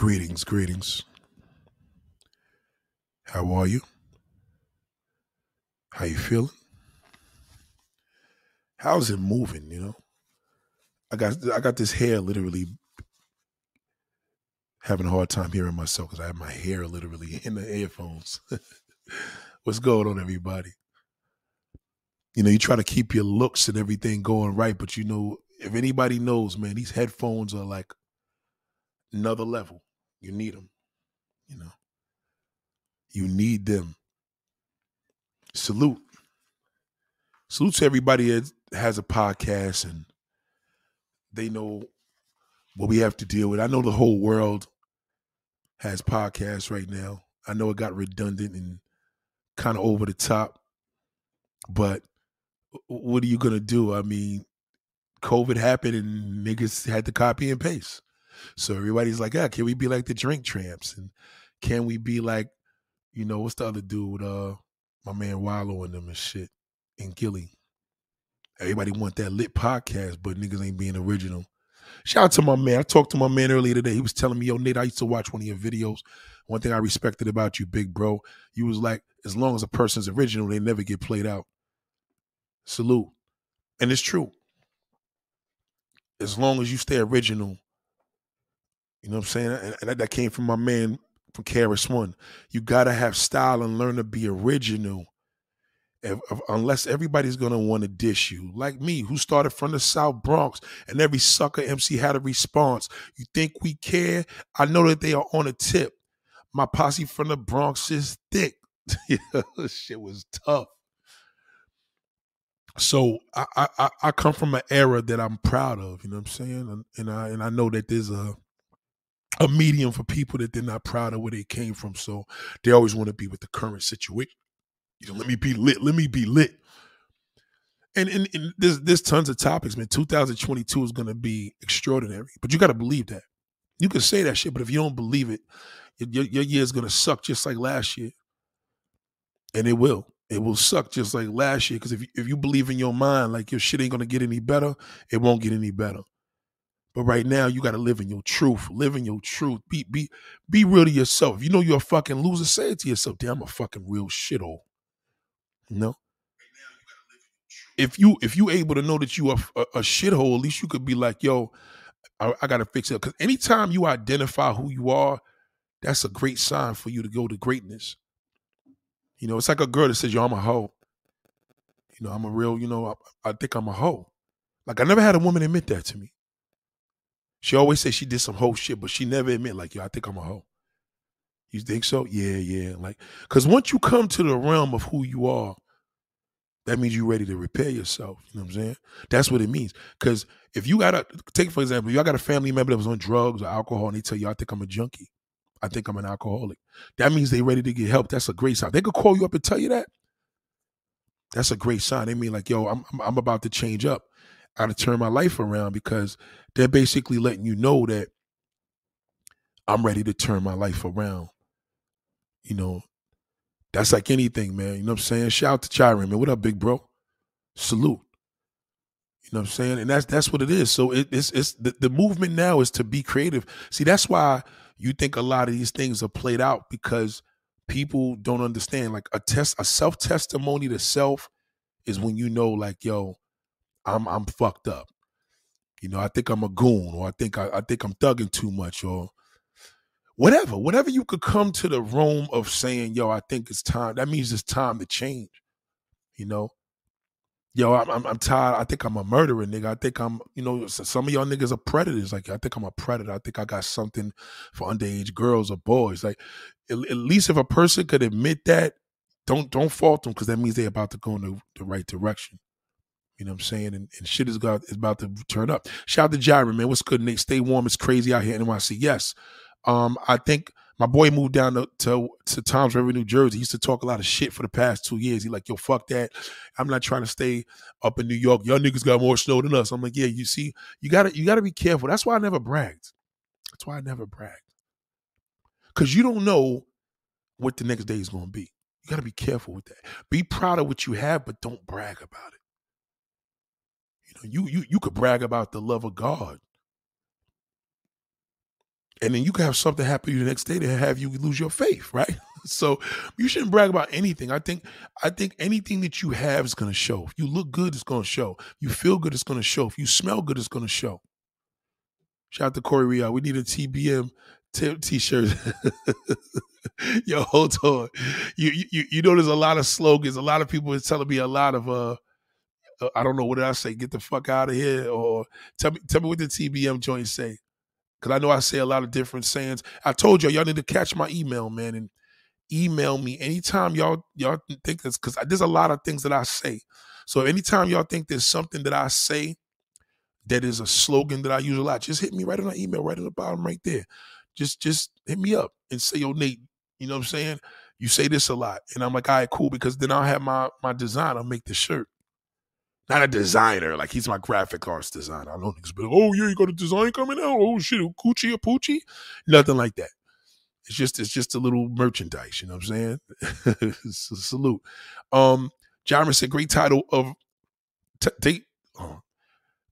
Greetings, greetings. How are you? How you feeling? How's it moving, you know? I got I got this hair literally having a hard time hearing myself because I have my hair literally in the earphones. What's going on, everybody? You know, you try to keep your looks and everything going right, but you know, if anybody knows, man, these headphones are like another level. You need them, you know. You need them. Salute. Salute to everybody that has a podcast and they know what we have to deal with. I know the whole world has podcasts right now. I know it got redundant and kind of over the top, but what are you gonna do? I mean, COVID happened and niggas had to copy and paste. So everybody's like, yeah, can we be like the Drink Champs? And can we be like, you know, what's the other dude? Uh my man Wallo and them and shit and Gillie. Everybody want that lit podcast, but niggas ain't being original. Shout out to my man. I talked to my man earlier today. He was telling me, yo, Nate, I used to watch one of your videos. One thing I respected about you, big bro, you was like, as long as a person's original, they never get played out. Salute. And it's true. As long as you stay original, you know what I'm saying? And, and that, came from my man from KRS One. You gotta have style and learn to be original. If, if, unless everybody's gonna want to dish you, like me, who started from the South Bronx, and every sucker MC had a response. You think we care? I know that they are on a tip. My posse from the Bronx is thick. shit was tough. So I, I I come from an era that I'm proud of. You know what I'm saying? And, and I and I know that there's a a medium for people that they're not proud of where they came from. So they always want to be with the current situation. You know, let me be lit. Let me be lit. And, and, and there's there's tons of topics, man. 2022 is gonna be extraordinary, but you got to believe that. You can say that shit, but if you don't believe it, your, your year is gonna suck just like last year, and it will. It will suck just like last year because if you, if you believe in your mind like your shit ain't gonna get any better, it won't get any better. But right now, you got to live in your truth. Live in your truth. Be be be real to yourself. If you know you're a fucking loser, say it to yourself. Damn, I'm a fucking real shithole. You know. If you if you able to know that you are a, a shithole, at least you could be like, yo, I, I got to fix it. Because anytime you identify who you are, that's a great sign for you to go to greatness. You know, it's like a girl that says, yo, I'm a hoe. You know, I'm a real, you know, I, I think I'm a hoe. Like I never had a woman admit that to me. She always said she did some hoe shit, but she never admit like, yo, I think I'm a hoe. You think so? Yeah, yeah. Like, cause once you come to the realm of who you are, that means you're ready to repair yourself. You know what I'm saying? That's what it means. Cause if you got a take for example, you got a family member that was on drugs or alcohol, and they tell you, I think I'm a junkie. I think I'm an alcoholic. That means they ready to get help. That's a great sign. They could call you up and tell you that. That's a great sign. They mean like, yo, I'm I'm about to change up. I to turn my life around because they're basically letting you know that I'm ready to turn my life around. You know, that's like anything, man. You know what I'm saying? Shout out to Chiron, man. What up, big bro? Salute. You know what I'm saying? And that's that's what it is. So it, it's it's the, the movement now is to be creative. See, that's why you think a lot of these things are played out because people don't understand. Like a test, a self testimony to self is when you know, like, yo, I'm I'm fucked up. You know, I think I'm a goon, or I think I, I think I'm thugging too much, or whatever. Whatever you could come to the room of saying, yo, I think it's time. That means it's time to change. You know, yo, I'm, I'm, I'm tired. I think I'm a murderer, nigga. I think I'm, you know, some of y'all niggas are predators. Like, I think I'm a predator. I think I got something for underage girls or boys. Like, at, at least if a person could admit that, don't don't fault them because that means they're about to go in the, the right direction. You know what I'm saying? And, and shit is, is about to turn up. Shout out to Jiren, man. What's good, Nate? Stay warm. It's crazy out here in NYC. Yes. Um, I think my boy moved down to, to, to Toms River, New Jersey. He used to talk a lot of shit for the past two years. He like, yo, fuck that. I'm not trying to stay up in New York. Y'all niggas got more snow than us. I'm like, yeah, you see, you gotta you gotta be careful. That's why I never bragged. That's why I never bragged. Cause you don't know what the next day is gonna be. You gotta be careful with that. Be proud of what you have, but don't brag about it. You you you could brag about the love of God. and then you could have something happen to you the next day to have you lose your faith, right? So you shouldn't brag about anything. I think I think anything that you have is going to show. If you look good, it's going to show. If you feel good, it's going to show. If you smell good, it's going to show. Shout out to Corey Real. We need a TBM t- shirt Yo, hold on. You, you you know there's a lot of slogans. A lot of people is telling me a lot of uh Uh, I don't know what did I say. Get the fuck out of here, or tell me tell me what the TBM joint say. Cause I know I say a lot of different sayings. I told y'all y'all need to catch my email, man, and email me anytime y'all y'all think this because there's a lot of things that I say. So anytime y'all think there's something that I say that is a slogan that I use a lot, just hit me right on the email, right at the bottom, right there. Just just hit me up and say, yo, Nate, you know what I'm saying? You say this a lot. And I'm like, all right, cool, because then I'll have my my designer make the shirt. Not a designer, like he's my graphic arts designer. I don't but oh yeah, you got a design coming out. Oh shit, Coochie or Poochie? Nothing like that. It's just it's just a little merchandise, you know what I'm saying? salute. Um Jaron said, great title of t- date. Oh,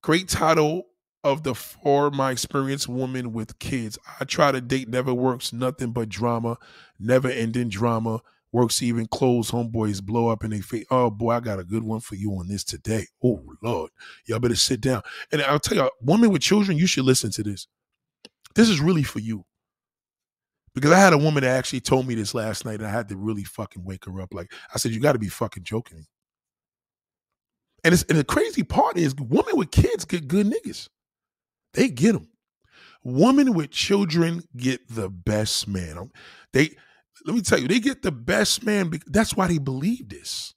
great title of the for my experience woman with kids. I try to date, never works, nothing but drama, never ending drama. Works even clothes, homeboys blow up in their face. Oh boy, I got a good one for you on this today. Oh Lord. Y'all better sit down. And I'll tell you, woman with children, you should listen to this. This is really for you. Because I had a woman that actually told me this last night, and I had to really fucking wake her up. Like I said, you got to be fucking joking. And it's and the crazy part is, women with kids get good niggas. They get them. Women with children get the best man. They let me tell you, they get the best man. That's why they believe this.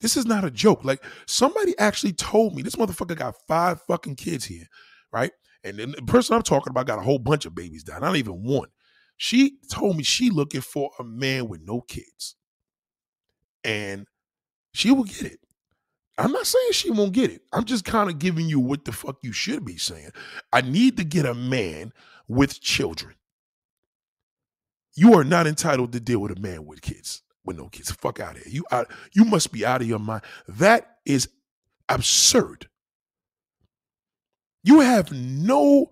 This is not a joke. Like somebody actually told me this motherfucker got five fucking kids here, right? And then the person I'm talking about got a whole bunch of babies down. Not even one. She told me she looking for a man with no kids. And she will get it. I'm not saying she won't get it. I'm just kind of giving you what the fuck you should be saying. I need to get a man with children. You are not entitled to deal with a man with kids, with no kids. Fuck out of here. You out, you must be out of your mind. That is absurd. You have no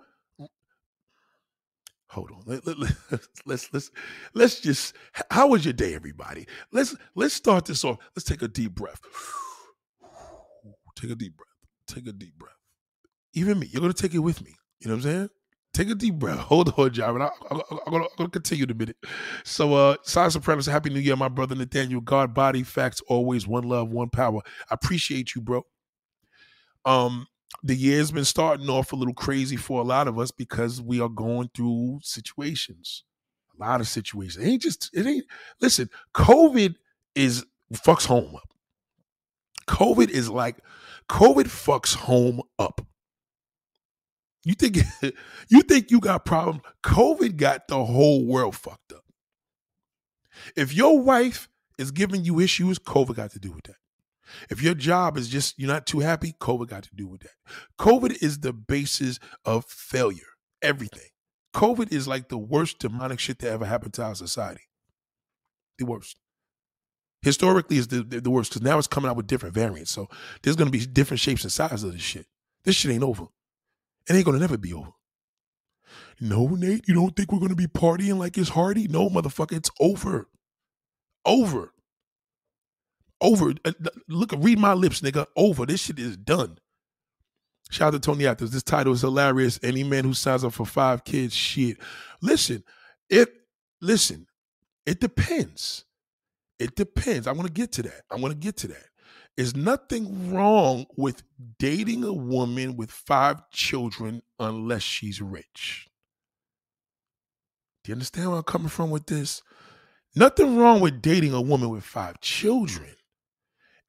hold on let, let, let, let's let's let's just how was your day everybody let's let's start this off let's take a deep breath Take a deep breath. Take a deep breath. Even me, you're gonna take it with me. You know what I'm saying? Take a deep breath. Hold on, John. I, am gonna, gonna, continue in a minute. So, uh, Sign Sopranos, Happy New Year, my brother Nathaniel. God, body, facts, always one love, one power. I appreciate you, bro. Um, the year's been starting off a little crazy for a lot of us because we are going through situations. A lot of situations. It ain't just, it ain't, listen, COVID is fucks home up. COVID is like COVID fucks home up. You think you think you got problems? COVID got the whole world fucked up. If your wife is giving you issues, COVID got to do with that. If your job is just you're not too happy, COVID got to do with that. COVID is the basis of failure. Everything. COVID is like the worst demonic shit that ever happened to our society. The worst historically is the, the worst because now it's coming out with different variants. So there's going to be different shapes and sizes of this shit. This shit ain't over. It ain't to never be over. No, Nate, you don't think we're to be partying like it's Hardy? No, motherfucker, it's over. Over. Over. Uh, look, read my lips, nigga. Over. This shit is done. Shout out to Tony Actors. This title is hilarious. Any man who signs up for five kids, shit. Listen, it listen, it depends. It depends. I want to get to that. I want to get to that. There's nothing wrong with dating a woman with five children unless she's rich. Do you understand where I'm coming from with this? Nothing wrong with dating a woman with five children.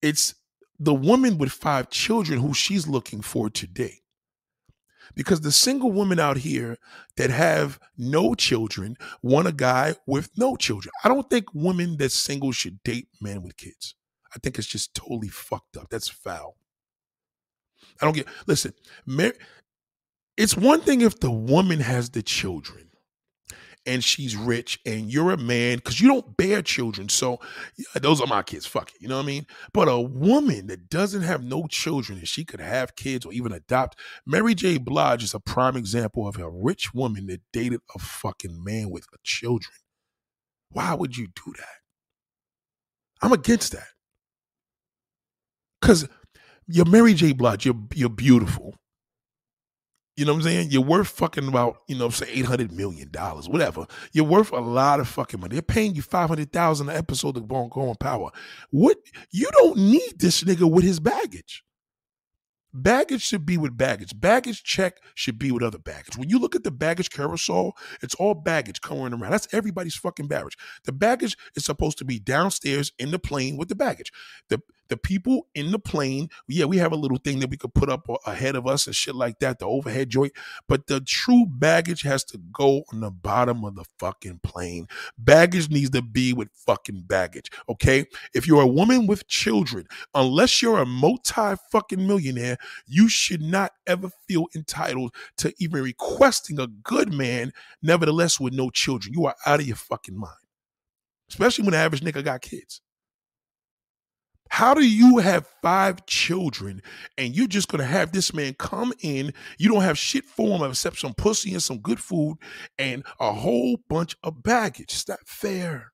It's the woman with five children who she's looking for today because the single women out here that have no children want a guy with no children. I don't think women that single should date men with kids. I think it's just totally fucked up. That's foul. I don't get. Listen, it's one thing if the woman has the children, and she's rich and you're a man because you don't bear children. So yeah, those are my kids. Fuck it. You know what I mean? But a woman that doesn't have no children and she could have kids or even adopt, Mary J. Blige is a prime example of a rich woman that dated a fucking man with children. Why would you do that? I'm against that. Cause you're Mary J. Blige, you're you're beautiful. You know what I'm saying? You're worth fucking about, you know, say eight hundred million dollars, whatever. You're worth a lot of fucking money. They're paying you five hundred thousand an episode of Going Power. What you don't need this nigga with his baggage. Baggage should be with baggage. Baggage check should be with other baggage. When you look at the baggage carousel, it's all baggage coming around. That's everybody's fucking baggage. The baggage is supposed to be downstairs in the plane with the baggage. The the people in the plane, yeah, we have a little thing that we could put up ahead of us and shit like that, the overhead joint. But the true baggage has to go on the bottom of the fucking plane. Baggage needs to be with fucking baggage. Okay. If you're a woman with children, unless you're a multi fucking millionaire, you should not ever feel entitled to even requesting a good man, nevertheless, with no children. You are out of your fucking mind. Especially when the average nigga got kids. How do you have five children and you're just gonna have this man come in? You don't have shit for him except some pussy and some good food and a whole bunch of baggage. It's not fair.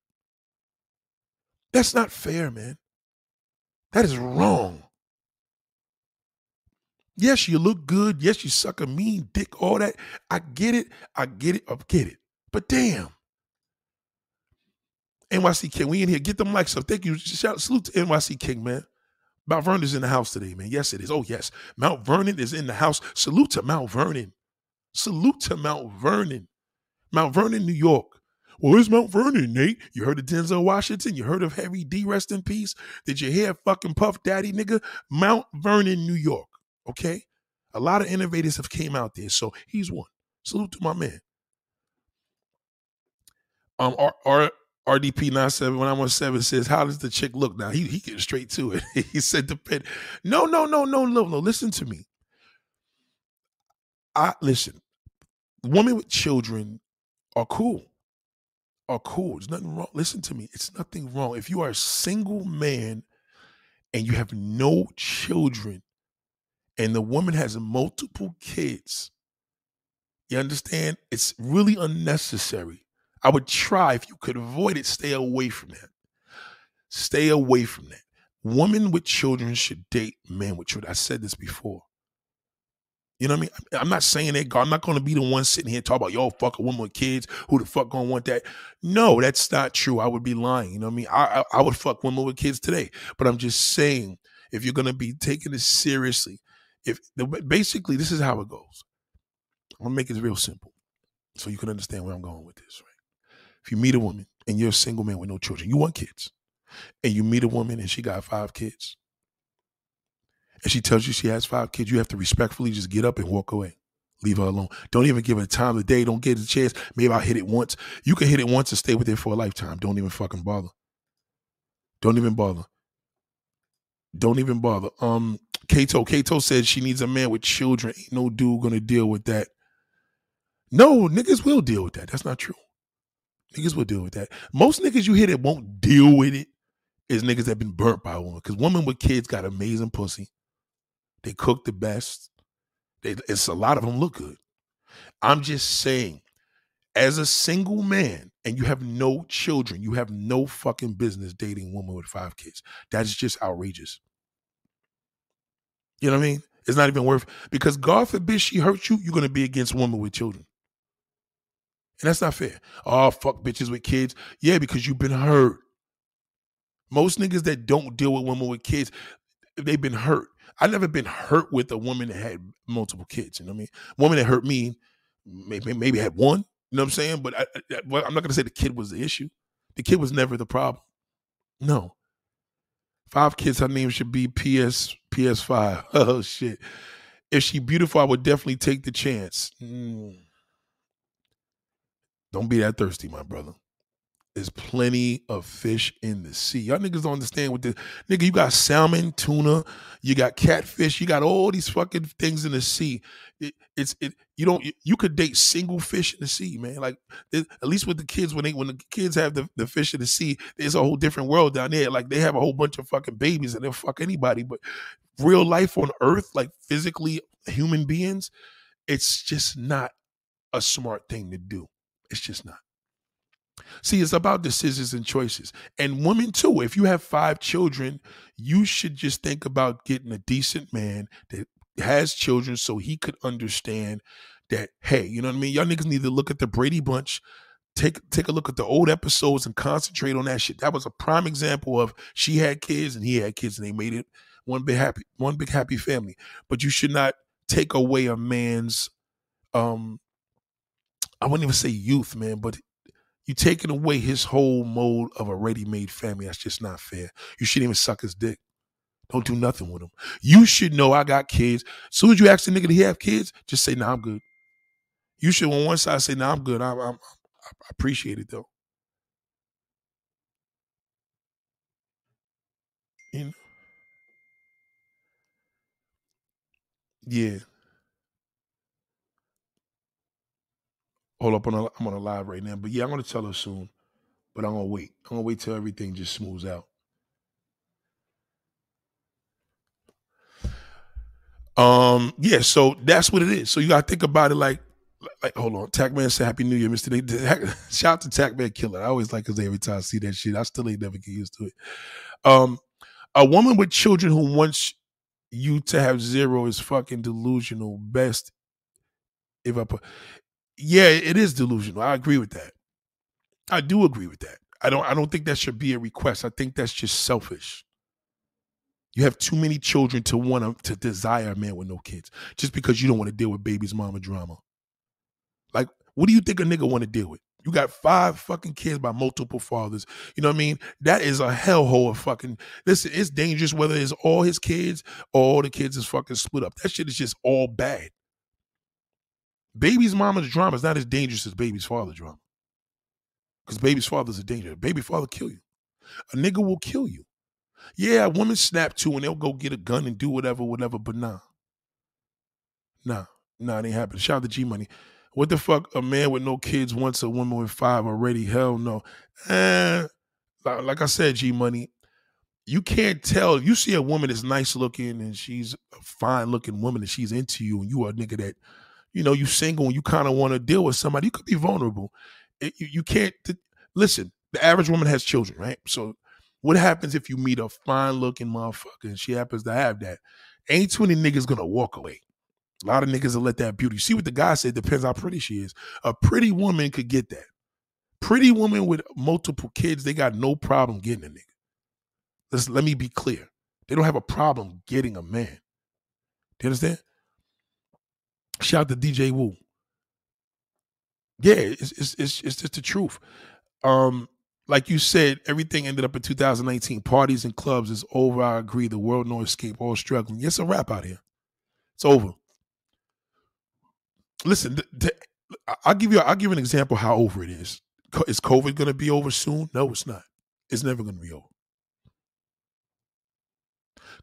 That's not fair, man. That is wrong. Yes, you look good. Yes, you suck a mean dick, all that. I get it. I get it. I get it. But damn. NYC King, we in here. Get the mics up. Thank you. Shout salute to NYC King, man. Mount Vernon is in the house today, man. Yes, it is. Oh, yes. Mount Vernon is in the house. Salute to Mount Vernon. Salute to Mount Vernon. Mount Vernon, New York. Well, it's Mount Vernon, Nate. You heard of Denzel Washington? You heard of Heavy D, rest in peace? Did you hear fucking Puff Daddy, nigga? Mount Vernon, New York. Okay? A lot of innovators have came out there, so he's one. Salute to my man. Um, our RDP 97 when I'm seven says, How does the chick look now? He he gets straight to it. he said depend. No, no, no, no, no, no. Listen to me. I listen, women with children are cool. Are cool. There's nothing wrong. Listen to me. It's nothing wrong. If you are a single man and you have no children, and the woman has multiple kids, you understand? It's really unnecessary I would try if you could avoid it, stay away from that. Stay away from that. Women with children should date men with children. I said this before. You know what I mean? I'm not saying that. I'm not going to be the one sitting here talking about, yo, fuck a woman with kids. Who the fuck to want that? No, that's not true. I would be lying. You know what I mean? I, I, I would fuck women with kids today. But I'm just saying, if you're going to be taking this seriously, if basically this is how it goes. I'm going to make it real simple so you can understand where I'm going with this, right? If you meet a woman and you're a single man with no children, you want kids, and you meet a woman and she got five kids, and she tells you she has five kids, you have to respectfully just get up and walk away. Leave her alone. Don't even give her time of day. Don't get a chance. Maybe I'll hit it once. You can hit it once and stay with it for a lifetime. Don't even fucking bother. Don't even bother. Don't even bother. Um, Kato. Kato said she needs a man with children. Ain't no dude gonna deal with that. No, niggas will deal with that. That's not true. Niggas will deal with that. Most niggas you hear that won't deal with it is niggas that been burnt by a woman. Because women with kids got amazing pussy. They cook the best. They, it's a lot of them look good. I'm just saying, as a single man and you have no children, you have no fucking business dating a woman with five kids. That's just outrageous. You know what I mean? It's not even worth because God forbid she hurt you, you're gonna be against a woman with children. And that's not fair. Oh, fuck bitches with kids. Yeah, because you've been hurt. Most niggas that don't deal with women with kids, they've been hurt. I never been hurt with a woman that had multiple kids. You know what I mean? Woman that hurt me, maybe maybe had one. You know what I'm saying? But I, am not gonna say the kid was the issue. The kid was never the problem. No. Five kids. Her name should be PS PS5. Oh shit. If she beautiful, I would definitely take the chance. Mm. Don't be that thirsty, my brother. there's plenty of fish in the sea. Y'all niggas don't understand what the nigga. You got salmon, tuna, you got catfish, you got all these fucking things in the sea. It, it's it. You don't. You could date single fish in the sea, man. Like at least with the kids when they when the kids have the, the fish in the sea, there's a whole different world down there. Like they have a whole bunch of fucking babies and they'll fuck anybody. But real life on Earth, like physically human beings, it's just not a smart thing to do. It's just not. See, it's about decisions and choices. And women too. If you have five children, you should just think about getting a decent man that has children so he could understand that, hey, you know what I mean? Y'all niggas need to look at the Brady Bunch, take take a look at the old episodes and concentrate on that shit. That was a prime example of she had kids and he had kids and they made it one big happy, one big happy family. But you should not take away a man's um I wouldn't even say youth, man, but you taking away his whole mode of a ready-made family. That's just not fair. You shouldn't even suck his dick. Don't do nothing with him. You should know I got kids. As soon as you ask the nigga, he have kids? Just say, nah, I'm good. You should on one side say, nah, I'm good. I, I, I appreciate it though. You know? Yeah. Hold up on a, I'm on a live right now, but yeah, I'm gonna tell her soon. But I'm gonna wait. I'm gonna wait till everything just smooths out. Um, yeah, so that's what it is. So you gotta think about it like, like hold on. Tackman said Happy New Year, Mr. Shout out to Tackman Killer. I always like his every time I see that shit. I still ain't never get used to it. Um, a woman with children who wants you to have zero is fucking delusional. Best if I put yeah, it is delusional. I agree with that. I do agree with that. I don't I don't think that should be a request. I think that's just selfish. You have too many children to want to, desire a man with no kids just because you don't want to deal with baby's mama drama. Like, what do you think a nigga want to deal with? You got five fucking kids by multiple fathers. You know what I mean? That is a hellhole of fucking. Listen, it's dangerous whether it's all his kids or all the kids is fucking split up. That shit is just all bad. Baby's mama's drama is not as dangerous as baby's father drama. Because baby's father's a danger. Baby father kill you. A nigga will kill you. Yeah, women snap too and they'll go get a gun and do whatever, whatever, but nah. Nah, nah, it ain't happening. Shout out to G Money. What the fuck? A man with no kids wants a woman with five already? Hell no. Eh, like I said, G Money, you can't tell. You see a woman that's nice looking and she's a fine looking woman and she's into you, and you are a nigga that you know, you single and you kind of want to deal with somebody, you could be vulnerable. It, you, you, can't t- listen. The average woman has children, right? So, what happens if you meet a fine looking motherfucker and she happens to have that? Ain't too many niggas gonna walk away. A lot of niggas will let that beauty. See what the guy said. Depends how pretty she is. A pretty woman could get that. Pretty woman with multiple kids, they got no problem getting a nigga. Let's let me be clear. They don't have a problem getting a man. Do you understand? Shout out to DJ Wu. Yeah, it's it's it's, it's just the truth. Um, like you said, everything ended up in 2019. Parties and clubs is over. I agree. The world no escape. All struggling. It's a wrap out here. It's over. Listen, th- th- I'll give you. I'll give you an example how over it is. Is COVID going to be over soon? No, it's not. It's never going to be over.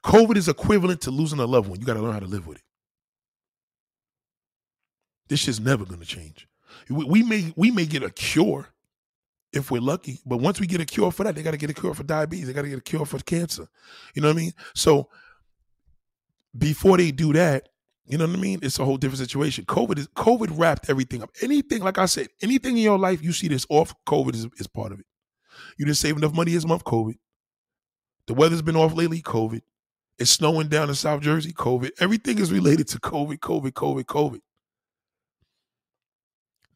COVID is equivalent to losing a loved one. You got to learn how to live with it. This shit's never going to change. We, we, may we may get a cure if we're lucky, but once we get a cure for that, they got to get a cure for diabetes. They got to get a cure for cancer. You know what I mean? So before they do that, you know what I mean? It's a whole different situation. COVID is COVID wrapped everything up. Anything, like I said, anything in your life you see this off, COVID is, is part of it. You didn't save enough money this month, COVID. The weather's been off lately, COVID. It's snowing down in South Jersey, COVID. Everything is related to COVID, COVID, COVID, COVID.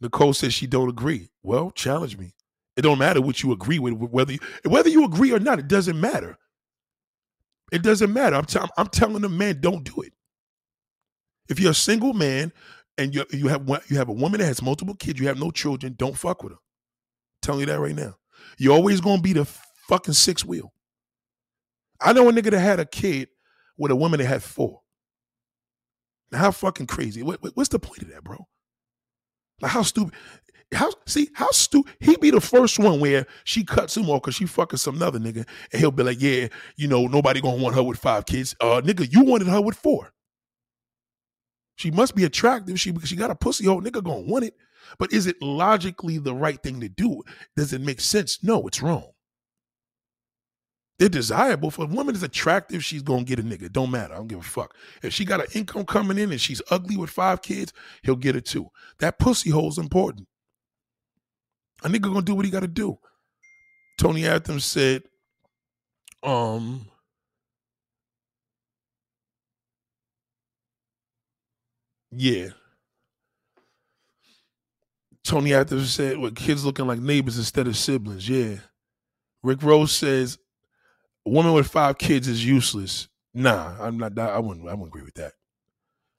Nicole says she don't agree. Well, challenge me. It don't matter what you agree with, whether you, whether you agree or not. It doesn't matter. It doesn't matter. I'm, t- I'm telling the man, don't do it. If you're a single man and you you have you have a woman that has multiple kids, you have no children, don't fuck with her. Telling you that right now. You're always gonna be the fucking six wheel. I know a nigga that had a kid with a woman that had four. Now, how fucking crazy? What, what's the point of that, bro? Like how stupid How see how stupid he be the first one where she cuts him off because she fucking some other nigga, and he'll be like, yeah, you know, nobody gonna want her with five kids. Uh, nigga, you wanted her with four. She must be attractive. She because she got a pussy hole. Nigga gonna want it. But is it logically the right thing to do? Does it make sense? No, it's wrong. They're desirable. If a woman is attractive, she's gonna get a nigga. Don't matter. I don't give a fuck. If she got an income coming in and she's ugly with five kids, he'll get it too. That pussy hole's important. A nigga gonna do what he gotta do. Tony Adams said, um, yeah. Tony Adams said, "With kids looking like neighbors instead of siblings." Yeah. Rick Rose says, "A woman with five kids is useless." Nah, I'm not. I wouldn't. I wouldn't agree with that.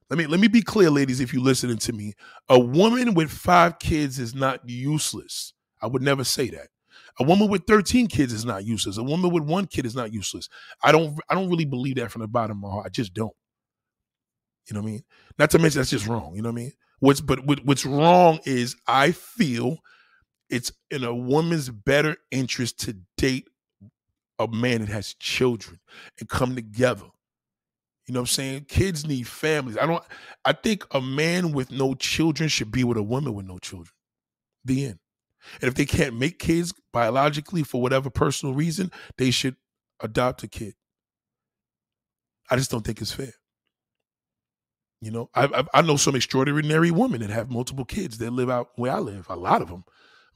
Let me let me be clear, ladies. If you're listening to me, a woman with five kids is not useless. I would never say that. A woman with 13 kids is not useless. A woman with one kid is not useless. I don't I don't really believe that from the bottom of my heart. I just don't. You know what I mean? Not to mention that's just wrong. You know what I mean? What's but what, what's wrong is I feel it's in a woman's better interest to date a man that has children and come together. You know what I'm saying? Kids need families. I don't I think a man with no children should be with a woman with no children. The end. And if they can't make kids biologically for whatever personal reason, they should adopt a kid. I just don't think it's fair. You know, I, I, know some extraordinary women that have multiple kids that live out where I live, a lot of them,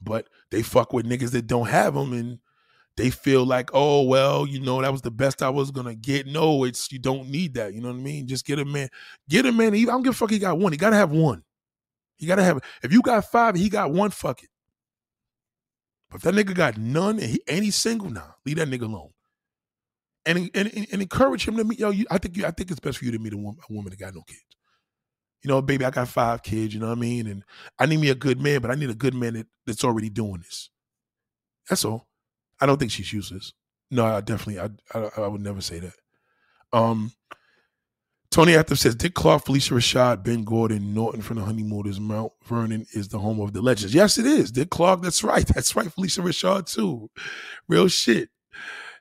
but they fuck with niggas that don't have them, and they feel like, oh well, you know, that was the best I was gonna get. No, it's you don't need that. You know what I mean? Just get a man, get a man. I don't give a fuck. He got one. He gotta have one. He gotta have. If you got five, he got one. Fuck it. But if that nigga got none and, he, and he's single now, leave that nigga alone. And, and, and encourage him to meet. Yo, you, I think you, I think it's best for you to meet a woman, a woman that got no kids. You know, baby, I got five kids. You know what I mean? And I need me a good man, but I need a good man that, that's already doing this. That's all. I don't think she's useless. No, I definitely, I, I, I would never say that. Um, Tony Active says Dick Clark, Phylicia Rashad, Ben Gordon, Norton from the Honeymooners, Mount Vernon is the home of the legends. Yes, it is. Dick Clark, that's right. That's right. Phylicia Rashad, too. Real shit.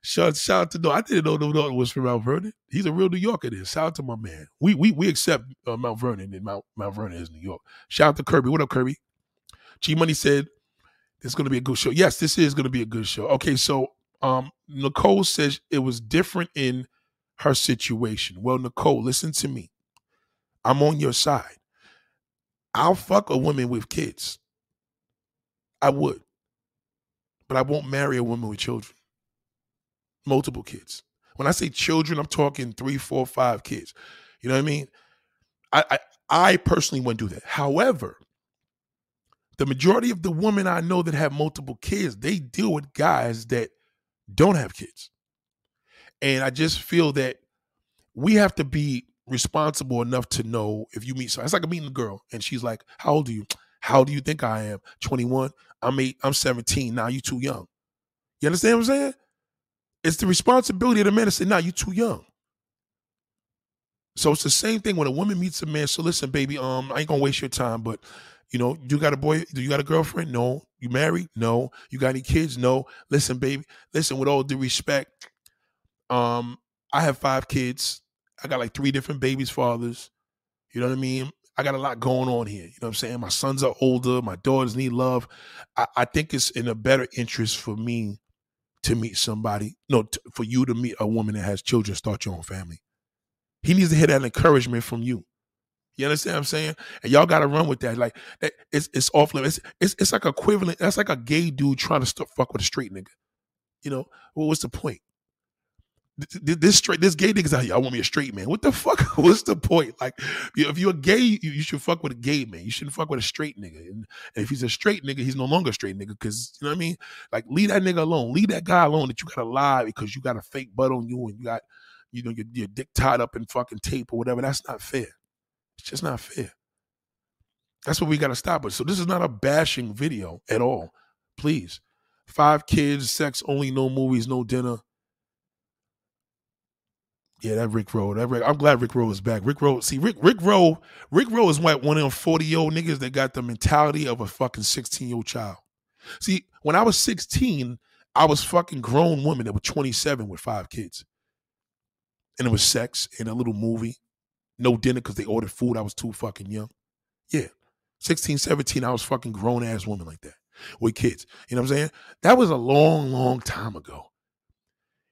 Shout, shout out to Norton. I didn't know Norton was from Mount Vernon. He's a real New Yorker. Then shout out to my man. We we we accept uh, Mount Vernon and Mount Mount Vernon is New York. Shout out to Kirby. What up, Kirby? G Money said it's going to be a good show. Yes, this is going to be a good show. Okay, so um Nicole says it was different in her situation. Well, Nicole, listen to me. I'm on your side. I'll fuck a woman with kids. I would. But I won't marry a woman with children. Multiple kids. When I say children, I'm talking three, four, five kids. You know what I mean? I, I, I personally wouldn't do that. However, the majority of the women I know that have multiple kids, they deal with guys that don't have kids. And I just feel that we have to be responsible enough to know if you meet someone. It's like meeting a girl and she's like, How old are you? How do you think I am? 21. I'm eight, I'm 17. Now you too young. You understand what I'm saying? It's the responsibility of the man to say, nah, you too young. So it's the same thing when a woman meets a man. So listen, baby, um, I ain't gonna waste your time, but you know, you got a boy, do you got a girlfriend? No. You married? No. You got any kids? No. Listen, baby, listen, with all due respect, um, I have five kids. I got like three different babies' fathers. You know what I mean? I got a lot going on here. You know what I'm saying? My sons are older. My daughters need love. I, I think it's in a better interest for me to meet somebody. No, t- for you to meet a woman that has children, start your own family. He needs to hear that encouragement from you. You understand what I'm saying? And y'all got to run with that. Like eh, it's it's off limits. It's, it's like equivalent. That's like a gay dude trying to fuck with a straight nigga. You know, well, what's the point? this straight this gay niggas out here. I want me a straight man. What the fuck? What's the point? Like, if you're a gay, you, should fuck with a gay man. You shouldn't fuck with a straight nigga. And, if he's a straight nigga, he's no longer a straight nigga. Because you know what I mean? Like, leave that nigga alone. Leave that guy alone. That you gotta lie because you got a fake butt on you and you got, you know, your, your dick tied up in fucking tape or whatever. That's not fair. It's just not fair. That's what we gotta stop with. So this is not a bashing video at all. Please, five kids, sex only, no movies, no dinner Yeah, that Rick Rowe. That Rick, I'm glad Rick Rowe is back. Rick Rowe. See, Rick Rick Rowe. Rick Rowe is like one of them 40 year old niggas that got the mentality of a fucking 16 year old child. See, when I was 16, I was fucking grown woman that was 27 with five kids, and it was sex in a little movie, no dinner because they ordered food. I was too fucking young. Yeah, 16, 17, I was fucking grown ass woman like that with kids. You know what I'm saying? That was a long, long time ago.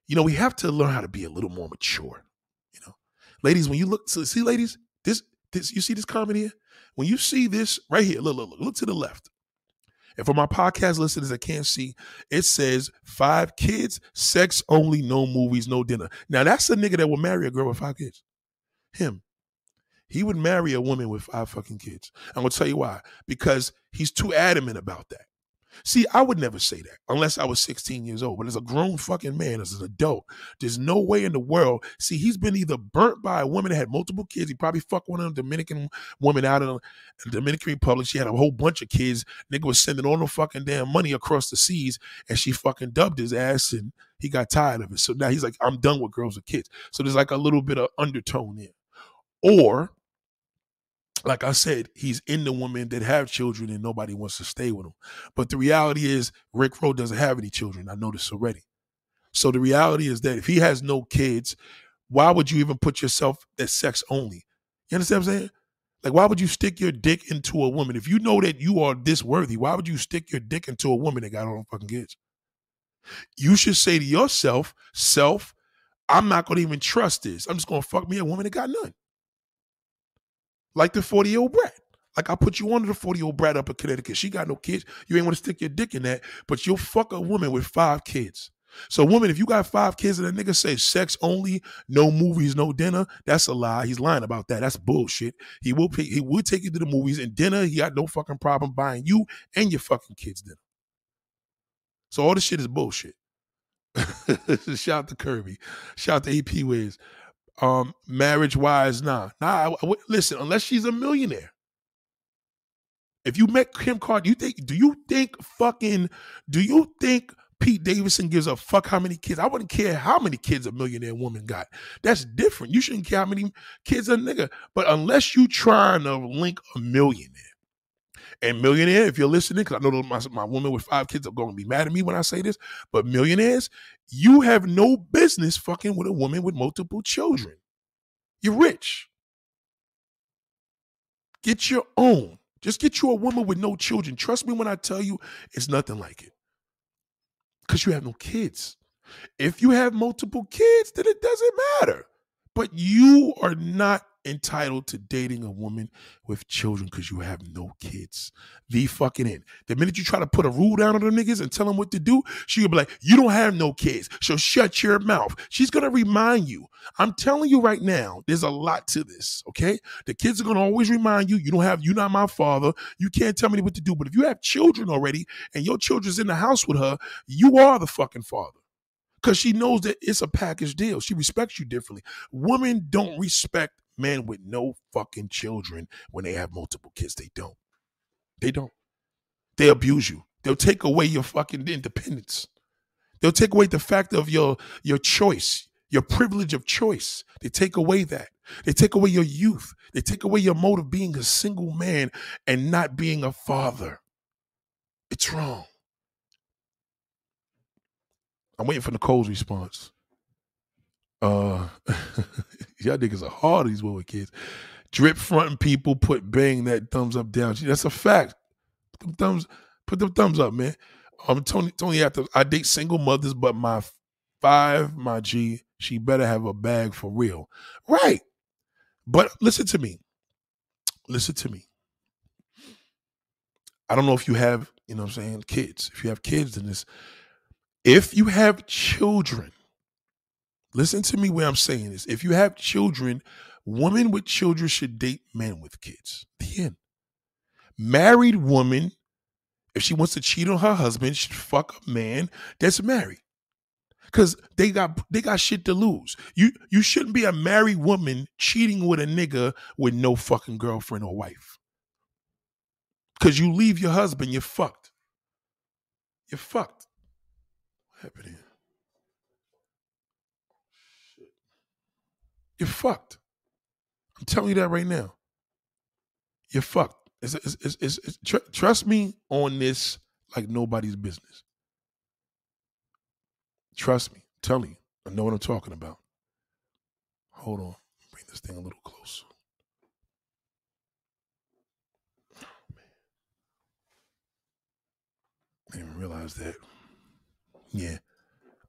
You know, we have to learn how to be a little more mature. You know, ladies, when you look, see, ladies, this, this, you see this comment here? When you see this right here, look, look, look, look to the left. And for my podcast listeners that can't see, it says five kids, sex only, no movies, no dinner. Now that's a nigga that will marry a girl with five kids. Him. He would marry a woman with five fucking kids. I'm gonna tell you why. Because he's too adamant about that. See, I would never say that unless I was 16 years old. But as a grown fucking man, as an adult, there's no way in the world. See, he's been either burnt by a woman that had multiple kids. He probably fucked one of them Dominican women out of the Dominican Republic. She had a whole bunch of kids. Nigga was sending all the fucking damn money across the seas, and she fucking dubbed his ass, and he got tired of it. So now he's like, I'm done with girls with kids. So there's like a little bit of undertone there. Or like I said, he's in the women that have children and nobody wants to stay with him. But the reality is, Rick Rowe doesn't have any children. I know this already. So the reality is that if he has no kids, why would you even put yourself at sex only? You understand what I'm saying? Like, why would you stick your dick into a woman? If you know that you are this worthy, why would you stick your dick into a woman that got all fucking kids? You should say to yourself, self, I'm not gonna even trust this. I'm just gonna fuck me a woman that got none like the 40 year old brat. Like I put you under the 40 year old brat up in Connecticut. She got no kids. You ain't want to stick your dick in that, but you'll fuck a woman with five kids. So, woman, if you got five kids and a nigga say sex only, no movies, no dinner, that's a lie. He's lying about that. That's bullshit. He will pay, he will take you to the movies and dinner. He got no fucking problem buying you and your fucking kids dinner. So all this shit is bullshit. Shout out to Kirby. Shout out to AP Wiz um, marriage wise, nah, nah. I, I, listen, unless she's a millionaire. If you met Kim Kardashian, you think? Do you think fucking? Do you think Pete Davidson gives a fuck how many kids? I wouldn't care how many kids a millionaire woman got. That's different. You shouldn't care how many kids a nigga. But unless you trying to link a millionaire, and millionaire, if you're listening, because I know my, my woman with five kids are going to be mad at me when I say this, but millionaires, you have no business fucking with a woman with multiple children. You're rich. Get your own. Just get you a woman with no children. Trust me when I tell you, it's nothing like it. Because you have no kids. If you have multiple kids, then it doesn't matter. But you are not entitled to dating a woman with children because you have no kids. The fucking end. The minute you try to put a rule down on the niggas and tell them what to do, she'll be like, You don't have no kids. So shut your mouth. She's gonna remind you. I'm telling you right now, there's a lot to this. Okay. The kids are gonna always remind you, you don't have, you're not my father. You can't tell me what to do. But if you have children already and your children's in the house with her, you are the fucking father because she knows that it's a package deal. She respects you differently. Women don't respect men with no fucking children when they have multiple kids. They don't. They don't. They abuse you. They'll take away your fucking independence. They'll take away the fact of your your choice, your privilege of choice. They take away that. They take away your youth. They take away your mode of being a single man and not being a father. It's wrong. I'm waiting for Nicole's response. Uh y'all niggas are hard these women kids. Drip fronting people put bang that thumbs up down. That's a fact. Put them thumbs, put them thumbs up, man. Um Tony Tony after I date single mothers, but my five, my G, she better have a bag for real. Right. But listen to me. Listen to me. I don't know if you have, you know what I'm saying, kids. If you have kids, then this if you have children, listen to me where I'm saying this. If you have children, women with children should date men with kids. The end. Married woman, if she wants to cheat on her husband, should fuck a man that's married. Cause they got they got shit to lose. You you shouldn't be a married woman cheating with a nigga with no fucking girlfriend or wife. Cause you leave your husband, you're fucked. You're fucked. What happened here? You're fucked. I'm telling you that right now. You're fucked. It's, it's, it's, tr- trust me on this like nobody's business. Trust me. I'm telling you. I know what I'm talking about. Hold on. Bring this thing a little closer. Oh, I didn't realize that. Yeah.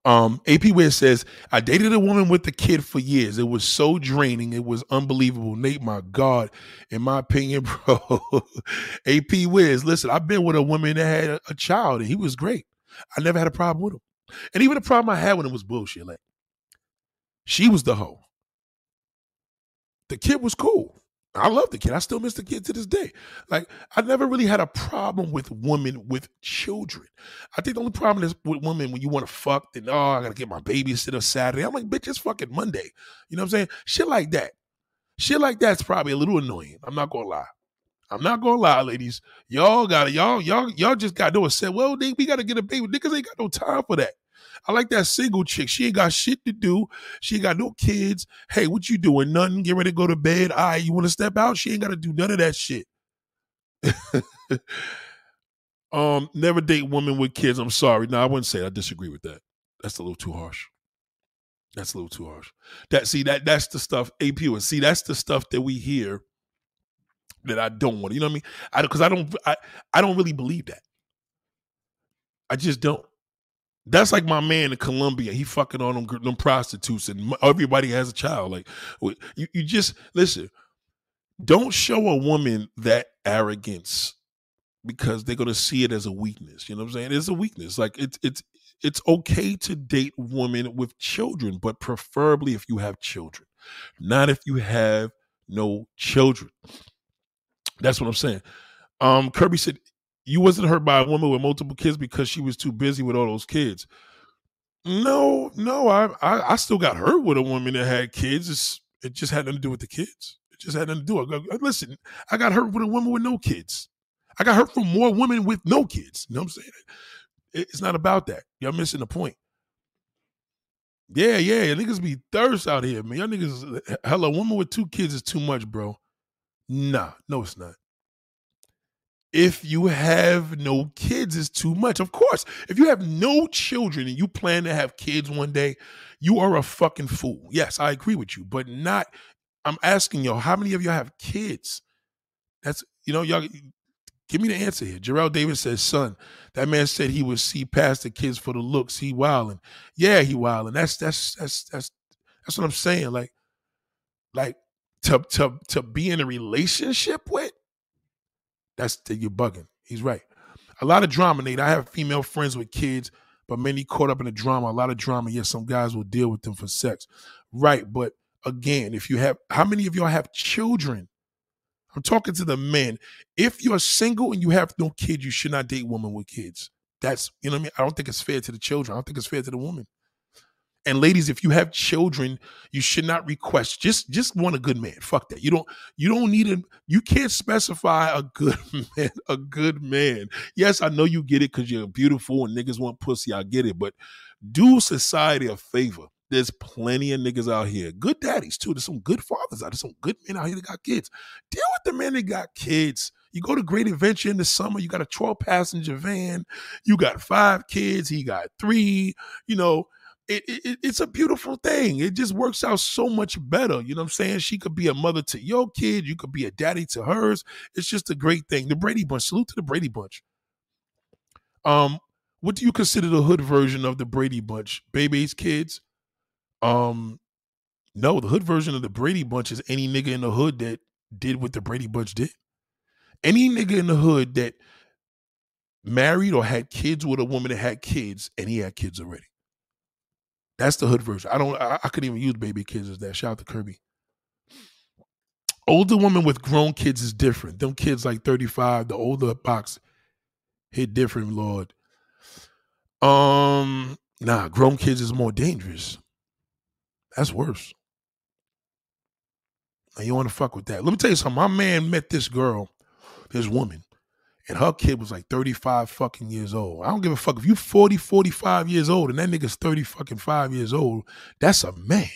Um, AP Wiz says, I dated a woman with a kid for years. It was so draining. It was unbelievable. Nate, my God, in my opinion, bro. AP Wiz, listen, I've been with a woman that had a, a, child and he was great. I never had a problem with him. And even the problem I had with him was bullshit. Like, she was the hoe. The kid was cool. I love the kid. I still miss the kid to this day. Like I never really had a problem with women with children. I think the only problem is with women when you want to fuck, then oh, I gotta get my babysitter Saturday. I'm like, bitch, it's fucking Monday. You know what I'm saying? Shit like that. Shit like that's probably a little annoying. I'm not gonna lie. I'm not gonna lie, ladies. Y'all gotta, y'all, y'all, y'all just gotta do a set. Well, they, we gotta get a baby. Niggas ain't got no time for that. I like that single chick. She ain't got shit to do. She ain't got no kids. Hey, what you doing? Nothing. Get ready to go to bed. Right, you want to step out? She ain't got to do none of that shit. um, never date women with kids. I'm sorry. No, I wouldn't say. I disagree with that. That's a little too harsh. That's a little too harsh. That see that that's the stuff AP and See, that's the stuff that we hear that I don't want. You know what I mean? I because I don't I, I don't really believe that. I just don't. That's like my man in Colombia. He fucking on them, them prostitutes, and everybody has a child. Like you, you just listen. Don't show a woman that arrogance because they're gonna see it as a weakness. You know what I'm saying? It's a weakness. Like it's it's it's okay to date women with children, but preferably if you have children, not if you have no children. That's what I'm saying. Um, Kirby said you wasn't hurt by a woman with multiple kids because she was too busy with all those kids. No, no, I I, I still got hurt with a woman that had kids. It's, it just had nothing to do with the kids. It just had nothing to do. With, uh, listen, I got hurt with a woman with no kids. I got hurt from more women with no kids. You know what I'm saying? It's not about that. Y'all missing the point. Yeah, yeah, niggas be thirst out here, man. Y'all niggas, hell, a woman with two kids is too much, bro. Nah, no, it's not if you have no kids is too much. Of course, if you have no children and you plan to have kids one day, you are a fucking fool. Yes, I agree with you, but not I'm asking y'all, how many of y'all have kids? That's you know, y'all give me the answer here. Jarrell Davis says, son, that man said he would see past the kids for the looks. He wilding. Yeah, he wilding. That's that's that's that's that's what I'm saying. Like, like to to to be in a relationship with that's you're bugging. He's right. A lot of drama, Nate. I have female friends with kids, but many caught up in the drama. A lot of drama. Yes, some guys will deal with them for sex. Right. But again, if you have, how many of y'all have children? I'm talking to the men. If you're single and you have no kids, you should not date women with kids. That's, you know what I mean? I don't think it's fair to the children. I don't think it's fair to the woman. And ladies, if you have children, you should not request just just want a good man. Fuck that. You don't you don't need a you can't specify a good man, a good man. Yes, I know you get it because you're beautiful and niggas want pussy. I get it, but do society a favor. There's plenty of niggas out here, good daddies too. There's some good fathers out. There's some good men out here that got kids. Deal with the men that got kids. You go to Great Adventure in the summer, you got a 12 passenger van, you got five kids, he got three, you know it, it, it's a beautiful thing. It just works out so much better. You know what I'm saying? She could be a mother to your kid. You could be a daddy to hers. It's just a great thing. The Brady Bunch. Salute to the Brady Bunch. Um, what do you consider the hood version of the Brady Bunch? Baby's kids? Um, no, the hood version of the Brady Bunch is any nigga in the hood that did what the Brady Bunch did. Any nigga in the hood that married or had kids with a woman that had kids and he had kids already. That's the hood version. I don't. I, I couldn't even use baby kids as that. Shout out to Kirby. Older woman with grown kids is different. Them kids like 35, the older box hit different, Lord. Um, nah, grown kids is more dangerous. That's worse. Now you want to fuck with that. Let me tell you something. My man met this girl, this woman and her kid was like 35 fucking years old. I don't give a fuck if you 40, 45 years old and that nigga's 30 fucking five years old. That's a man.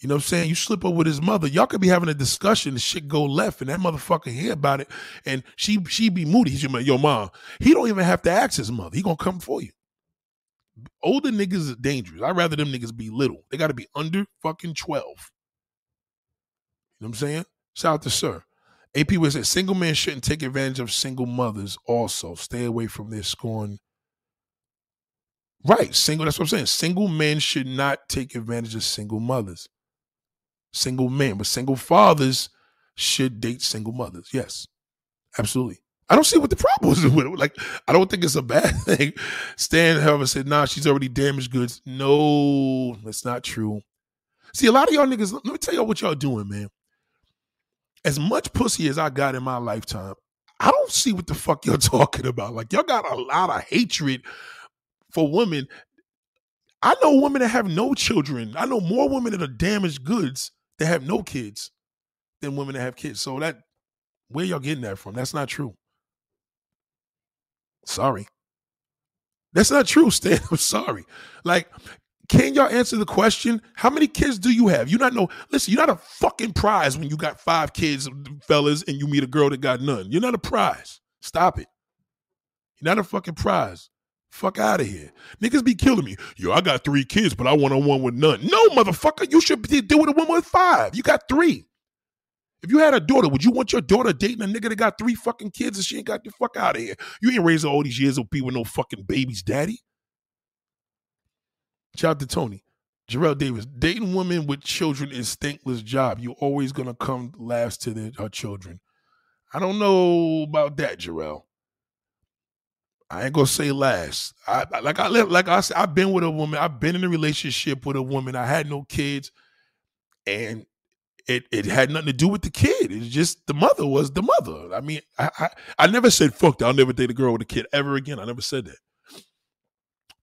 You know what I'm saying? You slip up with his mother, y'all could be having a discussion, the shit go left, and that motherfucker hear about it, and she she be moody. He's your, your mom. He don't even have to ask his mother. He gonna come for you. Older niggas is dangerous. I'd rather them niggas be little. They gotta be under fucking 12. You know what I'm saying? Shout out to Sir. AP was said single men shouldn't take advantage of single mothers also. Stay away from their scorn. Right, single, that's what I'm saying. Single men should not take advantage of single mothers single men, but single fathers should date single mothers. Yes, absolutely. I don't see what the problem is with it. Like, I don't think it's a bad thing. Stan, however, said, nah, she's already damaged goods. No, that's not true. See, a lot of y'all niggas, let me tell y'all what y'all doing, man. As much pussy as I got in my lifetime, I don't see what the fuck you're talking about. Like, y'all got a lot of hatred for women. I know women that have no children. I know more women that are damaged goods that have no kids than women that have kids. So that where y'all getting that from? That's not true. Sorry. That's not true, Stan. I'm sorry. Like, can y'all answer the question? How many kids do you have? You not know. Listen, you're not a fucking prize when you got five kids, fellas, and you meet a girl that got none. You're not a prize. Stop it. You're not a fucking prize. Fuck out of here. Niggas be killing me. Yo, I got three kids, but I want a one with none. No, motherfucker, you should be dealing with a woman with five. You got three. If you had a daughter, would you want your daughter dating a nigga that got three fucking kids and she ain't got the fuck out of here? You ain't raising all these years of people with no fucking babies, daddy. Shout out to Tony. Jarrell Davis, dating women with children is thankless job. You're always gonna come last to their, her children. I don't know about that, Jarrell. I ain't gonna say last. I like I like I said, I've been with a woman. I've been in a relationship with a woman. I had no kids, and it it had nothing to do with the kid. It's just the mother was the mother. I mean, I I, I never said fuck that. I'll never date a girl with a kid ever again. I never said that.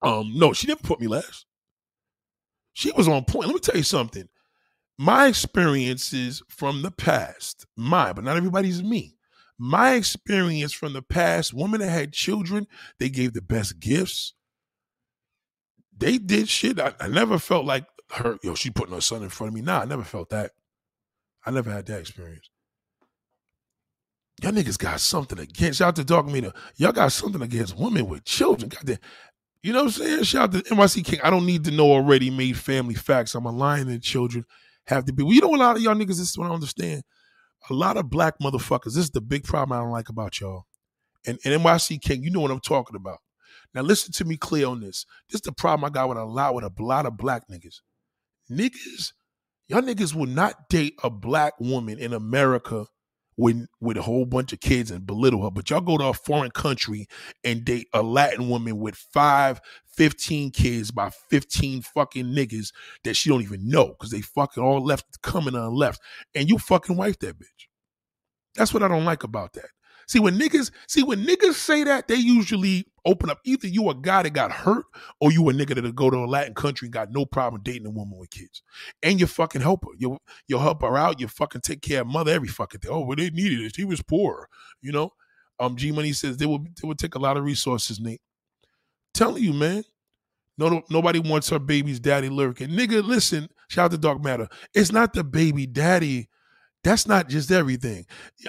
Um, no, she never put me last. She was on point. Let me tell you something. My experiences from the past, mine, but not everybody's me my experience from the past, women that had children, they gave the best gifts. They did shit. I, I never felt like her, yo, she putting her son in front of me. Nah, I never felt that. I never had that experience. Y'all niggas got something against. Shout out to Dog Meter. Y'all got something against women with children. Goddamn. You know what I'm saying? Shout out to NYC King. I don't need to know already made family facts. I'm a lion and children have to be. Well, you know a lot of y'all niggas, this is what I understand a lot of black motherfuckers, this is the big problem I don't like about y'all. And, and NYC King, you know what I'm talking about. Now listen to me clear on this. This is the problem I got with a lot with a lot of black niggas. Niggas, y'all niggas will not date a black woman in America with with a whole bunch of kids and belittle her. But y'all go to a foreign country and date a Latin woman with five, 15 kids by 15 fucking niggas that she don't even know because they fucking all left coming on left. And you fucking wife that bitch. That's what I don't like about that. See, when niggas, see, when niggas say that, they usually open up. Either you a guy that got hurt, or you a nigga that'll go to a Latin country and got no problem dating a woman with kids. And you fucking help her. You you help her out. You fucking take care of mother every fucking day. Oh, well, they needed it. He was poor, you know. Um, G Money says they will they will take a lot of resources, Nate. telling you, man. No, nobody wants her baby's daddy lurking. Nigga, listen, shout out to Dark Matter. It's not the baby daddy that's not just everything.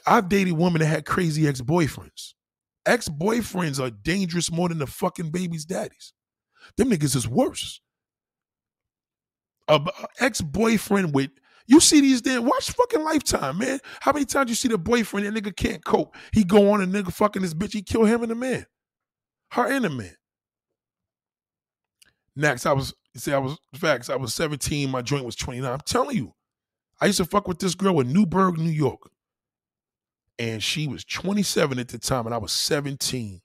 I've dated women that had crazy ex boyfriends. Ex boyfriends are dangerous more than the fucking baby's daddies. Them niggas is worse. A, ex boyfriend with you see these damn watch fucking Lifetime, man. How many times you see the boyfriend that nigga can't cope? He go on and nigga fucking this bitch. He kill him and the man, her and the man. Next, I was you see, I was facts. I was seventeen. My joint was twenty nine. I'm telling you, I used to fuck with this girl in Newburgh, New York. And she was 27 at the time, and I was 17.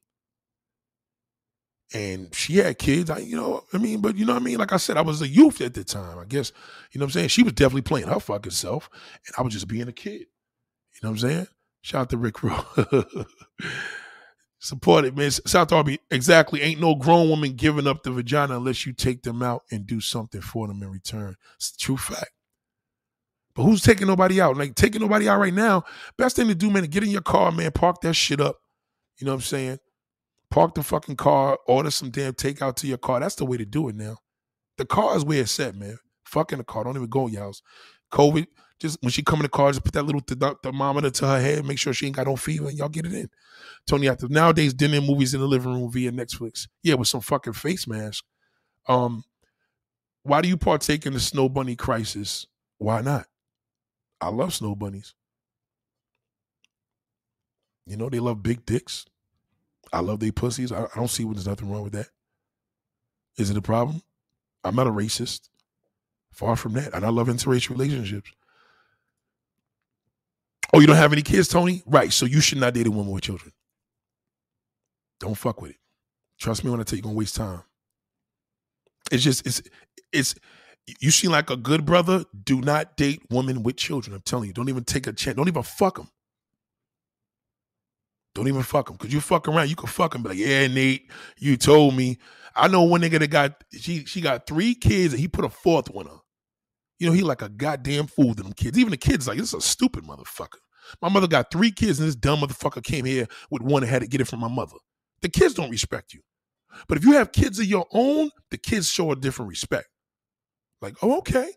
And she had kids. I, you know, I mean, but you know what I mean? Like I said, I was a youth at the time. I guess, you know what I'm saying? She was definitely playing her fucking self, and I was just being a kid. You know what I'm saying? Shout out to Rick Rowe. Support it, man. South Arby, exactly. Ain't no grown woman giving up the vagina unless you take them out and do something for them in return. It's a true fact. But who's taking nobody out? Like taking nobody out right now. Best thing to do, man, get in your car, man. Park that shit up. You know what I'm saying? Park the fucking car. Order some damn takeout to your car. That's the way to do it now. The car is where it's at, man. fuck in the car. Don't even go in your house. COVID, just when she come in the car, just put that little th- thermometer to her head, make sure she ain't got no fever, and y'all get it in. Tony after nowadays dinner movies in the living room via Netflix. Yeah, with some fucking face mask. Um, why do you partake in the snow bunny crisis? Why not? I love snow bunnies. You know they love big dicks. I love they pussies. I, I don't see what there's nothing wrong with that. Is it a problem? I'm not a racist. Far from that. And I love interracial relationships. Oh, you don't have any kids, Tony? Right. So you should not date a woman with children. Don't fuck with it. Trust me when I tell you, you're gonna waste time. It's just it's it's you seem like a good brother. Do not date women with children. I'm telling you, don't even take a chance. Don't even fuck them. Don't even fuck them. Cause you fuck around, you can fuck them. Be like, yeah, Nate, you told me. I know one nigga that got she she got three kids and he put a fourth one on. You know, he like a goddamn fool to them kids. Even the kids like, this is a stupid motherfucker. My mother got three kids and this dumb motherfucker came here with one and had to get it from my mother. The kids don't respect you. But if you have kids of your own, the kids show a different respect. Like, oh, okay.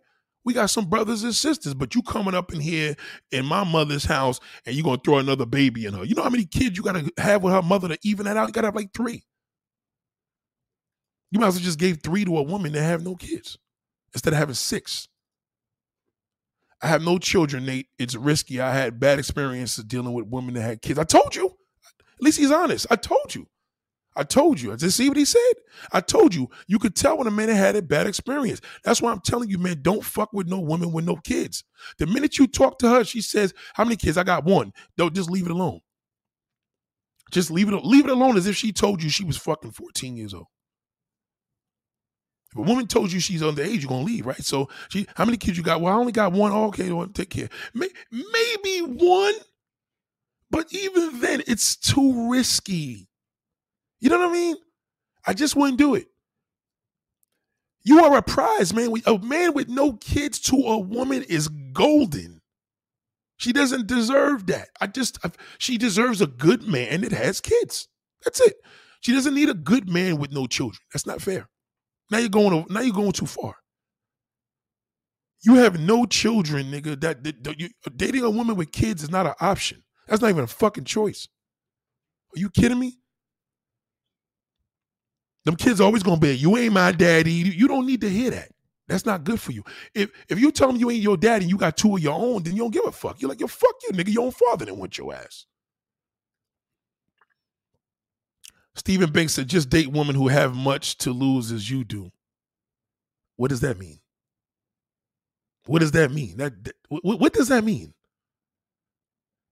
We got some brothers and sisters, but you coming up in here in my mother's house and you're gonna throw another baby in her. You know how many kids you gotta have with her mother to even that out? You gotta have like three. You might as well just gave three to a woman that have no kids instead of having six. I have no children, Nate. It's risky. I had bad experiences dealing with women that had kids. I told you. At least he's honest. I told you. I told you. Just see what he said. I told you. You could tell when a man had a bad experience. That's why I'm telling you, man, don't fuck with no woman with no kids. The minute you talk to her, she says, How many kids? I got one. Don't just leave it alone. Just leave it, leave it alone as if she told you she was fucking 14 years old. If a woman told you she's underage, you're gonna leave, right? So she, how many kids you got? Well, I only got one. Oh, okay, well, take care. Maybe one, but even then, it's too risky. You know what I mean? I just wouldn't do it. You are a prize, man. A man with no kids to a woman is golden. She doesn't deserve that. I just, I, she deserves a good man that has kids. That's it. She doesn't need a good man with no children. That's not fair. Now you're going. Now you're going too far. You have no children, nigga. That, that, that you, dating a woman with kids is not an option. That's not even a fucking choice. Are you kidding me? Them kids always gonna be, you ain't my daddy. You don't need to hear that. That's not good for you. If if you tell them you ain't your daddy and you got two of your own, then you don't give a fuck. You're like, yo, fuck you, nigga. Your own father didn't want your ass. Stephen Banks said, just date women who have much to lose as you do. What does that mean? What does that mean? That, that what, what, does that mean?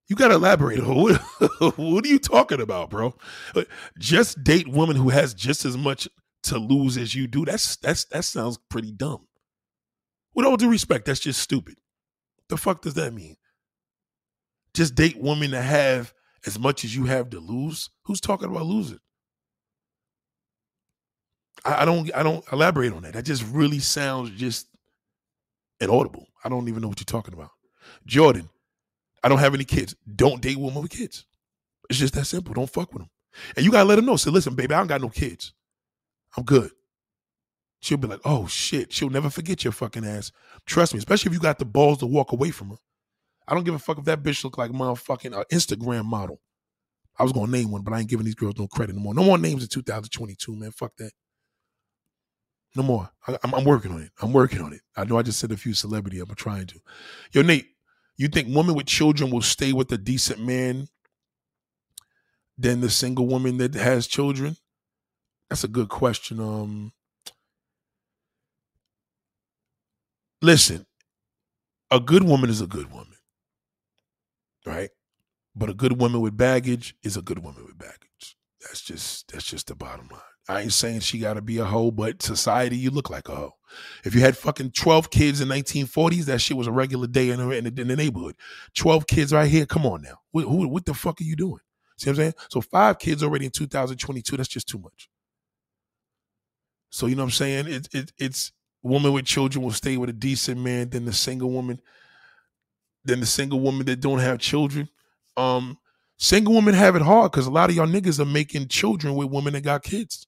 You got to elaborate. What, what are you talking about, bro? Uh, just date women who has just as much to lose as you do. That's that's that sounds pretty dumb. With all due respect, that's just stupid. The fuck does that mean? Just date women that have as much as you have to lose. Who's talking about losing? I, I don't I don't elaborate on that. That just really sounds just inaudible. I don't even know what you're talking about. Jordan, I don't have any kids. Don't date women with kids. It's just that simple. Don't fuck with them. And you gotta let them know. Say, listen, baby, I don't got no kids. I'm good. She'll be like, oh shit. She'll never forget your fucking ass. Trust me, especially if you got the balls to walk away from her. I don't give a fuck if that bitch look like motherfucking uh, Instagram model. I was gonna name one, but I ain't giving these girls no credit no more. No more names in 2022, man. Fuck that. No more. I, am working on it. I'm working on it. I know I just said a few celebrity. I'm trying to. Yo, Nate, you think women with children will stay with a decent man than the single woman that has children? That's a good question. Um, listen, a good woman is a good woman, right? But a good woman with baggage is a good woman with baggage. That's just that's just the bottom line. I ain't saying she got to be a hoe, but society, you look like a hoe. If you had fucking 12 kids in 1940s, that shit was a regular day in the, in in the neighborhood. 12 kids right here, come on now. What, who, what the fuck are you doing? See what I'm saying? So five kids already in 2022, that's just too much. So, you know what I'm saying? It, it, it's woman with children will stay with a decent man than the single woman, than the single woman that don't have children. Um, single women have it hard because a lot of y'all niggas are making children with women that got kids.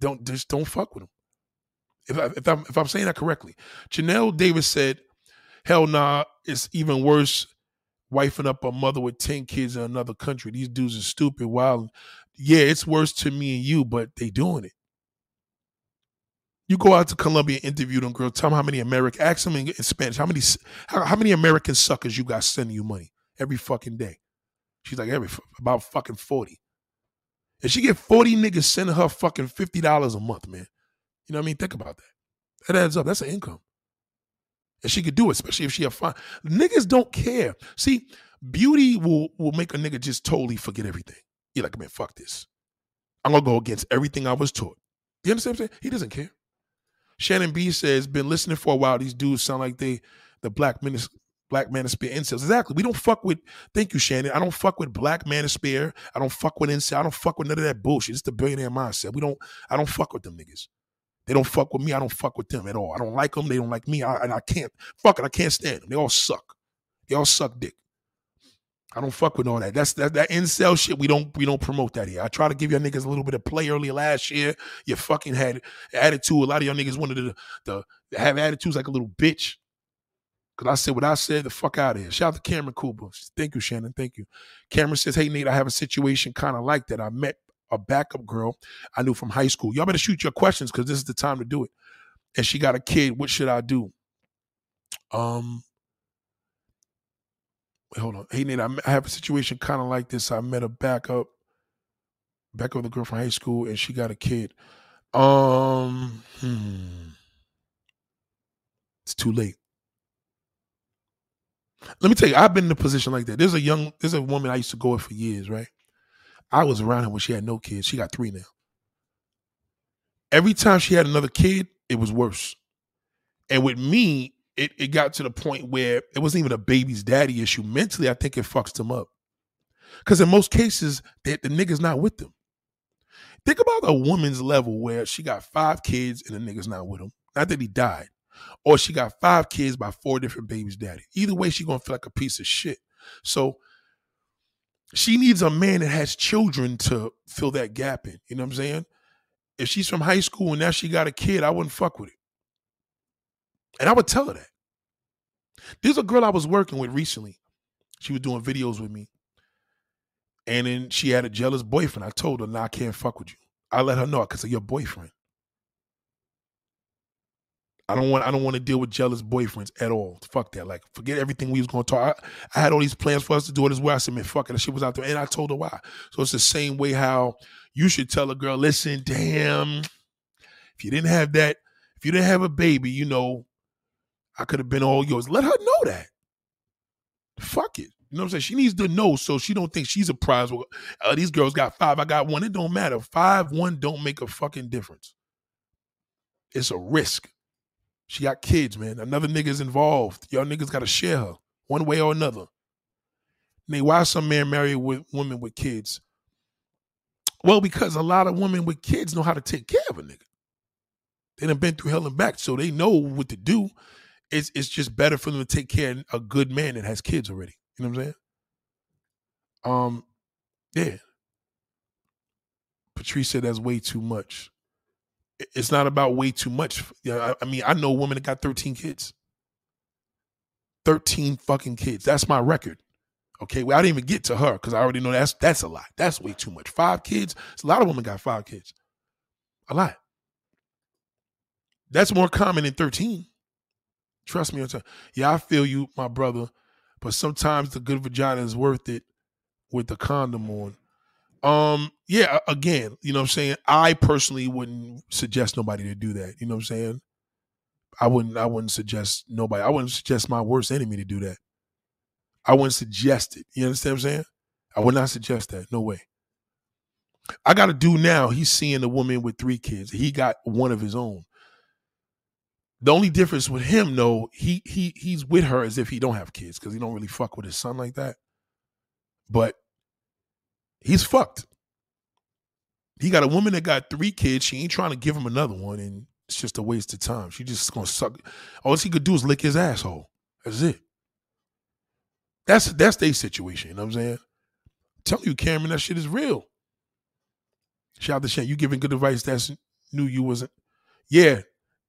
Don't just don't fuck with them. If, I, if I'm if I'm saying that correctly, Janelle Davis said, "Hell nah, it's even worse." Wifing up a mother with 10 kids in another country. These dudes are stupid, wild. Yeah, it's worse to me and you, but they doing it. You go out to Colombia, interview them girls. Tell them how many American. Ask them in, in Spanish. How many how, how, many American suckers you got sending you money every fucking day? She's like every about fucking forty. And she get forty niggas sending her fucking fifty dollars a month, man. You know what I mean? Think about that. That adds up. That's an income. And she could do it, especially if she have fun. Niggas don't care. See, beauty will will make a nigga just totally forget everything. You're like, man, fuck this. I'm gonna go against everything I was taught. You understand what I'm saying? He doesn't care. Shannon B says, been listening for a while. These dudes sound like they the black men black manosphere incels. Exactly. We don't fuck with, thank you, Shannon. I don't fuck with black manosphere. I don't fuck with incel. I don't fuck with none of that bullshit. It's the billionaire mindset. We don't, I don't fuck with them niggas. They don't fuck with me. I don't fuck with them at all. I don't like them. They don't like me. I, and I can't, fuck it. I can't stand them. They all suck. They all suck dick. I don't fuck with all that. That's that that incel shit. We don't we don't promote that here. I try to give y'all niggas a little bit of play earlier last year. You fucking had attitude. A lot of y'all niggas wanted to, to have attitudes like a little bitch. Cause I said what I said. The fuck out of here. Shout out to Cameron Cooper. Thank you, Shannon. Thank you. Cameron says, "Hey Nate, I have a situation kind of like that. I met a backup girl I knew from high school. Y'all better shoot your questions because this is the time to do it. And she got a kid. What should I do? Um, Wait, hold on. Hey, Nate, I have a situation kind of like this. I met a backup, backup the girl from high school, and she got a kid. Um, hmm. It's too late. Let me tell you, I've been in a position like that. There's a young, there's a woman I used to go with for years, right? I was around her when she had no kids. She got three now. Every time she had another kid, it was worse. And with me, it, it got to the point where it wasn't even a baby's daddy issue. Mentally, I think it fucks them up. Because in most cases, the, the nigga's not with them. Think about a woman's level where she got five kids and the nigga's not with them. Not that he died. Or she got five kids by four different babies' daddy. Either way, she gonna feel like a piece of shit. So she needs a man that has children to fill that gap in. You know what I'm saying? If she's from high school and now she got a kid, I wouldn't fuck with it. And I would tell her that. There's a girl I was working with recently. She was doing videos with me. And then she had a jealous boyfriend. I told her, nah, I can't fuck with you. I let her know because of your boyfriend. I don't want I don't want to deal with jealous boyfriends at all. Fuck that. Like, forget everything we was gonna talk. I, I had all these plans for us to do it as well. I said, man, fuck it. That shit was out there. And I told her why. So it's the same way how you should tell a girl, listen, damn, if you didn't have that, if you didn't have a baby, you know, I could have been all yours. Let her know that. Fuck it. You know what I'm saying? She needs to know so she don't think she's a prize. Uh, these girls got five. I got one. It don't matter. Five, one don't make a fucking difference. It's a risk. She got kids, man. Another nigga's involved. Y'all niggas got to share her one way or another. Nay, why some man marry with women with kids? Well, because a lot of women with kids know how to take care of a nigga. They done been through hell and back, so they know what to do it's it's just better for them to take care of a good man that has kids already. You know what I'm saying? Um, yeah. Patrice said that's way too much. It's not about way too much. I, I mean, I know women that got 13 kids. 13 fucking kids. That's my record. Okay, well, I didn't even get to her because I already know that's that's a lot. That's way too much. Five kids. a lot of women got five kids. A lot. That's more common than 13. Trust me, yeah, I feel you, my brother. But sometimes the good vagina is worth it with the condom on. Um, yeah, again, you know what I'm saying? I personally wouldn't suggest nobody to do that. You know what I'm saying? I wouldn't I wouldn't suggest nobody. I wouldn't suggest my worst enemy to do that. I wouldn't suggest it. You understand what I'm saying? I would not suggest that. No way. I got a dude now. He's seeing a woman with three kids. He got one of his own. The only difference with him, though, he he he's with her as if he don't have kids because he don't really fuck with his son like that. But he's fucked. He got a woman that got three kids. She ain't trying to give him another one, and it's just a waste of time. She just gonna suck. All he could do is lick his asshole. That's it. That's that's their situation. You know what I'm saying? I'm telling you, Cameron, that shit is real. Shout out to Shane. You giving good advice. That's knew you wasn't. Yeah,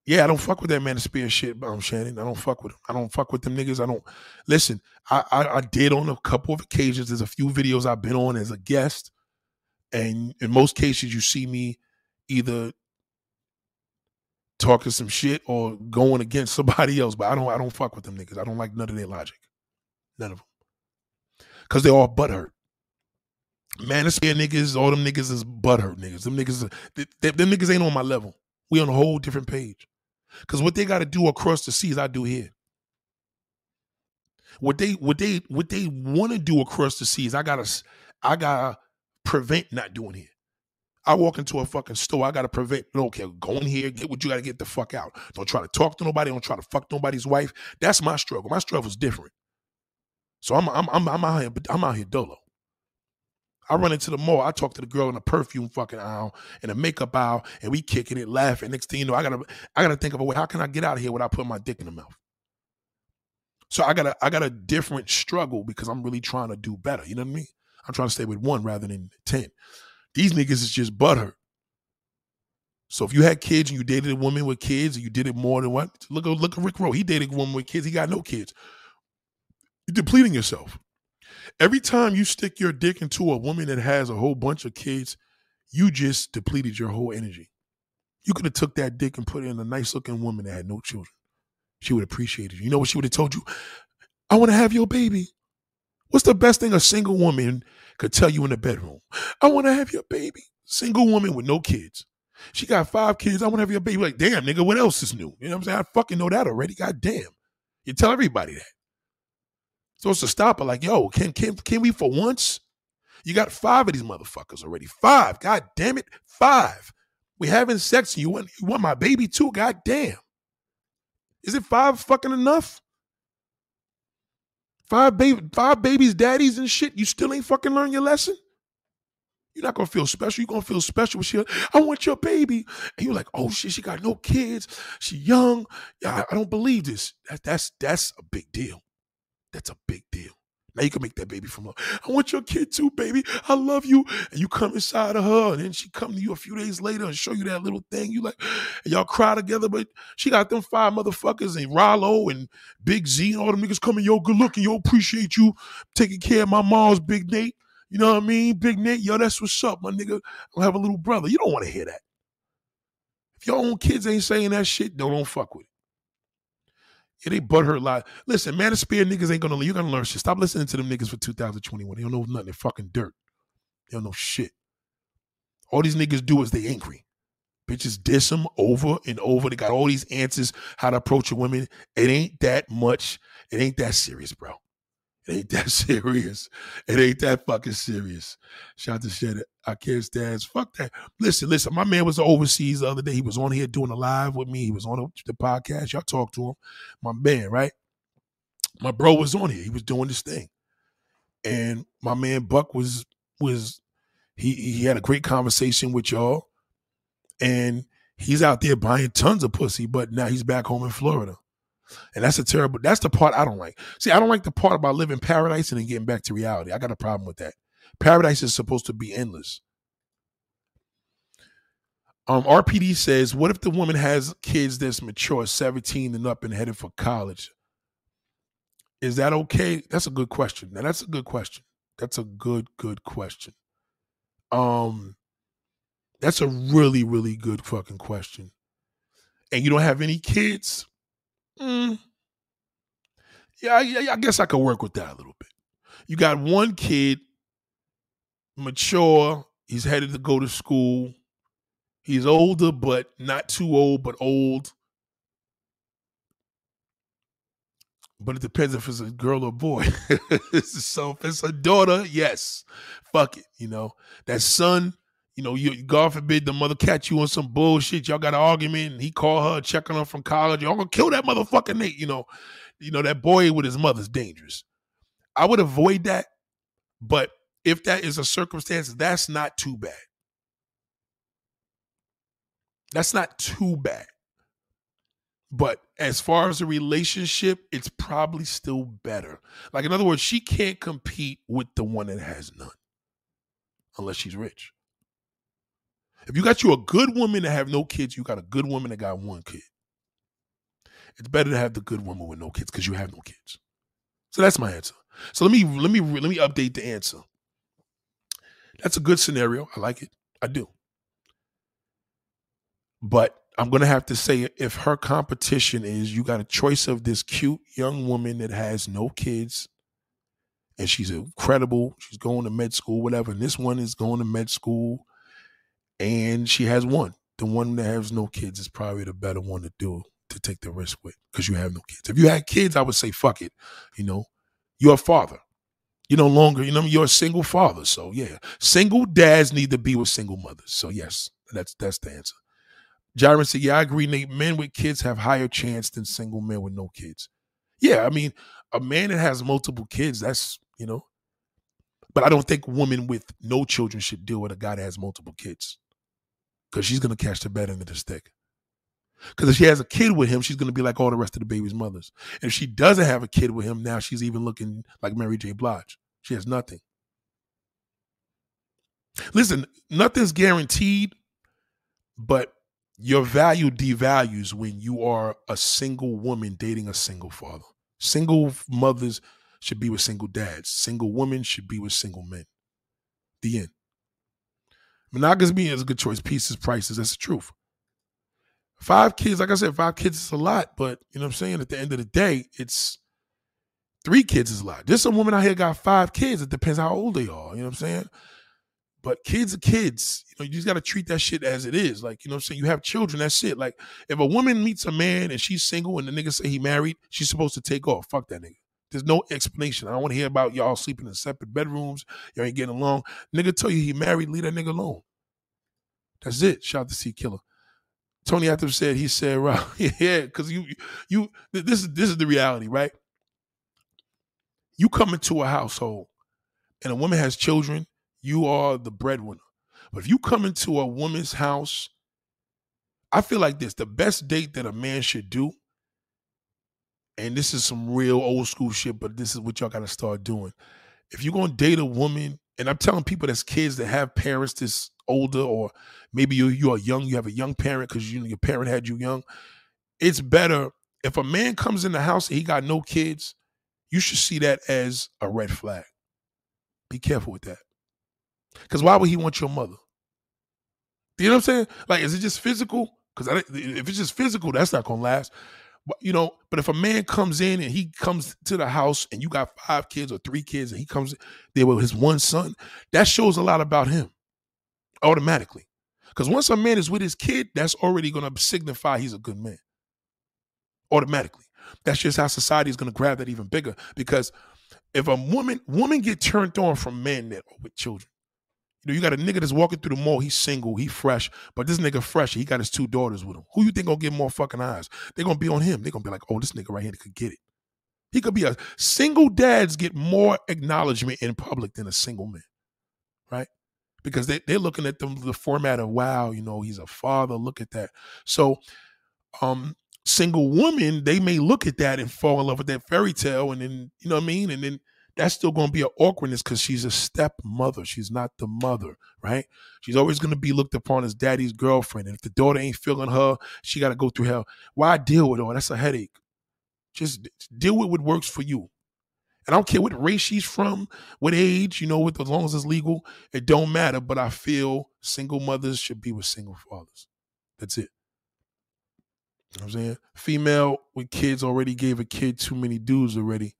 yeah, I don't fuck with that manosphere shit, um, Shannon. I don't fuck with them. I don't fuck with them niggas. I don't listen. I, I I did on a couple of occasions. There's a few videos I've been on as a guest, and in most cases, you see me either talking some shit or going against somebody else. But I don't I don't fuck with them niggas. I don't like none of their logic. None of them. Cause they're all butthurt. Manosphere niggas, all them niggas is butthurt niggas. Them niggas, they, they, them niggas ain't on my level. We on a whole different page. Cause what they got to do across the seas, I do here. What they what they what they want to do across the seas, I gotta I gotta prevent not doing here. I walk into a fucking store, I gotta prevent. Okay, go in here, get what you gotta get the fuck out. Don't try to talk to nobody. Don't try to fuck nobody's wife. That's my struggle. My struggle is different. So I'm I'm I'm, I'm out here, I'm out here dolo. I run into the mall. I talk to the girl in the perfume fucking aisle and the makeup aisle, and we kicking it, laughing. Next thing you know, I gotta I gotta think of a way. How can I get out of here without putting my dick in the mouth? So I got a I got a different struggle because I'm really trying to do better. You know what I mean? I'm trying to stay with one rather than ten. These niggas is just butthurt. So if you had kids and you dated a woman with kids and you did it more than what? Look look at Rick Rowe. He dated a woman with kids. He got no kids. You're depleting yourself. Every time you stick your dick into a woman that has a whole bunch of kids, you just depleted your whole energy. You could have took that dick and put it in a nice looking woman that had no children. She would appreciate it. You know what she would have told you? I want to have your baby. What's the best thing a single woman could tell you in the bedroom? I want to have your baby. Single woman with no kids. She got five kids. I want to have your baby. Like, damn, nigga, what else is new? You know what I'm saying? I fucking know that already. God damn. You tell everybody that. So it's a stopper. Like, yo, can can can we for once? You got five of these motherfuckers already. Five. God damn it. Five. We having sex you want you want my baby too? God damn. Is it five fucking enough? Five baby, five babies, daddies, and shit. You still ain't fucking learn your lesson. You're not gonna feel special. You're gonna feel special when she. I want your baby, and you're like, oh shit, she got no kids. She young. Yeah, I don't believe this. That, that's that's a big deal. That's a big deal. Now you can make that baby from love. I want your kid too, baby. I love you. And you come inside of her, and then she come to you a few days later and show you that little thing. You like, y'all cry together, but she got them five motherfuckers and Rollo and Big Z and all them niggas coming, yo, good looking, yo, appreciate you taking care of my mom's Big Nate. You know what I mean? Big Nate, yo, that's what's up, my nigga. I have a little brother. You don't want to hear that. If your own kids ain't saying that shit, don't, don't fuck with it. Yeah, they butthurt a lot. Listen, Manosphere niggas ain't gonna you're gonna learn shit. Stop listening to them niggas for 2021. They don't know nothing. They're fucking dirt. They don't know shit. All these niggas do is they angry. Bitches diss them over and over. They got all these answers how to approach a woman. It ain't that much. It ain't that serious, bro. It ain't that serious. It ain't that fucking serious. Shout out to Shed. I can't stand. Fuck that. Listen, listen. My man was overseas the other day. He was on here doing a live with me. He was on the podcast. Y'all talked to him. My man, right? My bro was on here. He was doing this thing, and my man Buck was was he he had a great conversation with y'all, and he's out there buying tons of pussy. But now he's back home in Florida. And that's a terrible, that's the part I don't like. See, I don't like the part about living paradise and then getting back to reality. I got a problem with that. Paradise is supposed to be endless. Um, RPD says, what if the woman has kids that's mature, 17 and up and headed for college? Is that okay? That's a good question. Now that's a good question. That's a good, good question. Um, that's a really, really good fucking question. And you don't have any kids? Mm, yeah, I, I guess I could work with that a little bit. You got one kid, mature. He's headed to go to school. He's older, but not too old, but old. But it depends if it's a girl or boy. so if it's a daughter, yes, fuck it. You know that son you know, you God forbid the mother catch you on some bullshit. Y'all got an argument, and he call her checking her from college. Y'all gonna kill that motherfucker Nate. You know, you know that boy with his mother's dangerous. I would avoid that, but if that is a circumstance, that's not too bad. That's not too bad. But as far as a relationship, it's probably still better. Like, in other words, she can't compete with the one that has none unless she's rich. If you got you a good woman that have no kids, you got a good woman that got one kid. it's better to have the good woman with no kids because you have no kids. So that's my answer. So let me let me let me update the answer. That's a good scenario. I like it. I do. But I'm gonna have to say if her competition is you got a choice of this cute young woman that has no kids and she's incredible, she's going to med school, whatever, and this one is going to med school and she has one. The one that has no kids is probably the better one to do to take the risk with because you have no kids. If you had kids, I would say fuck it. You know, you're a father. You're no longer, you know, you're a single father. So yeah, single dads need to be with single mothers. So yes, that's that's the answer. Jaron said, "Yeah, I agree. Nate, men with kids have higher chance than single men with no kids. Yeah, I mean, a man that has multiple kids, that's you know, but I don't think women with no children should deal with a guy that has multiple kids because she's gonna catch the bad end of the stick. Because if she has a kid with him, she's gonna be like all the rest of the baby's mothers. And if she doesn't have a kid with him, now she's even looking like Mary J. Blige. She has nothing. Listen, nothing's guaranteed, but your value devalues when you are a single woman dating a single father. Single mothers should be with single dads. Single women should be with single men. The end. Monogamy is a good choice. Pieces, prices. That's the truth. Five kids, like I said, five kids is a lot, but you know what I'm saying? At the end of the day, it's three kids is a lot. There's some women out here got five kids. It depends how old they are. You know what I'm saying? But kids are kids. You know, you just got to treat that shit as it is. Like, you know what I'm saying? You have children, that's it. Like, if a woman meets a man and she's single and the nigga say he married, she's supposed to take off. Fuck that nigga. There's no explanation. I don't want to hear about y'all sleeping in separate bedrooms. Y'all ain't getting along. Nigga tell you he married, leave that nigga alone. That's it. Shout out to C Killer. Tony Adams said, he said, right, yeah, because you you this is this is the reality, right? You come into a household and a woman has children you are the breadwinner. But if you come into a woman's house, I feel like this the best date that a man should do, and this is some real old school shit, but this is what y'all got to start doing. If you're to date a woman, and I'm telling people that's kids that have parents that's older, or maybe you, you are young, you have a young parent because you know, your parent had you young, it's better if a man comes in the house and he got no kids, you should see that as a red flag. Be careful with that. Because why would he want your mother? You know what I'm saying? Like, is it just physical? Because if it's just physical, that's not gonna last. But you know, but if a man comes in and he comes to the house and you got five kids or three kids and he comes there with his one son, that shows a lot about him automatically. Because once a man is with his kid, that's already gonna signify he's a good man. Automatically. That's just how society is gonna grab that even bigger. Because if a woman woman get turned on from men that are with children, you know, you got a nigga that's walking through the mall. He's single. He fresh. But this nigga fresh. He got his two daughters with him. Who you think gonna get more fucking eyes? They're gonna be on him. They're gonna be like, oh, this nigga right here could get it. He could be a single dads get more acknowledgement in public than a single man, right? Because they, they're looking at the format of wow, you know, he's a father. Look at that. So um single women, they may look at that and fall in love with that fairy tale, and then you know what I mean, and then that's still going to be an awkwardness because she's a stepmother. She's not the mother, right? She's always going to be looked upon as daddy's girlfriend. And if the daughter ain't feeling her, she got to go through hell. Why deal with all? That's a headache. Just deal with what works for you. And I don't care what race she's from, what age, you know, with as long as it's legal, it don't matter. But I feel single mothers should be with single fathers. That's it. You know what I'm saying? Female with kids already gave a kid too many dudes already.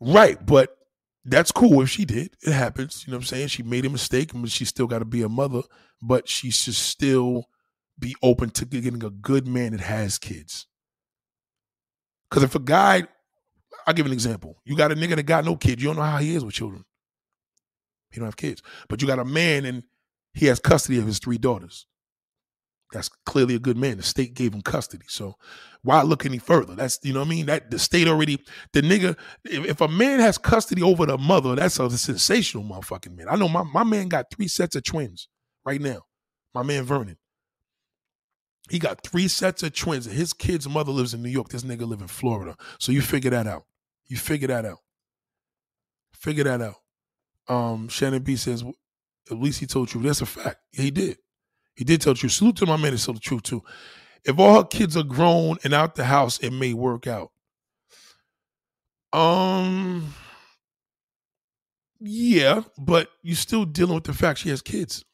Right, but that's cool if she did. It happens. You know what I'm saying? She made a mistake, but she still got to be a mother. But she should still be open to getting a good man that has kids. Because if a guy, I'll give an example. You got a nigga that got no kids. You don't know how he is with children. He don't have kids. But you got a man and he has custody of his three daughters. That's clearly a good man. The state gave him custody. So why look any further? That's you know what I mean. That the state already the nigga. If, if, a man has custody over the mother, that's a sensational motherfucking man. I know my my man got three sets of twins right now. My man Vernon. He got three sets of twins. His kid's mother lives in New York. This nigga live in Florida. So you figure that out. You figure that out. Figure that out. Um, Shannon B says, at least he told you. That's a fact. He did. He did tell the truth. Salute to my man that told the truth too. If all her kids are grown and out the house, it may work out. Um, yeah, but you're still dealing with the fact she has kids.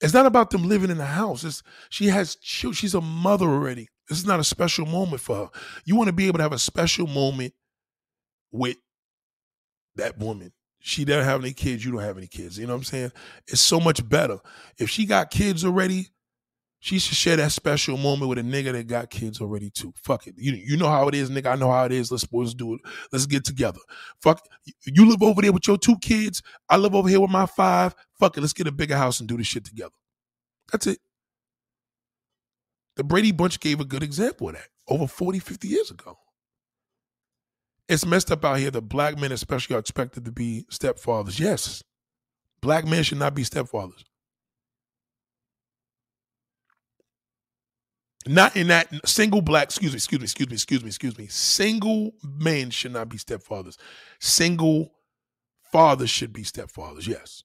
It's not about them living in the house. It's she has. She's a mother already. This is not a special moment for her. You want to be able to have a special moment with that woman. She doesn't have any kids. You don't have any kids. You know what I'm saying? It's so much better. If she got kids already, she should share that special moment with a nigga that got kids already too. Fuck it. You, you know how it is, nigga. I know how it is. Let's, let's do it. Let's get together. Fuck. You live over there with your two kids. I live over here with my five. Fuck it. Let's get a bigger house and do this shit together. That's it. The Brady Bunch gave a good example of that over 40, 50 years ago. It's messed up out here that black men, especially, are expected to be stepfathers. Yes, black men should not be stepfathers. Not in that single black, excuse me, excuse me, excuse me, excuse me, excuse me. Single men should not be stepfathers. Single fathers should be stepfathers. Yes.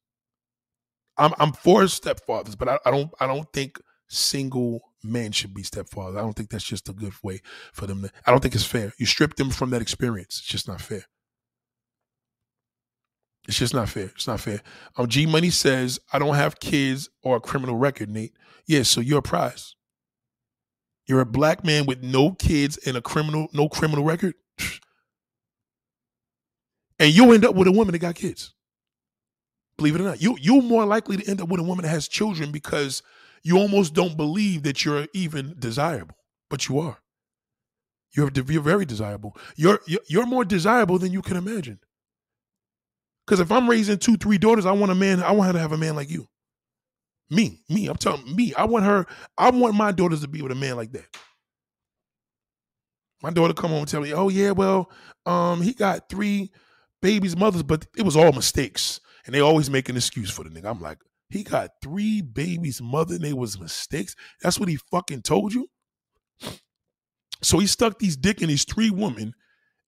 I'm I'm for stepfathers, but I, I don't I don't think single men should be stepfathers. I don't think that's just a good way for them to I don't think it's fair. You strip them from that experience. It's just not fair. It's just not fair. It's not fair. Um, G Money says, I don't have kids or a criminal record, Nate. Yeah, so you're a prize. You're a black man with no kids and a criminal, no criminal record. And you'll end up with a woman that got kids. Believe it or not. You you're more likely to end up with a woman that has children because you almost don't believe that you're even desirable. But you are. You're, you're very desirable. You're, you're more desirable than you can imagine. Because if I'm raising two, three daughters, I want a man, I want her to have a man like you. Me, me, I'm telling me, I want her, I want my daughters to be with a man like that. My daughter come home and tell me, oh yeah, well, um, he got three babies' mothers, but it was all mistakes. And they always make an excuse for the nigga. I'm like, he got three babies' mother they was mistakes. That's what he fucking told you. So he stuck these dick in these three women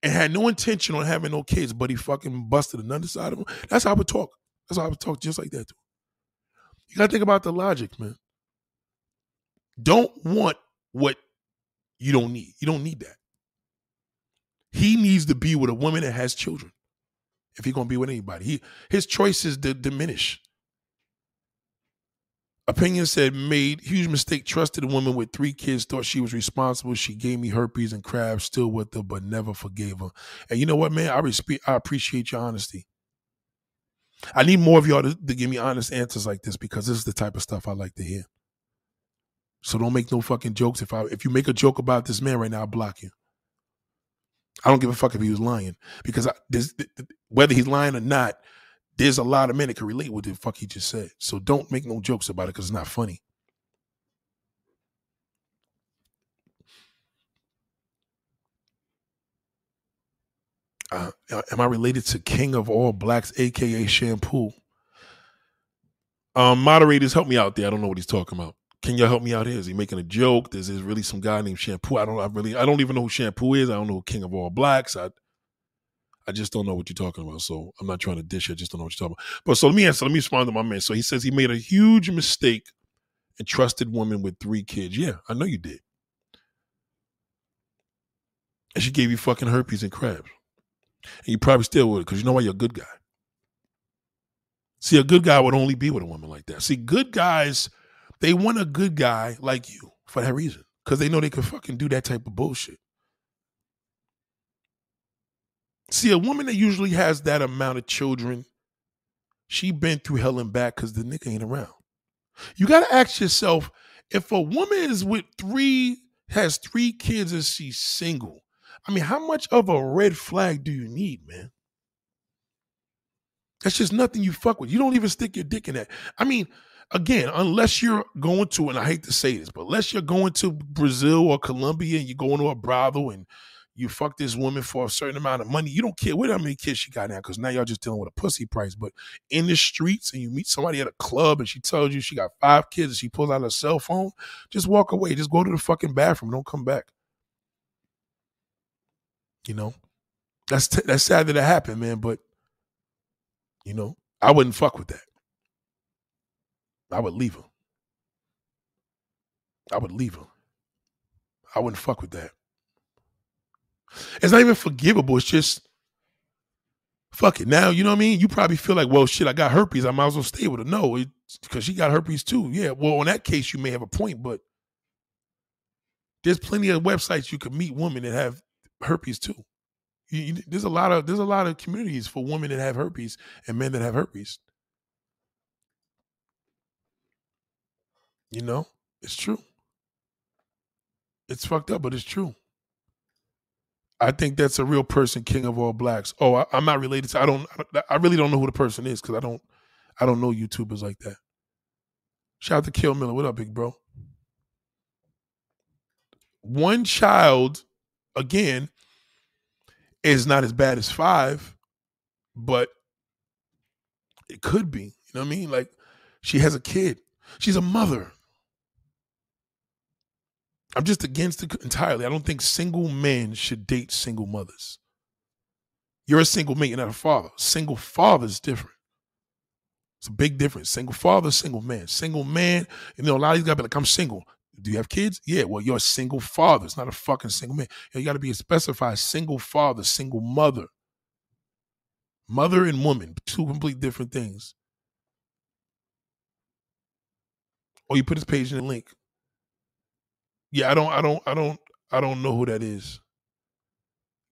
and had no intention on having no kids, but he fucking busted another side of him. That's how I would talk. That's how I would talk just like that too. You gotta think about the logic, man. Don't want what you don't need. You don't need that. He needs to be with a woman that has children. If he's gonna be with anybody, he his choices d- diminish. Opinion said made huge mistake. Trusted a woman with three kids. Thought she was responsible. She gave me herpes and crabs. Still with her, but never forgave her. And you know what, man? I respect. I appreciate your honesty. I need more of y'all to, to give me honest answers like this because this is the type of stuff I like to hear. So don't make no fucking jokes. If I if you make a joke about this man right now, I'll block you. I don't give a fuck if he was lying because I, this, whether he's lying or not, there's a lot of men that can relate with the fuck he just said. So don't make no jokes about it because it's not funny. Uh, am I related to King of All Blacks, aka Shampoo? Um, moderators, help me out there. I don't know what he's talking about. Can y'all help me out here? Is he making a joke? Is there really some guy named Shampoo? I don't. I really. I don't even know who Shampoo is. I don't know King of All Blacks. I. I just don't know what you're talking about. So I'm not trying to dish. I just don't know what you're talking about. But so let me answer. Let me respond to my man. So he says he made a huge mistake and trusted woman with three kids. Yeah, I know you did. And she gave you fucking herpes and crabs. And you probably still would because you know why you're a good guy. See, a good guy would only be with a woman like that. See, good guys, they want a good guy like you for that reason because they know they can fucking do that type of bullshit. See, a woman that usually has that amount of children, she been through hell and back because the nigga ain't around. You got to ask yourself if a woman is with three, has three kids and she's single, I mean, how much of a red flag do you need, man? That's just nothing you fuck with. You don't even stick your dick in that. I mean, again, unless you're going to, and I hate to say this, but unless you're going to Brazil or Colombia and you're going to a brothel and you fuck this woman for a certain amount of money, you don't care what how many kids she got now, because now y'all just dealing with a pussy price. But in the streets and you meet somebody at a club and she tells you she got five kids and she pulls out her cell phone, just walk away. Just go to the fucking bathroom. Don't come back. You know, that's t- that's sad that it happened, man. But you know, I wouldn't fuck with that. I would leave her. I would leave her. I wouldn't fuck with that. It's not even forgivable. It's just fuck it. Now, you know what I mean? You probably feel like, well, shit, I got herpes. I might as well stay with her. No, because she got herpes too. Yeah, well, in that case, you may have a point, but there's plenty of websites you can meet women that have herpes too. You, you, there's a lot of there's a lot of communities for women that have herpes and men that have herpes. You know, it's true. It's fucked up, but it's true. I think that's a real person, king of all blacks. Oh, I, am not related to. I don't. I really don't know who the person is because I don't. I don't know YouTubers like that. Shout out to Kill Miller. What up, big bro? One child, again, is not as bad as five, but it could be. You know what I mean? Like she has a kid. She's a mother. I'm just against it entirely. I don't think single men should date single mothers. You're a single man, you're not a father. Single father is different. It's a big difference. Single father, single man. Single man, you know, a lot of these guys be like, I'm single. Do you have kids? Yeah, well, you're a single father. It's not a fucking single man. You, got to be a specified single father, single mother. Mother and woman, two complete different things. Or you put his page in the link. Yeah, I don't, I don't, I don't, I don't know who that is.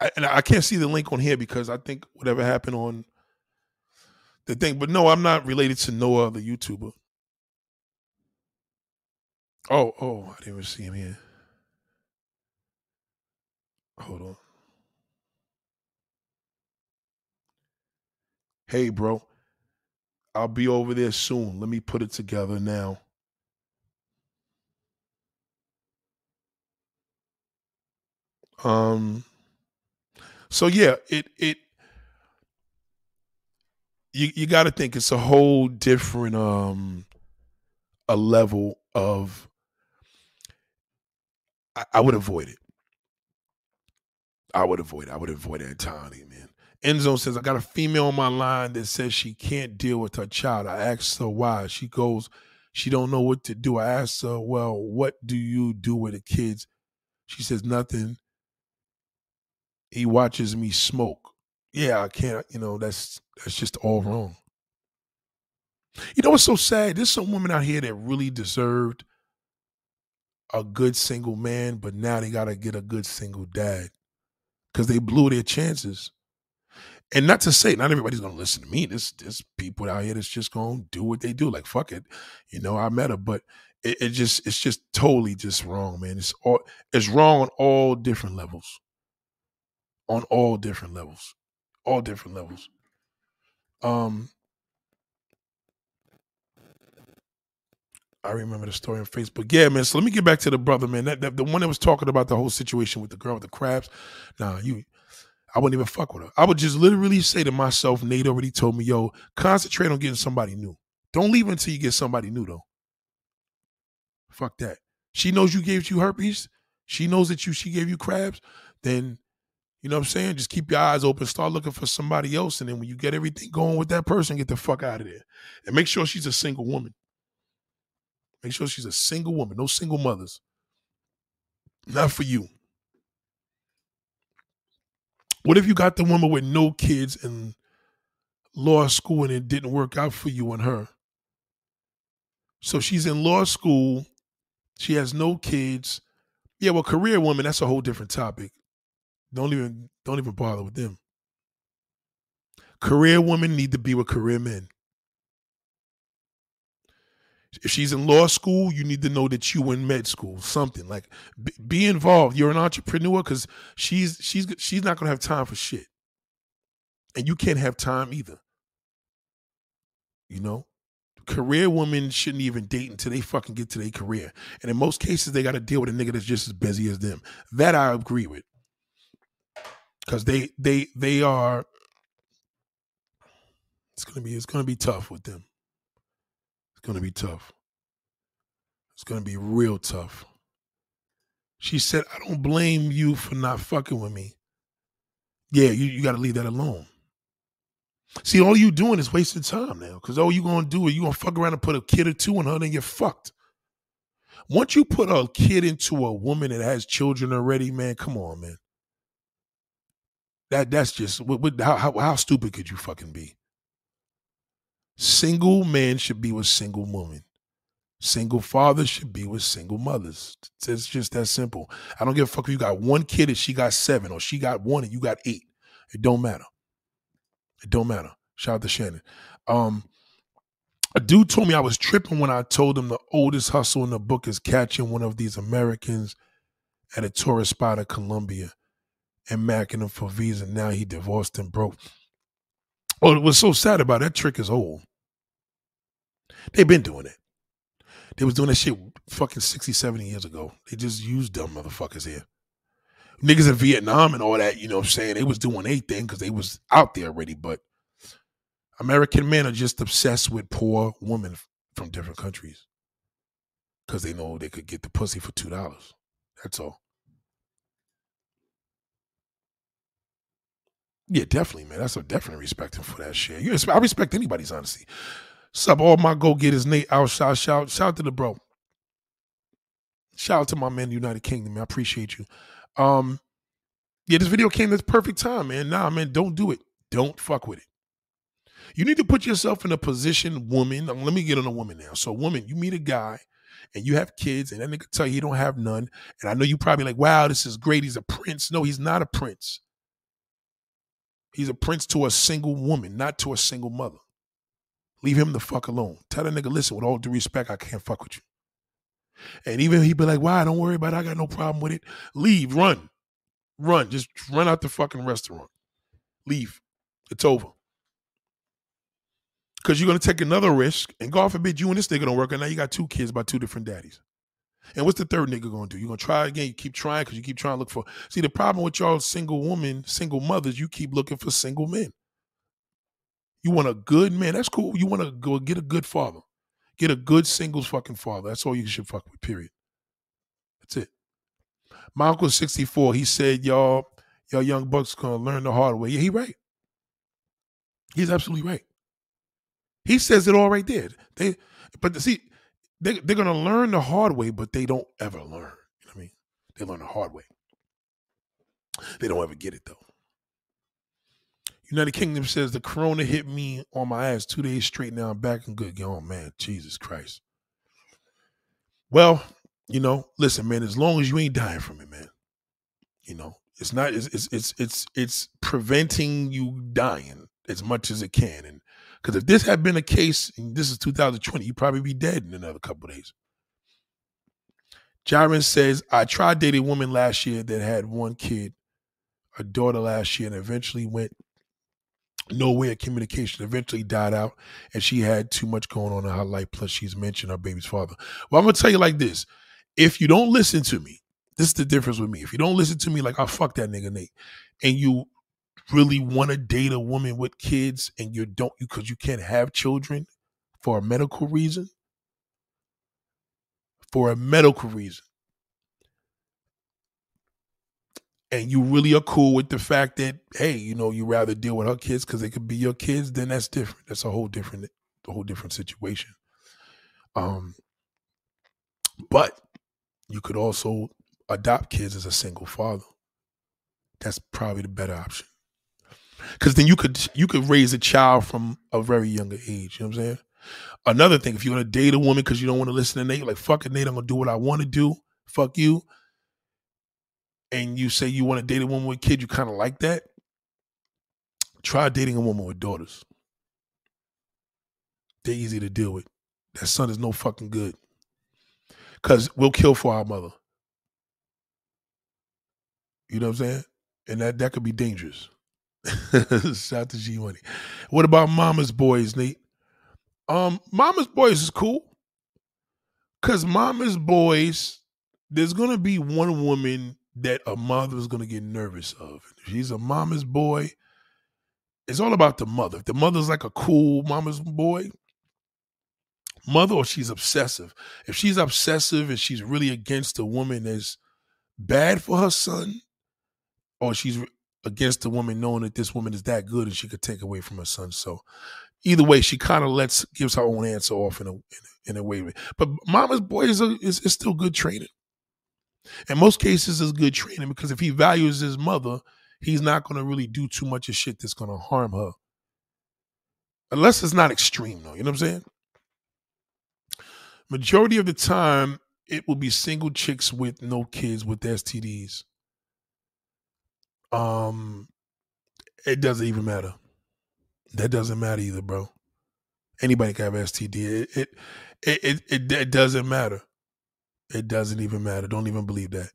I, and I can't see the link on here because I think whatever happened on the thing. But no, I'm not related to Noah, the YouTuber. Oh, oh, I didn't even see him here. Hold on. Hey, bro. I'll be over there soon. Let me put it together now. Um so yeah, it it you you got to think it's a whole different um a level of I, I would avoid it. I would avoid it. I would avoid it entirely, man. Enzo says, I got a female on my line that says she can't deal with her child. I asked her why. She goes, she don't know what to do. I asked her, well, what do you do with the kids? She says, nothing. He watches me smoke. Yeah, I can't, you know, that's that's just all wrong. You know what's so sad? There's some women out here that really deserved a good single man, but now they gotta get a good single dad because they blew their chances. And not to say not everybody's gonna listen to me. There's there's people out here that's just gonna do what they do. Like fuck it, you know. I met her, but it, it just it's just totally just wrong, man. It's all it's wrong on all different levels. On all different levels, all different levels. Um, I remember the story on Facebook. Yeah, man. So let me get back to the brother, man. That, that, the one that was talking about the whole situation with the girl with the crabs. Nah, you I wouldn't even fuck with her. I would just literally say to myself, Nate already told me, yo, concentrate on getting somebody new. Don't leave until you get somebody new though. Fuck that. She knows you gave you herpes. She knows that you she gave you crabs. Then you know what I'm saying? Just keep your eyes open. Start looking for somebody else. And then when you get everything going with that person, get the fuck out of there. And make sure she's a single woman. Make sure she's a single woman, no single mothers. Not for you. What if you got the woman with no kids in law school and it didn't work out for you and her? So she's in law school, she has no kids. Yeah, well, career woman, that's a whole different topic. Don't even don't even bother with them. Career women need to be with career men. If she's in law school, you need to know that you in med school, something like be, be involved. You're an entrepreneur because she's she's she's not gonna have time for shit, and you can't have time either. You know, career women shouldn't even date until they fucking get to their career, and in most cases, they got to deal with a nigga that's just as busy as them. That I agree with, because they they they are. It's gonna be it's gonna be tough with them It's to be tough. It's to be real tough. She said, I don't blame you for not fucking with me. Yeah, you, you got to leave that alone. See, all you doing is wasting time now because all you to do is you to fuck around and put a kid or two in her, then you're fucked. Once you put a kid into a woman that has children already, man, come on, man. That that's just what, what, how, how how stupid could you fucking be? Single men should be with single women. Single fathers should be with single mothers. It's just that simple. I don't give a fuck if you got one kid and she got seven, or she got one and you got eight. It don't matter. It don't matter. Shout out to Shannon. Um, a dude told me I was tripping when I told him the oldest hustle in the book is catching one of these Americans at a tourist spot in Colombia and macking him for visa. Now he divorced and broke. Oh, well, what's so sad about it, that trick is old. They've been doing it. They was doing that shit fucking 60, 70 years ago. They just used dumb motherfuckers here. Niggas in Vietnam and all that, you know what I'm saying? They was doing a thing because they was out there already, but American men are just obsessed with poor women from different countries because they know they could get the pussy for two dollars. That's all. Yeah, definitely, man. That's a definitely respect him for that shit. You, I respect anybody's honesty. Sup, all my go getters, Nate. Out, shout, shout, shout to the bro. Shout out to my man, United Kingdom. Man. I appreciate you. Um, yeah, this video came at the perfect time, man. Nah, man, don't do it. Don't fuck with it. You need to put yourself in a position, woman. let me get on a woman now. So, woman, you meet a guy and you have kids, and that nigga tell you he don't have none. And I know you probably like, wow, this is great. He's a prince. No, he's not a prince. He's a prince to a single woman, not to a single mother. Leave him the fuck alone. Tell that nigga, listen, with all due respect, I can't fuck with you. And even he'd be like, why? Don't worry about it. I got no problem with it. Leave, run. Run. Just run out the fucking restaurant. Leave. It's over. Because you're going to take another risk, and God forbid you and this nigga don't work, and now you got two kids by two different daddies. And what's the third nigga to do? You're going to try again. You keep trying because you keep trying to look for. See, the problem with y'all single women, single mothers, you keep looking for single men. You want a good man. That's cool. You want to go get a good father. Get a good singles fucking father. That's all you should fuck with, period. That's it. My uncle's 64. He said, y'all, y'all young bucks gonna learn the hard way. Yeah, he right. He's absolutely right. He says it all right there. They but see, they they're gonna learn the hard way, but they don't ever learn. You know what I mean? They learn the hard way. They don't ever get it though. United Kingdom says the corona hit me on my ass two days straight. Now I'm back and good. Oh man, Jesus Christ. Well, you know, listen, man. As long as you ain't dying from it, man. You know, it's not. It's it's it's it's, it's preventing you dying as much as it can. And because if this had been a case, and this is 2020, you'd probably be dead in another couple days. Jaren says, I tried dating a woman last year that had one kid, a daughter last year, and eventually went no way of communication eventually died out and she had too much going on in her life. Plus she's mentioned her baby's father. Well i'm gonna tell you like this. If you don't listen to me this is the difference with me. If you don't listen to me like i fuck that nigga nate and you really want to date a woman with kids and you don't because you can't have children for a medical reason for a medical reason and you really are cool with the fact that hey, you know, you rather deal with her kids because they could be your kids, then that's different. That's a whole different, a whole different situation. Um, but you could also adopt kids as a single father. That's probably the better option. Cause then you could you could raise a child from a very younger age. You know what I'm saying? Another thing, if you want to date a woman because you don't want to listen to Nate, like fuck it, Nate, I'm gonna do what I want to do. Fuck you and you say you want to date a woman with kids, you kind of like that, try dating a woman with daughters. They're easy to deal with. That son is no fucking good. Cause we'll kill for our mother. You know what I'm saying? And that that could be dangerous. Shout out to G Money. What about Mama's Boys, Nate? Um, Mama's Boys is cool. Cause Mama's Boys, there's gonna be one woman that a mother is to get nervous of. If she's a mama's boy, it's all about the mother. If the mother's like a cool mama's boy, mother, or she's obsessive. If she's obsessive and she's really against a woman that's bad for her son, or she's against the woman knowing that this woman is that good and she could take away from her son. So, either way, she kind of lets gives her own answer off in a in a, way. But Mama's boy is, a, is is still good training. In most cases, is good training because if he values his mother, he's not going to really do too much of shit that's going to harm her. Unless it's not extreme, though. You know what I'm saying? Majority of the time, it will be single chicks with no kids with STDs. Um, it doesn't even matter. That doesn't matter either, bro. Anybody can have STD. It it it it, it doesn't matter. It doesn't even matter. Don't even believe that.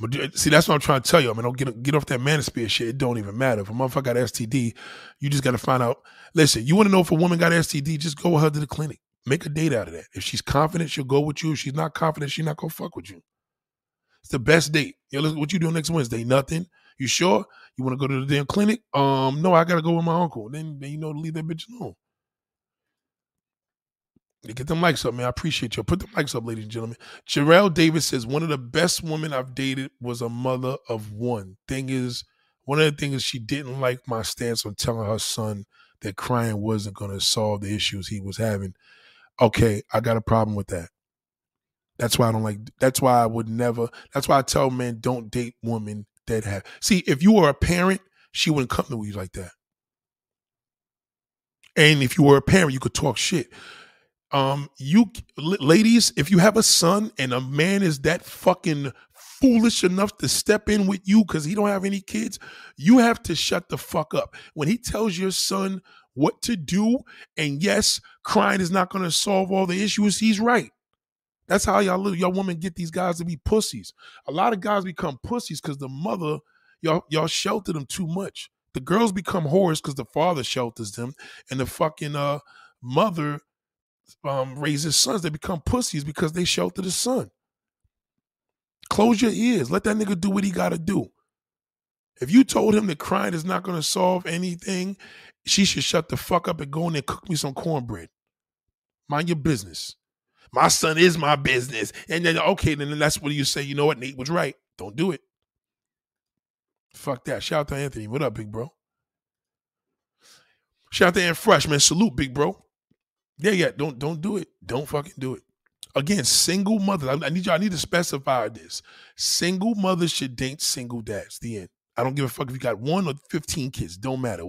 But see, that's what I'm trying to tell you. I mean, don't get get off that manosphere shit. It don't even matter. If a motherfucker got STD, you just got to find out. Listen, you want to know if a woman got STD? Just go with her to the clinic. Make a date out of that. If she's confident, she'll go with you. If she's not confident, she's not gonna fuck with you. It's the best date. Yo, listen, what you doing next Wednesday? Nothing. You sure? You want to go to the damn clinic? Um, no, I gotta go with my uncle. Then, then you know to leave that bitch alone. Get them likes up, man. I appreciate you. Put them likes up, ladies and gentlemen. Jarrell Davis says one of the best women I've dated was a mother of one. Thing is, one of the things is she didn't like my stance on telling her son that crying wasn't going to solve the issues he was having. Okay, I got a problem with that. That's why I don't like. That's why I would never. That's why I tell men don't date women that have. See, if you were a parent, she wouldn't come to you like that. And if you were a parent, you could talk shit um you ladies if you have a son and a man is that fucking foolish enough to step in with you because he don't have any kids you have to shut the fuck up when he tells your son what to do and yes crying is not going to solve all the issues he's right that's how y'all y'all women get these guys to be pussies a lot of guys become pussies because the mother y'all y'all shelter them too much the girls become whores because the father shelters them and the fucking uh mother um, raises sons, they become pussies because they shelter the son. Close your ears. Let that nigga do what he got to do. If you told him that crying is not to solve anything, she should shut the fuck up and go in there and cook me some cornbread. Mind your business. My son is my business. And then, okay, then that's what you say. You know what? Nate was right. Don't do it. Fuck that. Shout out to Anthony. What up, big bro? Shout out to Ant Fresh, man. Salute, big bro. Yeah, yeah. Don't don't do it. Don't fucking do it. Again, single mothers. I, I need y'all. I need to specify this. Single mothers should date single dads. The end. I don't give a fuck if you got one or 15 kids. Don't matter.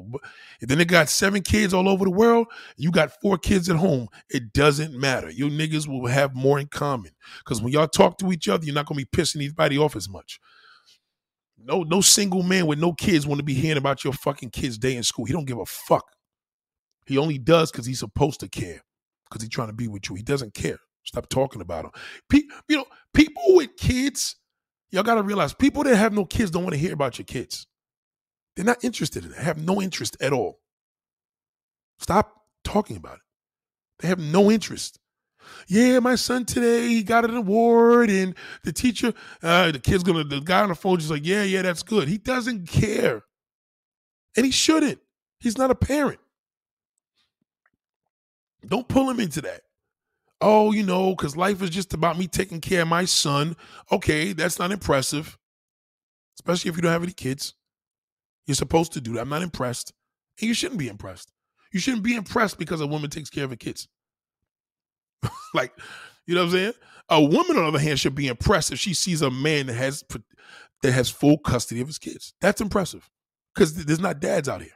If then they got seven kids all over the world, you got four kids at home. It doesn't matter. You niggas will have more in common. Because when y'all talk to each other, you're not gonna be pissing anybody off as much. No, no single man with no kids want to be hearing about your fucking kids' day in school. He don't give a fuck. He only does because he's supposed to care because he's trying to be with you. He doesn't care. Stop talking about him. Pe- you know, people with kids, y'all got to realize people that have no kids don't want to hear about your kids. They're not interested in it, they have no interest at all. Stop talking about it. They have no interest. Yeah, my son today he got an award, and the teacher, uh, the kid's gonna, the guy on the phone just like, yeah, yeah, that's good. He doesn't care, and he shouldn't. He's not a parent. Don't pull him into that. Oh, you know, because life is just about me taking care of my son. Okay, that's not impressive, especially if you don't have any kids. You're supposed to do that. I'm not impressed. And you shouldn't be impressed. You shouldn't be impressed because a woman takes care of her kids. like, you know what I'm saying? A woman, on the other hand, should be impressed if she sees a man that has that has full custody of his kids. That's impressive because there's not dads out here.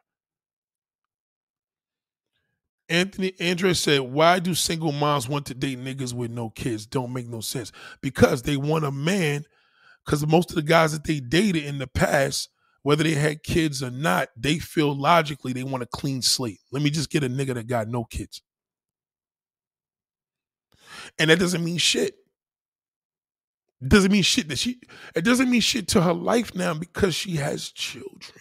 Anthony Andres said, Why do single moms want to date niggas with no kids? Don't make no sense. Because they want a man, because most of the guys that they dated in the past, whether they had kids or not, they feel logically they want a clean slate. Let me just get a nigga that got no kids. And that doesn't mean shit. It doesn't mean shit that she it doesn't mean shit to her life now because she has children.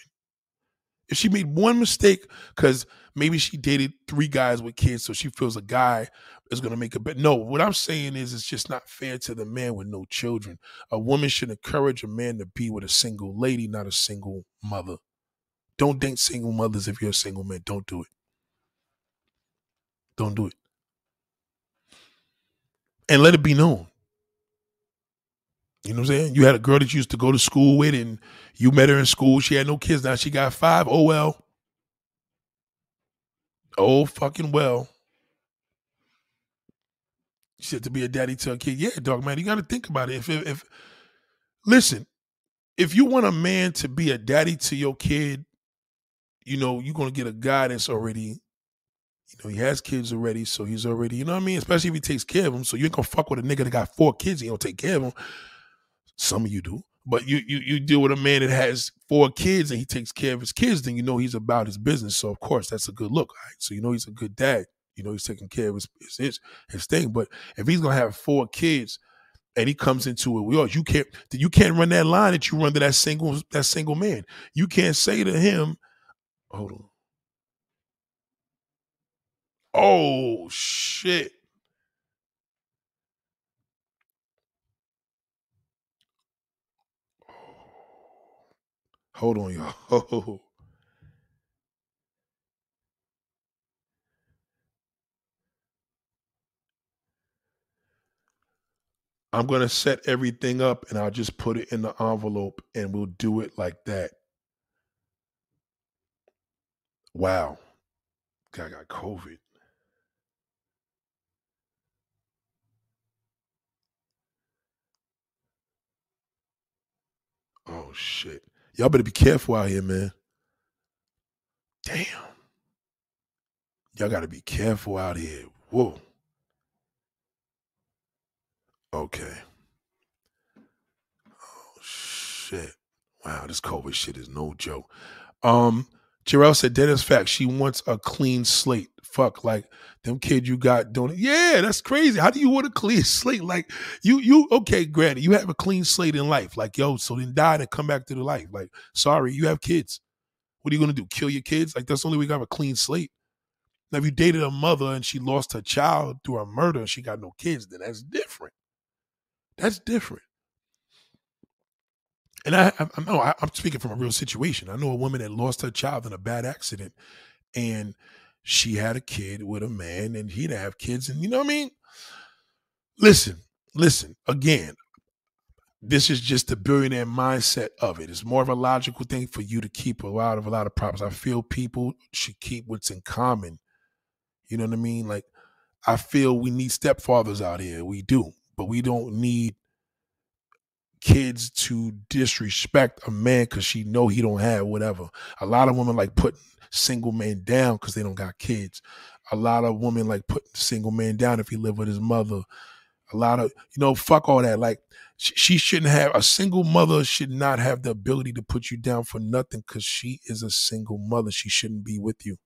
If she made one mistake, because maybe she dated three guys with kids, so she feels a guy is going to make a bet. No, what I'm saying is it's just not fair to the man with no children. A woman should encourage a man to be with a single lady, not a single mother. Don't date single mothers if you're a single man. Don't do it. Don't do it. And let it be known. You know what I'm saying? You had a girl that you used to go to school with and you met her in school. She had no kids. Now she got five. Oh, well. Oh fucking well. Said to be a daddy to a kid. Yeah, dog man, you got to think about it. If, if if listen, if you want a man to be a daddy to your kid, you know you're gonna get a guy that's already you know, he has kids already, so he's already, you know what I mean? Especially if he takes care of them. So you ain't gonna fuck with a nigga that got four kids, he don't take care of them. Some of you do. But you you you deal with a man that has four kids and he takes care of his kids, then you know he's about his business. So of course that's a good look. Right? So you know he's a good dad. You know he's taking care of his his his thing. But if he's gonna have four kids and he comes into it, well, you can't you can't run that line that you run to that single that single man. You can't say to him, hold on. Oh shit. Hold on, y'all. I'm going to set everything up and I'll just put it in the envelope and we'll do it like that. Wow. Guy got COVID. Oh shit. Y'all better be careful out here, man. Damn. Y'all gotta be careful out here. Whoa. Okay. Oh shit. Wow, this COVID shit is no joke. Um, Jarrell said, that is fact. She wants a clean slate. Fuck, like them kid you got doing it. Yeah, that's crazy. How do you want a clean slate? Like you, you okay, granted, you have a clean slate in life. Like, yo, so then die and come back to the life. Like, sorry, you have kids. What are you gonna do? Kill your kids? Like, that's the only way you have a clean slate. Now, if you dated a mother and she lost her child through a murder and she got no kids, then that's different. That's different. And I, I, I know oh, I, I'm speaking from a real situation. I know a woman that lost her child in a bad accident, and she had a kid with a man, and he didn't have kids, and you know what I mean. Listen, listen. Again, this is just the billionaire mindset of it. It's more of a logical thing for you to keep a lot of a lot of problems. I feel people should keep what's in common. You know what I mean? Like I feel we need stepfathers out here. We do, but we don't need kids to disrespect a man because she know he don't have whatever. A lot of women like putting single men down because they don't got kids. A lot of women like putting single man down if he live with his mother. A lot of you know, fuck all that. Like she shouldn't have a single mother should not have the ability to put you down for nothing because she is a single mother. She shouldn't be with you.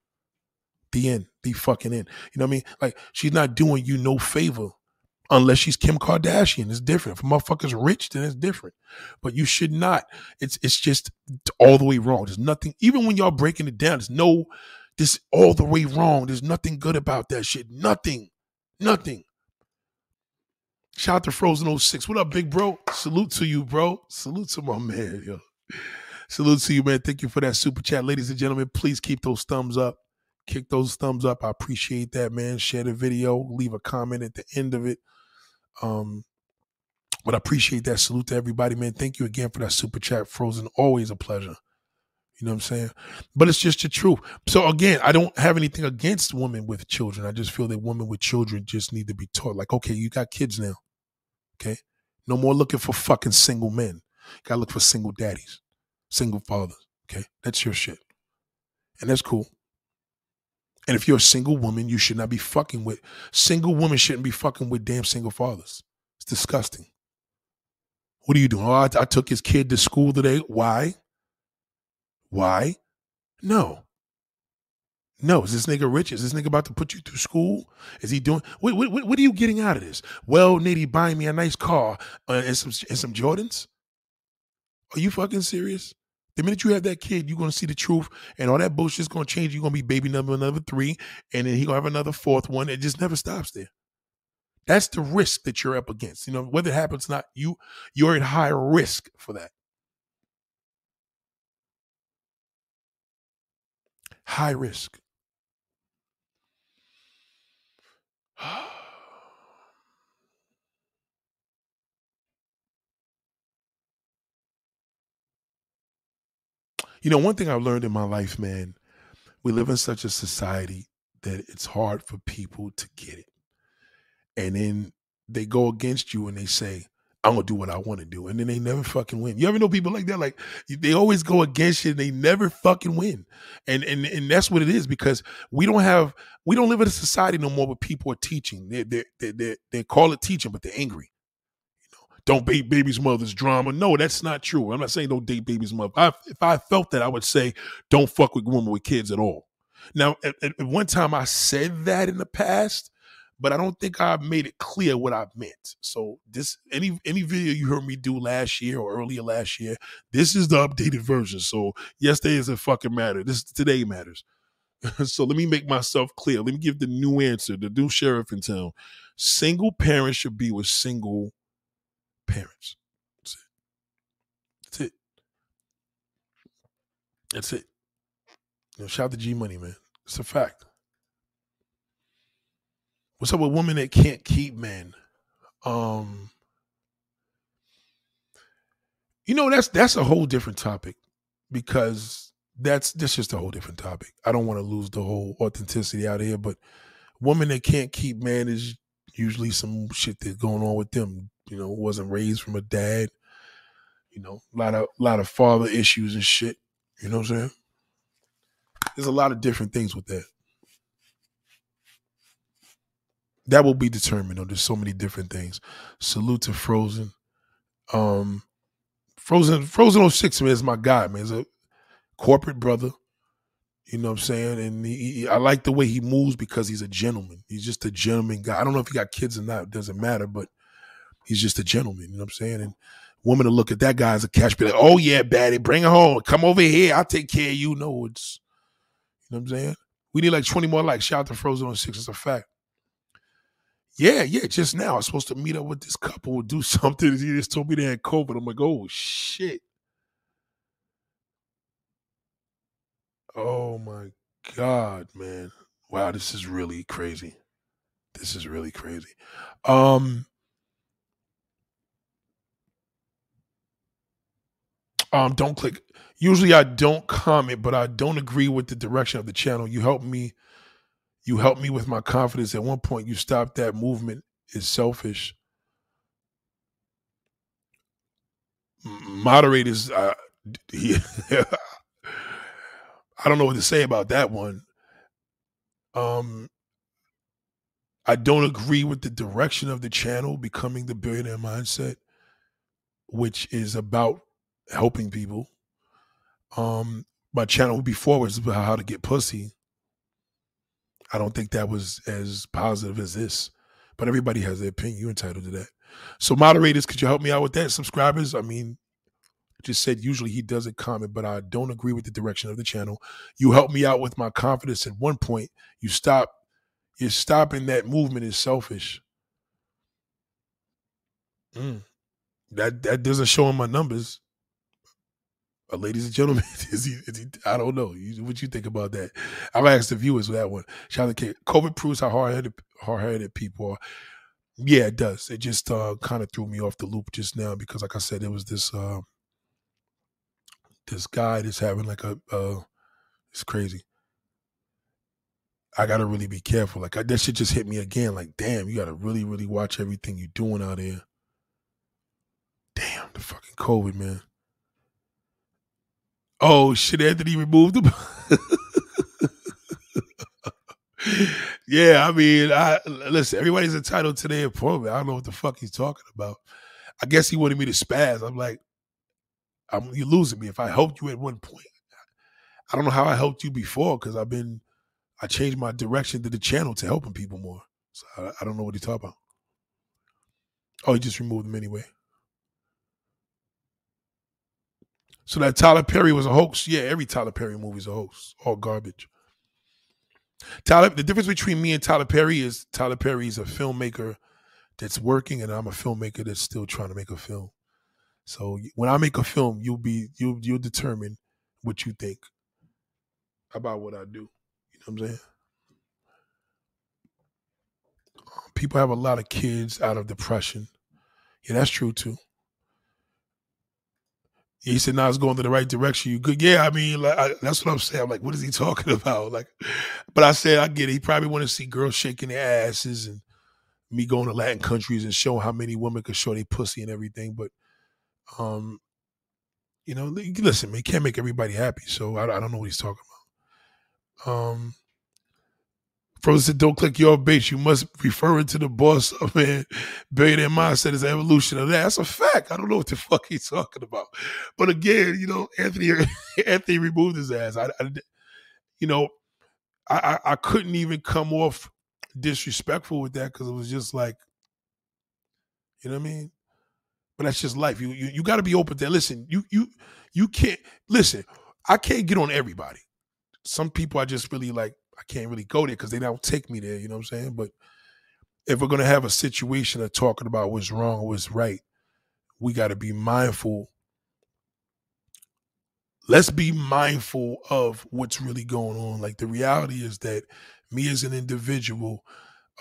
The end. The fucking end. You know what I mean? Like she's not doing you no favor unless she's Kim Kardashian. It's different. If motherfucker's rich, then it's different. But you should not. It's it's just all the way wrong. There's nothing. Even when y'all breaking it down, there's no. This all the way wrong. There's nothing good about that shit. Nothing. Nothing. Shout out to Frozen 06. What up, big bro? Salute to you, bro. Salute to my man, yo. Salute to you, man. Thank you for that super chat. Ladies and gentlemen, please keep those thumbs up. Kick those thumbs up. I appreciate that, man. Share the video. Leave a comment at the end of it. Um, but I appreciate that. Salute to everybody, man. Thank you again for that super chat, Frozen. Always a pleasure. You know what I'm saying? But it's just the truth. So again, I don't have anything against women with children. I just feel that women with children just need to be taught. Like, okay, you got kids now. Okay. No more looking for fucking single men. Gotta look for single daddies, single fathers. Okay. That's your shit. And that's cool. And if you're a single woman, you should not be fucking with single women shouldn't be fucking with damn single fathers. It's disgusting. What are you doing? Oh, I, I took his kid to school today. Why? Why? No. No, is this nigga rich? Is this nigga about to put you through school? Is he doing? What, what, what are you getting out of this? Well, Nitty buying me a nice car uh, and some and some Jordans. Are you fucking serious? The minute you have that kid, you're gonna see the truth, and all that bullshit's gonna change. You're gonna be baby number number three, and then he gonna have another fourth one. It just never stops there. That's the risk that you're up against. You know, whether it happens or not, you you're at high risk for that. High risk. You know, one thing I've learned in my life, man, we live in such a society that it's hard for people to get it. And then they go against you and they say, I'm gonna do what I want to do, and then they never fucking win. You ever know people like that? Like they always go against you, and they never fucking win. And and and that's what it is because we don't have we don't live in a society no more where people are teaching. They they they they, they call it teaching, but they're angry. Don't date baby's mother's drama. No, that's not true. I'm not saying don't date baby's mother. I, if I felt that, I would say don't fuck with women with kids at all. Now, at, at one time I said that in the past but I don't think I made it clear what I meant. So this any any video you heard me do last year or earlier last year, this is the updated version. So yesterday doesn't fucking matter. This today matters. so let me make myself clear. Let me give the new answer. The new sheriff in town. Single parents should be with single parents. That's it. That's it. That's it. You know, shout out to G Money, man. It's a fact. What's up with women that can't keep men? Um, you know that's that's a whole different topic because that's that's just a whole different topic. I don't want to lose the whole authenticity out here, but women that can't keep men is usually some shit that's going on with them. You know, wasn't raised from a dad. You know, a lot of a lot of father issues and shit. You know what I'm saying? There's a lot of different things with that that will be determined. There's so many different things. Salute to Frozen. Um, Frozen, Frozen 06, man, is my guy, man. He's a corporate brother. You know what I'm saying? And he, he, I like the way he moves because he's a gentleman. He's just a gentleman guy. I don't know if he got kids or not. It doesn't matter, but he's just a gentleman. You know what I'm saying? And women to look at that guy as a cash, be like, oh, yeah, baddie, bring her home. Come over here. I'll take care of you. No, it's, you know what I'm saying? We need like 20 more likes. Shout out to Frozen on 06. It's a fact. Yeah, yeah, just now. I was supposed to meet up with this couple, do something. He just told me they had COVID. I'm like, oh shit. Oh my God, man. Wow, this is really crazy. This is really crazy. Um Um, don't click. Usually I don't comment, but I don't agree with the direction of the channel. You help me you helped me with my confidence. At one point, you stopped that movement is selfish. Moderators, uh, he, I don't know what to say about that one. Um, I don't agree with the direction of the channel becoming the billionaire mindset, which is about helping people. Um, my channel before was about how to get pussy. I don't think that was as positive as this. But everybody has their opinion. You're entitled to that. So moderators, could you help me out with that? Subscribers, I mean, just said usually he doesn't comment, but I don't agree with the direction of the channel. You helped me out with my confidence at one point. You stop, you're stopping that movement is selfish. Mm. That that doesn't show in my numbers. Uh, ladies and gentlemen, is he, is he, I don't know. what you think about that? I've asked the viewers that one. Shout out to COVID proves how hard headed hard headed people are. Yeah, it does. It just uh, kind of threw me off the loop just now because, like I said, it was this uh, this guy that's having like a uh, it's crazy. I gotta really be careful. Like I, that shit just hit me again. Like, damn, you gotta really, really watch everything you're doing out there. Damn, the fucking COVID, man. Oh shit, Anthony removed him. yeah, I mean, I listen, everybody's entitled to their appointment. I don't know what the fuck he's talking about. I guess he wanted me to spaz. I'm like, I'm you're losing me. If I helped you at one point, I don't know how I helped you before because I've been I changed my direction to the channel to helping people more. So I, I don't know what he's talking about. Oh, he just removed him anyway. So that Tyler Perry was a hoax. Yeah, every Tyler Perry movie is a hoax. All garbage. Tyler, the difference between me and Tyler Perry is Tyler Perry is a filmmaker that's working, and I'm a filmmaker that's still trying to make a film. So when I make a film, you'll be you'll you'll determine what you think about what I do. You know what I'm saying? People have a lot of kids out of depression. Yeah, that's true too. He said, "Now it's going in the right direction. You good? Yeah, I mean, like, I, that's what I'm saying. I'm like, what is he talking about? Like, but I said, I get it. He probably want to see girls shaking their asses and me going to Latin countries and showing how many women could show their pussy and everything. But, um, you know, listen, man, can't make everybody happy. So I, I don't know what he's talking about. Um, Frozen said, "Don't click your base. You must refer it to the boss of man. Billionaire mindset is evolution of that. That's a fact. I don't know what the fuck he's talking about. But again, you know, Anthony Anthony removed his ass. I, I you know, I, I, I couldn't even come off disrespectful with that because it was just like, you know what I mean. But that's just life. You you you got to be open to listen. You you you can't listen. I can't get on everybody. Some people I just really like I can't really go there because they don't take me there. You know what I'm saying? But if we're gonna have a situation of talking about what's wrong or what's right, we got to be mindful. Let's be mindful of what's really going on. Like the reality is that me as an individual,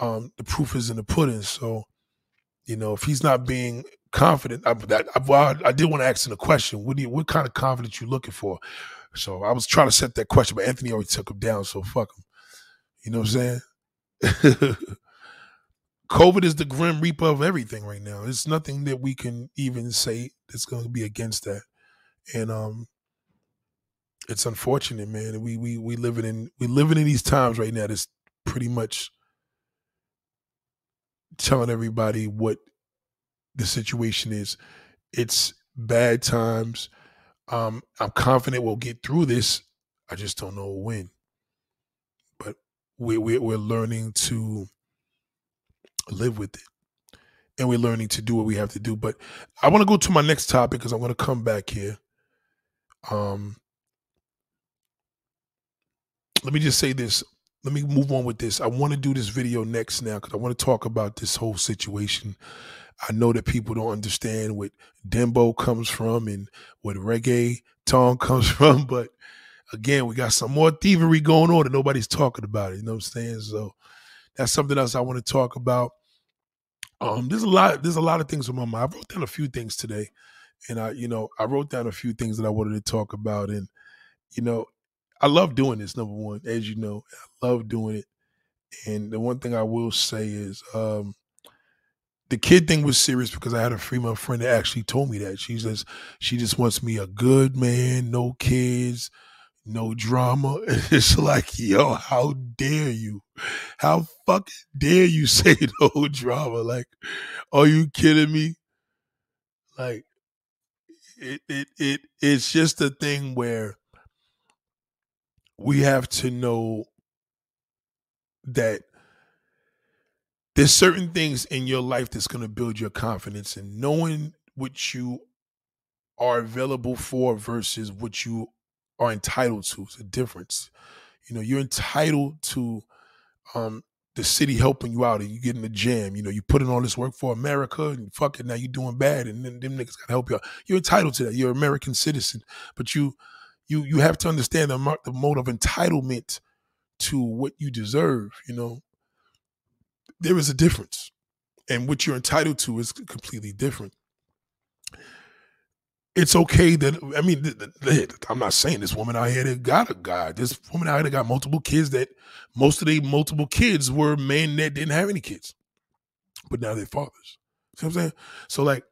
um, the proof is in the pudding. So, you know, if he's not being confident, I, that, I, well, I, I did want to ask him a question. What do you, what kind of confidence you looking for? So I was trying to set that question, but Anthony already took him down. So fuck him. You know what I'm saying? COVID is the grim reaper of everything right now. It's nothing that we can even say that's going to be against that. And um it's unfortunate, man. We we we living in we living in these times right now that's pretty much telling everybody what the situation is. It's bad times. Um, I'm confident we'll get through this. I just don't know when we, we, we're learning to live with it and we're learning to do what we have to do. But I want to go to my next topic because I'm going to come back here. Um, let me just say this. Let me move on with this. I want to do this video next now because I want to talk about this whole situation. I know that people don't understand what Dembow comes from and what reggae tone comes from, but again, we got some more thievery going on and nobody's talking about it. You know what I'm saying? So that's something else I want to talk about. Um, there's a lot, there's a lot of things on my mind. I wrote down a few things today. And I, you know, I wrote down a few things that I wanted to talk about. And, you know, I love doing this, number one, as you know. I love doing it. And the one thing I will say is, um, the kid thing was serious because I had a female friend that actually told me that. She says she just wants me a good man, no kids, no drama. It's like, yo, how dare you? How fucking dare you say no drama? Like, are you kidding me? Like, it it it it's just a thing where we have to know that there's certain things in your life that's going to build your confidence and knowing what you are available for versus what you are entitled to. It's a difference. You know, you're entitled to um, the city helping you out and you get in the jam. You know, you put in all this work for America and fuck it, now you're doing bad and then them niggas gotta help you out. You're entitled to that. You're an American citizen. But you you you have to understand the, the mode of entitlement to what you deserve, you know. There is a difference. And what you're entitled to is completely different it's okay that I mean, I'm not saying this woman out here that got a guy. This woman out here that got multiple kids. That most of the multiple kids were men that didn't have any kids, but now they're fathers. See what I'm saying? So like,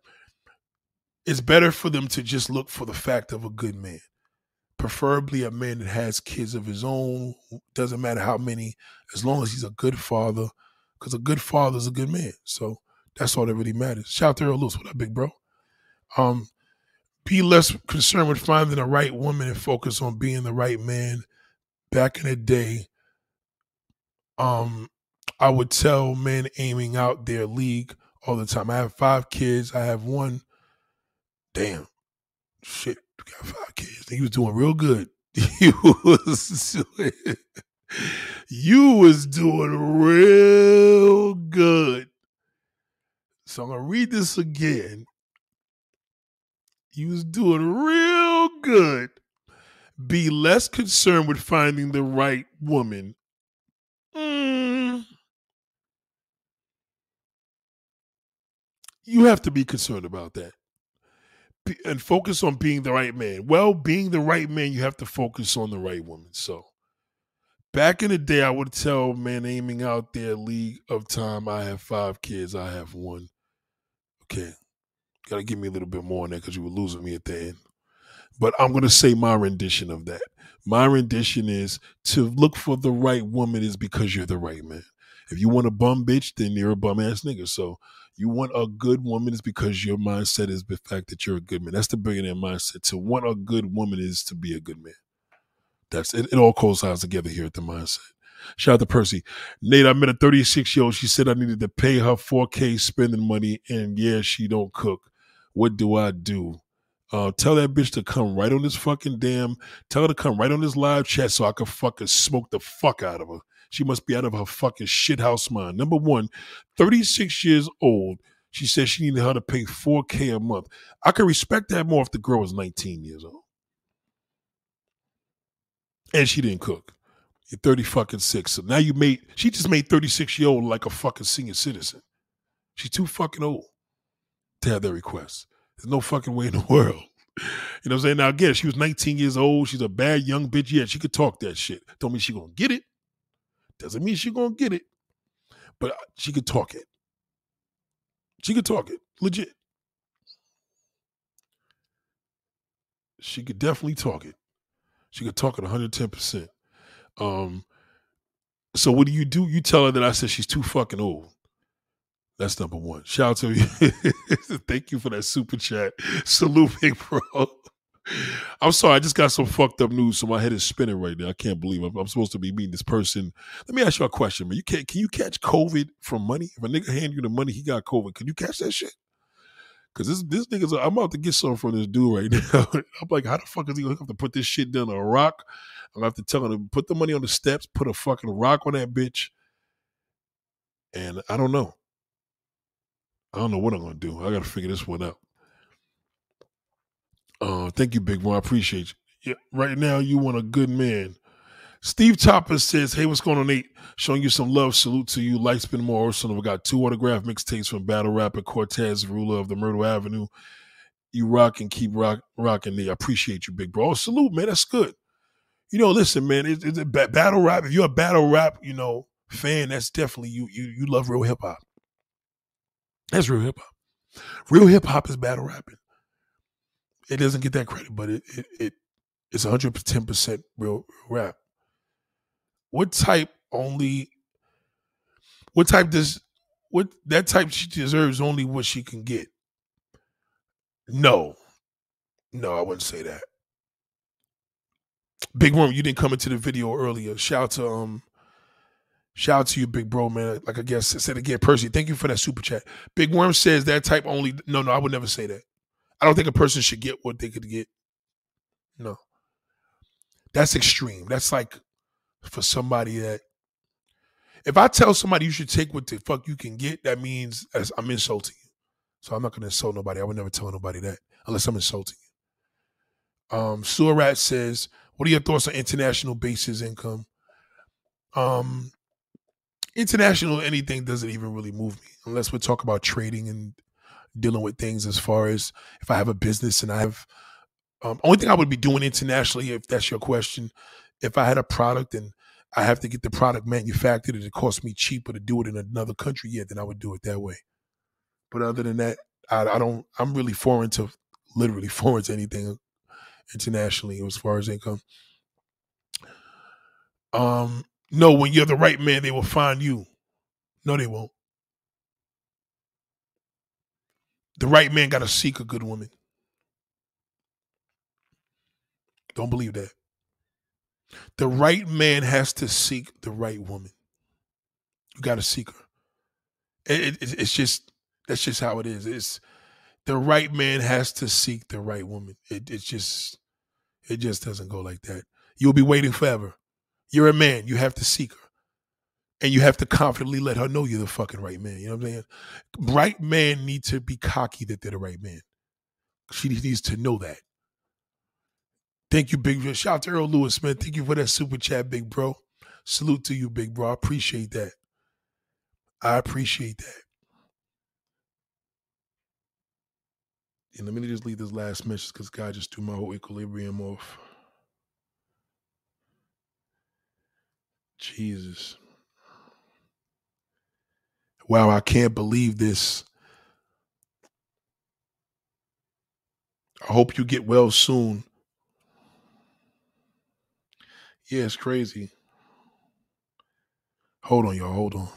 it's better for them to just look for the fact of a good man, preferably a man that has kids of his own. Doesn't matter how many, as long as he's a good father, because a good father is a good man. So that's all that really matters. Shout out to Earl Lewis. What up, big bro? Um, be less concerned with finding the right woman and focus on being the right man. Back in the day, um, I would tell men aiming out their league all the time. I have five kids. I have one. Damn, shit, got five kids. He was doing real good. You was you was doing real good. So I'm gonna read this again you was doing real good. Be less concerned with finding the right woman. Mm. You have to be concerned about that. and focus on being the right man. Well, being the right man, you have to focus on the right woman. So back in the day, I would tell man aiming out there, League of Time, I have five kids, I have one. Okay. Gotta give me a little bit more on that because you were losing me at the end. But I'm gonna say my rendition of that. My rendition is to look for the right woman is because you're the right man. If you want a bum bitch, then you're a bum ass nigga. So you want a good woman is because your mindset is the fact that you're a good man. That's the billionaire mindset. To want a good woman is to be a good man. That's it. It all coincides together here at the mindset. Shout out to Percy. Nate, I met a 36 year old. She said I needed to pay her 4K spending money, and yeah, she don't cook. What do I do? Uh, tell that bitch to come right on this fucking damn. Tell her to come right on this live chat so I can fucking smoke the fuck out of her. She must be out of her fucking shithouse mind. Number one, 36 years old. She said she needed her to pay 4K a month. I could respect that more if the girl was 19 years old. And she didn't cook. You're 30 fucking six. So now you made, she just made 36 year old like a fucking senior citizen. She's too fucking old to have that request. There's no fucking way in the world. You know what I'm saying? Now again, she was 19 years old. She's a bad young bitch. Yeah, she could talk that shit. Don't mean she gonna get it. Doesn't mean she gonna get it. But she could talk it. She could talk it. Legit. She could definitely talk it. She could talk it 110%. Um, so what do you do? You tell her that I said she's too fucking old. That's number one. Shout out to you. Thank you for that super chat. Salute, big bro. I'm sorry, I just got some fucked up news, so my head is spinning right now. I can't believe I'm, I'm supposed to be meeting this person. Let me ask you a question, man. You can can you catch COVID from money? If a nigga hand you the money, he got COVID. Can you catch that shit? Cause this this nigga's I'm about to get something from this dude right now. I'm like, how the fuck is he gonna have to put this shit down on a rock? I'm gonna have to tell him to put the money on the steps, put a fucking rock on that bitch. And I don't know. I don't know what I'm gonna do. I gotta figure this one out. Uh, thank you, Big Bro. I appreciate you. Yeah, right now, you want a good man. Steve Chopper says, Hey, what's going on, Nate? Showing you some love. Salute to you. Light spin more arsenal. We got two autograph mixtapes from Battle Rapper Cortez, ruler of the Myrtle Avenue. You rock and keep rock, rocking me. I appreciate you, big bro. Oh, salute, man. That's good. You know, listen, man, it's, it's a battle rap. If you're a battle rap, you know, fan, that's definitely you. You you love real hip hop. That's real hip hop. Real hip hop is battle rapping it doesn't get that credit, but it it, it it's 110 percent real rap. What type only? What type does what that type she deserves only what she can get? No, no, I wouldn't say that. Big Worm, you didn't come into the video earlier. Shout out to um, shout out to you, big bro, man. Like I guess I said again, Percy, thank you for that super chat. Big Worm says that type only. No, no, I would never say that. I don't think a person should get what they could get. No. That's extreme. That's like for somebody that if I tell somebody you should take what the fuck you can get, that means I'm insulting you. So I'm not gonna insult nobody. I would never tell nobody that unless I'm insulting you. Um Surat says, what are your thoughts on international basis income? Um international anything doesn't even really move me unless we talk about trading and dealing with things as far as if I have a business and I have um, only thing I would be doing internationally, if that's your question, if I had a product and I have to get the product manufactured and it costs me cheaper to do it in another country, yeah, then I would do it that way. But other than that, I, I don't. I'm really foreign to, literally foreign to anything internationally as far as income. Um, no, when you're the right man, they will find you. No, they won't. The right man got to seek a good woman. Don't believe that. The right man has to seek the right woman. You got to seek her. It, it, it's just that's just how it is. It's the right man has to seek the right woman. It, it's just it just doesn't go like that. You'll be waiting forever. You're a man. You have to seek her and you have to confidently let her know you're the fucking right man. You know what I'm saying? Right man need to be cocky that they're the right man. She needs to know that. Thank you, big. Shout out to Earl Lewis, man. Thank you for that super chat, big bro. Salute to you, big bro. I appreciate that. I appreciate that. And let me just leave this last message because God just threw my whole equilibrium off. Jesus. Wow, I can't believe this. I hope you get well soon. Yeah, it's crazy. Hold on, y'all. Hold on.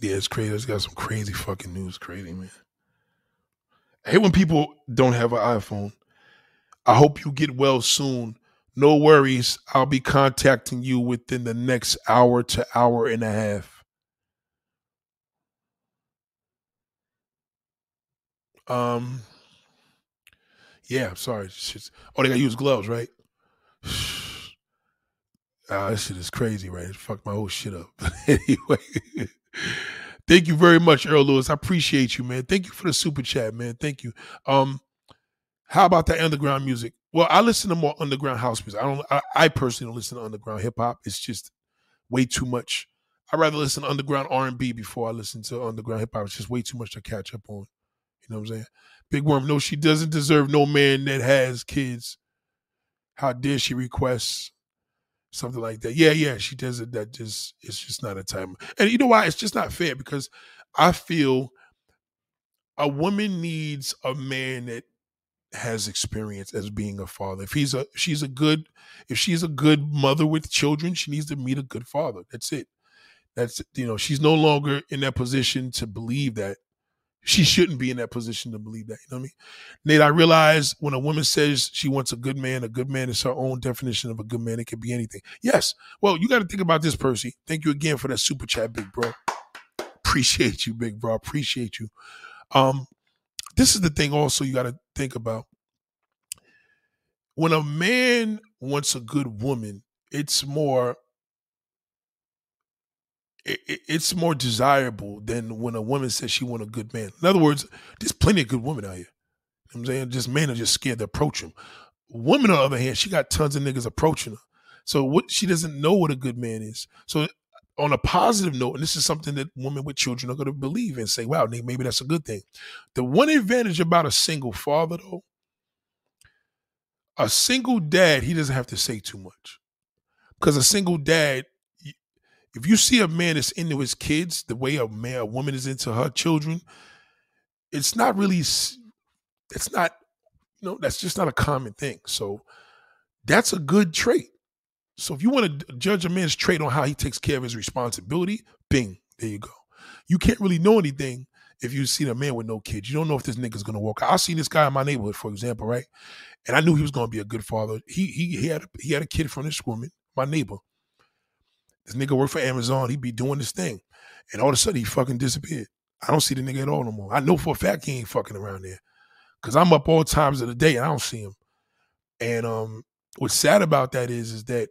Yeah, it's crazy. It's got some crazy fucking news. Crazy, man. I hate when people don't have an iPhone. I hope you get well soon. No worries. I'll be contacting you within the next hour to hour and a half. Um, yeah, sorry. oh, they got to use gloves, right? Ah, this shit is crazy, right? It fucked my whole shit up. anyway, thank you very much, Earl Lewis. I appreciate you, man. Thank you for the super chat, man. Thank you. Um, how about that underground music? Well, I listen to more underground house music. I don't. I, I personally don't listen to underground hip hop. It's just way too much. I'd rather listen to underground R and B before I listen to underground hip hop. It's just way too much to catch up on. You know what I'm saying? Big Worm, no, she doesn't deserve no man that has kids. How dare she request something like that? Yeah, yeah, she does it. That just it's just not a time. And you know why? It's just not fair because I feel a woman needs a man that has experience as being a father. If he's a she's a good if she's a good mother with children, she needs to meet a good father. That's it. That's you know, she's no longer in that position to believe that she shouldn't be in that position to believe that. You know what I mean? Nate, I realize when a woman says she wants a good man, a good man is her own definition of a good man. It could be anything. Yes. Well, you got to think about this, Percy. Thank you again for that super chat, big bro. Appreciate you, big bro. Appreciate you. Um, this is the thing also you got to think about. When a man wants a good woman, it's more it's more desirable than when a woman says she want a good man. In other words, there's plenty of good women out here. I'm saying just men are just scared to approach them. Women, on the other hand, she got tons of niggas approaching her. So what she doesn't know what a good man is. So on a positive note, and this is something that women with children are going to believe and say, wow, maybe that's a good thing. The one advantage about a single father, though, a single dad, he doesn't have to say too much. Because a single dad, if you see a man that's into his kids the way a man a woman is into her children it's not really it's not you know that's just not a common thing so that's a good trait so if you want to judge a man's trait on how he takes care of his responsibility bing there you go you can't really know anything if you see a man with no kids you don't know if this nigga's gonna walk out i seen this guy in my neighborhood for example right and i knew he was gonna be a good father he he, he had a, he had a kid from this woman my neighbor this nigga work for Amazon. He be doing this thing. And all of a sudden he fucking disappeared. I don't see the nigga at all no more. I know for a fact he ain't fucking around there. Cause I'm up all times of the day and I don't see him. And um what's sad about that is is that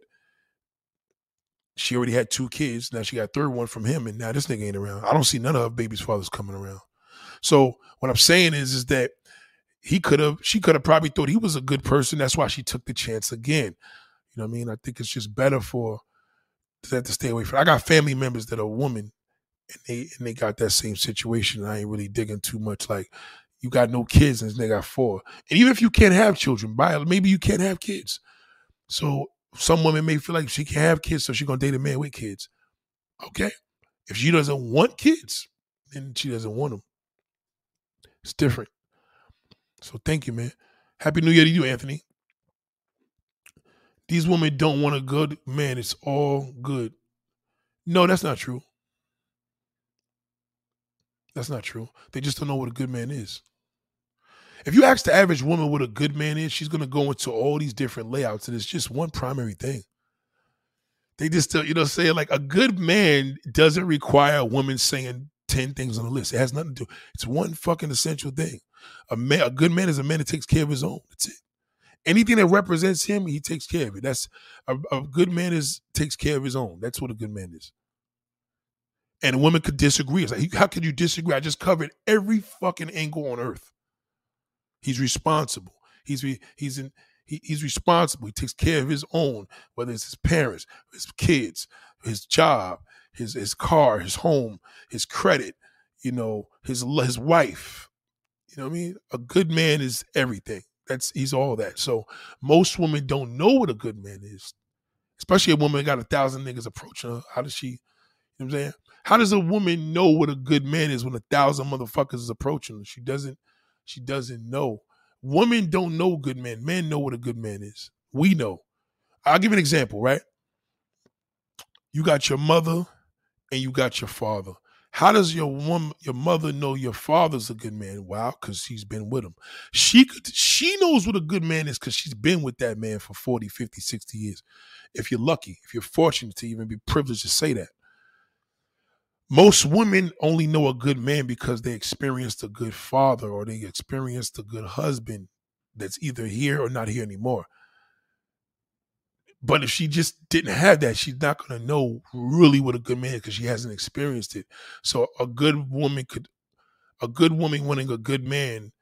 she already had two kids. Now she got third one from him, and now this nigga ain't around. I don't see none of her baby's fathers coming around. So what I'm saying is, is that he could have, she could have probably thought he was a good person. That's why she took the chance again. You know what I mean? I think it's just better for have to stay away from. I got family members that are women, and they and they got that same situation. I ain't really digging too much. Like you got no kids, and they got four. And even if you can't have children, by maybe you can't have kids. So some women may feel like she can't have kids, so she's gonna date a man with kids. Okay, if she doesn't want kids, then she doesn't want them. It's different. So thank you, man. Happy New Year to you, Anthony. These women don't want a good man. It's all good. No, that's not true. That's not true. They just don't know what a good man is. If you ask the average woman what a good man is, she's going to go into all these different layouts, and it's just one primary thing. They just, you know, say like a good man doesn't require a woman saying 10 things on the list. It has nothing to do. It's one fucking essential thing. A man, a good man is a man that takes care of his own. That's it anything that represents him, he takes care of it. That's a, a good man is takes care of his own. That's what a good man is. And a woman could disagree. It's like, how could you disagree? I just covered every fucking angle on earth. He's responsible. He's re, he's in he, he's responsible. He takes care of his own, whether it's his parents, his kids, his job, his his car, his home, his credit, you know, his his wife. You know what I mean? A good man is everything. That's he's all that. So most women don't know what a good man is. Especially a woman got a thousand niggas approaching her. How does she, you know what I'm saying? How does a woman know what a good man is when a thousand motherfuckers is approaching her? She doesn't, she doesn't know. Women don't know good men. Men know what a good man is. We know. I'll give an example, right? You got your mother and you got your father. How does your woman, your mother know your father's a good man? Wow, because she's been with him. She could, she knows what a good man is because she's been with that man for 40, 50, 60 years. If you're lucky, if you're fortunate to even be privileged to say that. Most women only know a good man because they experienced a good father or they experienced a good husband that's either here or not here anymore. But if she just didn't have that, she's not going to know really what a good man is because she hasn't experienced it. So a good woman could, a good woman wanting a good man,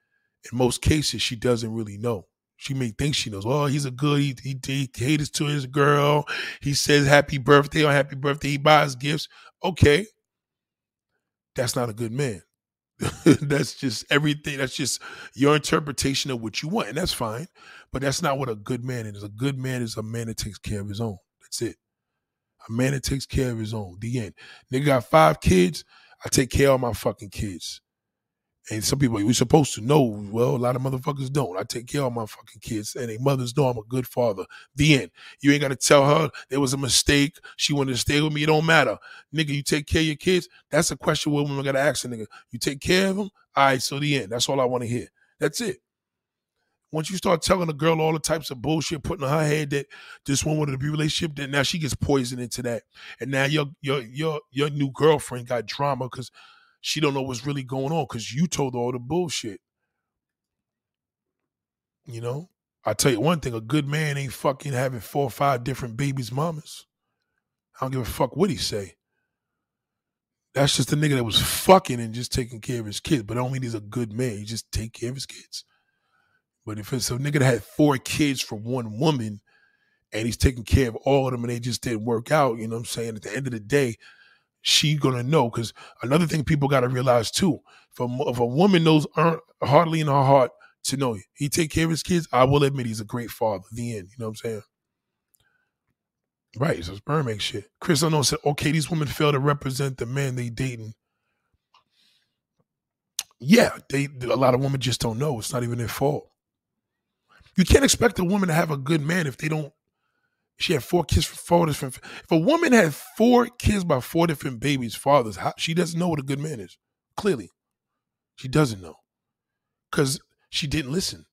in most cases, she doesn't really know. She may think she knows. Oh, he's a good. He he, he caters to his girl. He says happy birthday on happy birthday. He buys gifts. Okay, that's not a good man. that's just everything. That's just your interpretation of what you want, and that's fine. But that's not what a good man is. A good man is a man that takes care of his own. That's it. A man that takes care of his own. The end. Nigga got five kids. I take care of my fucking kids. And some people, we're supposed to know. Well, a lot of motherfuckers don't. I take care of my fucking kids, and their mothers know I'm a good father. The end. You ain't got to tell her there was a mistake. She wanted to stay with me. It don't matter. Nigga, you take care of your kids. That's a question women got to ask a nigga. You take care of them? All right, so the end. That's all I want to hear. That's it. Once you start telling a girl all the types of bullshit, putting in her head that this one wanted to be relationship, then now she gets poisoned into that. And now your your your your new girlfriend got drama because she don't know what's really going on because you told all the bullshit. You know, I tell you one thing: a good man ain't fucking having four or five different babies' mamas. I don't give a fuck what he say. That's just a nigga that was fucking and just taking care of his kids. But I don't mean he's a good man. He just take care of his kids. But if it's a nigga that had four kids from one woman and he's taking care of all of them and they just didn't work out, you know what I'm saying? At the end of the day, she gonna know. Because another thing people gotta realize too, if a, if a woman knows hardly in her heart to know he take care of his kids, I will admit he's a great father. The end. You know what I'm saying? Right, so sperm make shit. Chris Unknown said, okay, these women fail to represent the man they dating. Yeah, they a lot of women just don't know. It's not even their fault. You can't expect a woman to have a good man if they don't she had four kids from four different. If a woman had four kids by four different babies' fathers, how, she doesn't know what a good man is. Clearly, she doesn't know because she didn't listen.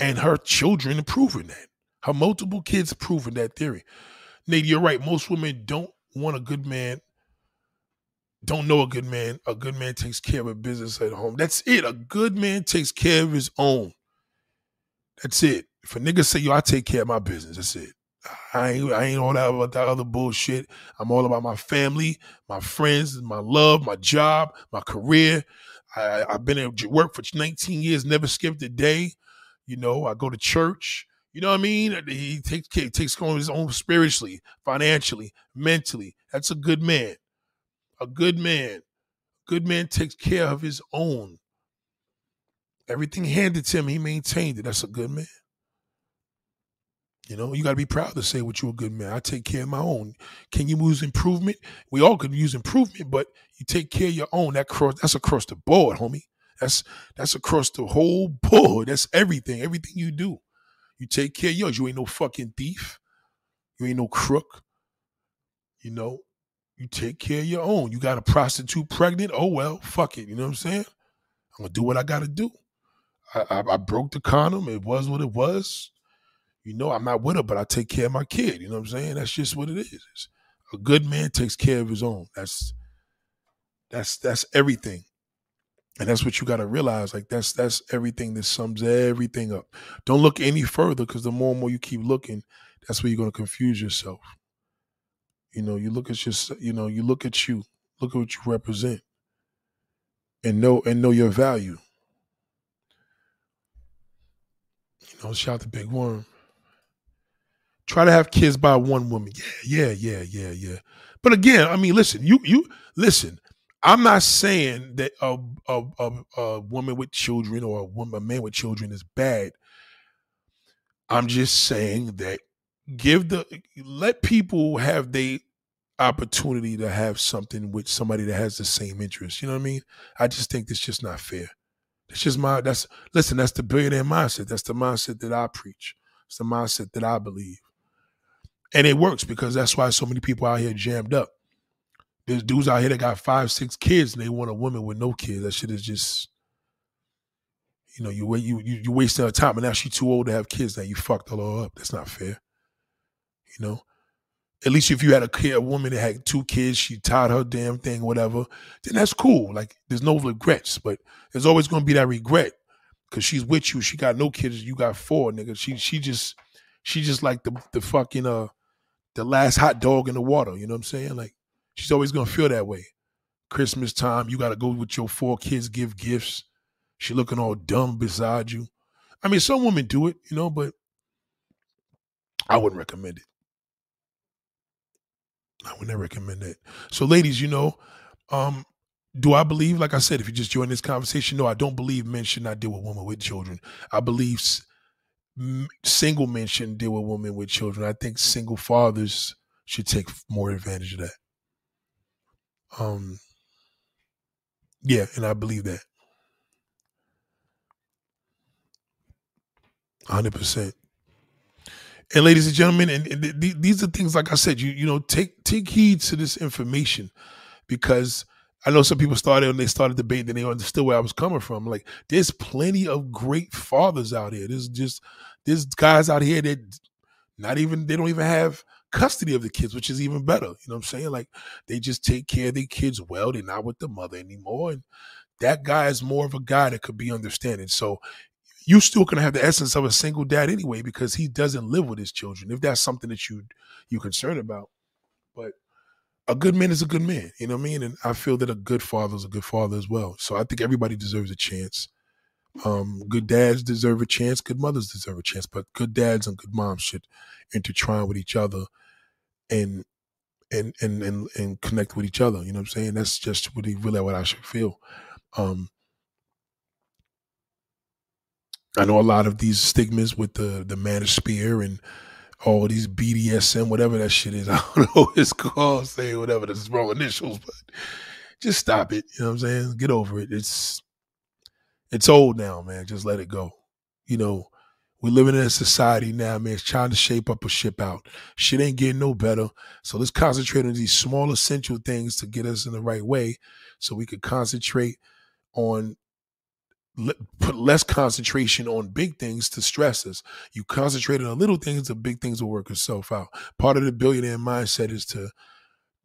And her children are proving that. Her multiple kids are proving that theory. Nate, you're right. Most women don't want a good man. Don't know a good man. A good man takes care of a business at home. That's it. A good man takes care of his own. That's it. If a nigga say, yo, I take care of my business, that's it. I ain't, I ain't all that about that other bullshit. I'm all about my family, my friends, my love, my job, my career. I, I've been at work for 19 years, never skipped a day. You know, I go to church. You know what I mean? He takes care, takes care of his own spiritually, financially, mentally. That's a good man. A good man. Good man takes care of his own. Everything handed to him, he maintained it. That's a good man. You know, you got to be proud to say what you're a good man. I take care of my own. Can you use improvement? We all could use improvement, but you take care of your own. That cross, that's across the board, homie. That's that's across the whole board. That's everything. Everything you do, you take care of yours. You ain't no fucking thief. You ain't no crook. You know, you take care of your own. You got a prostitute pregnant. Oh well, fuck it. You know what I'm saying? I'm gonna do what I got to do. I, I, I broke the condom. It was what it was you know, I'm not with her, but I take care of my kid. You know what I'm saying? That's just what it is. It's, a good man takes care of his own. That's that's that's everything. And that's what you got to realize. Like that's that's everything that sums everything up. Don't look any further because the more and more you keep looking, that's where you're gonna confuse yourself. You know, you look at your, you know, you look at you, look at what you represent, and know and know your value. You know, shout the big worm. Try to have kids by one woman. Yeah, yeah, yeah, yeah, yeah. But again, I mean, listen, you you listen. I'm not saying that a a, a, a woman with children or a woman, a man with children is bad. I'm just saying that give the let people have the opportunity to have something with somebody that has the same interest. You know what I mean? I just think that's just not fair. It's just my that's listen, that's the billionaire mindset. That's the mindset that I preach. It's the mindset that I believe. And it works because that's why so many people out here jammed up. There's dudes out here that got five, six kids and they want a woman with no kids. That shit is just, you know, you you you you wasting her time, and now she's too old to have kids. Now you fucked all up. That's not fair. You know, at least if you had a kid, a woman that had two kids, she tied her damn thing, whatever, then that's cool. Like there's no regrets, but there's always gonna be that regret because she's with you. She got no kids, you got four, nigga. She she just she just like the the fucking uh the last hot dog in the water. You know what I'm saying? Like she's always gonna feel that way. Christmas time, you gotta go with your four kids, give gifts. She looking all dumb beside you. I mean, some women do it, you know, but I wouldn't recommend it. I would never recommend that. So, ladies, you know, um, do I believe, like I said, if you just join this conversation, no, I don't believe men should not deal with women with children. I believe single men shouldn't deal with women with children. I think single fathers should take more advantage of that. Um, yeah, and I believe that. 100%. And ladies and gentlemen, and, and th- these are things like I said, you you know, take take heed to this information because I know some people started and they started debating and they understood where I was coming from. Like, there's plenty of great fathers out here. There's just there's guys out here that not even they don't even have custody of the kids, which is even better. You know what I'm saying? Like they just take care of their kids well. They're not with the mother anymore. And that guy is more of a guy that could be understanding. So you still gonna have the essence of a single dad anyway because he doesn't live with his children. If that's something that you you're concerned about, a good man is a good man. You know what I mean? And I feel that a good father is a good father as well. So I think everybody deserves a chance. Um, good dads deserve a chance. Good mothers deserve a chance. But good dads and good moms should intertwine with each other and and and and and connect with each other. You know what I'm saying? That's just really really what I should feel. Um, I know a lot of these stigmas with the the manosphere and all these BDSM, whatever that shit is. I don't know what it's called, say whatever the wrong initials, but just stop it. You know what I'm saying? Get over it. It's it's old now, man. Just let it go. You know, we're living in a society now, man. It's trying to shape up a ship out. Shit ain't getting no better. So let's concentrate on these small essential things to get us in the right way so we could concentrate on put less concentration on big things to stress us. You concentrate on little things, the big things will work itself out. Part of the billionaire mindset is to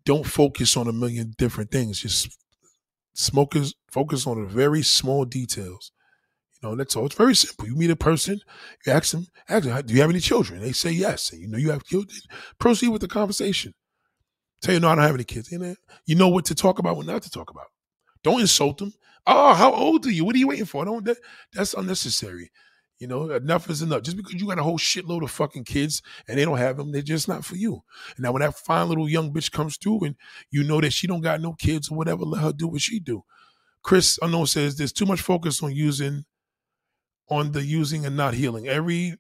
don't focus on a million different things. Just smokers focus on the very small details. You know, that's all. It's very simple. You meet a person, you ask them, ask them, do you have any children? They say yes. And you know you have children. Proceed with the conversation. Tell you, no, I don't have any kids. You know what to talk about, what not to talk about. Don't insult them. Oh, how old are you? What are you waiting for? Don't that, that's unnecessary. You know, enough is enough. Just because you got a whole shitload of fucking kids and they don't have them, they're just not for you. And now when that fine little young bitch comes through and you know that she don't got no kids or whatever, let her do what she do. Chris Unknown says there's too much focus on using on the using and not healing. Every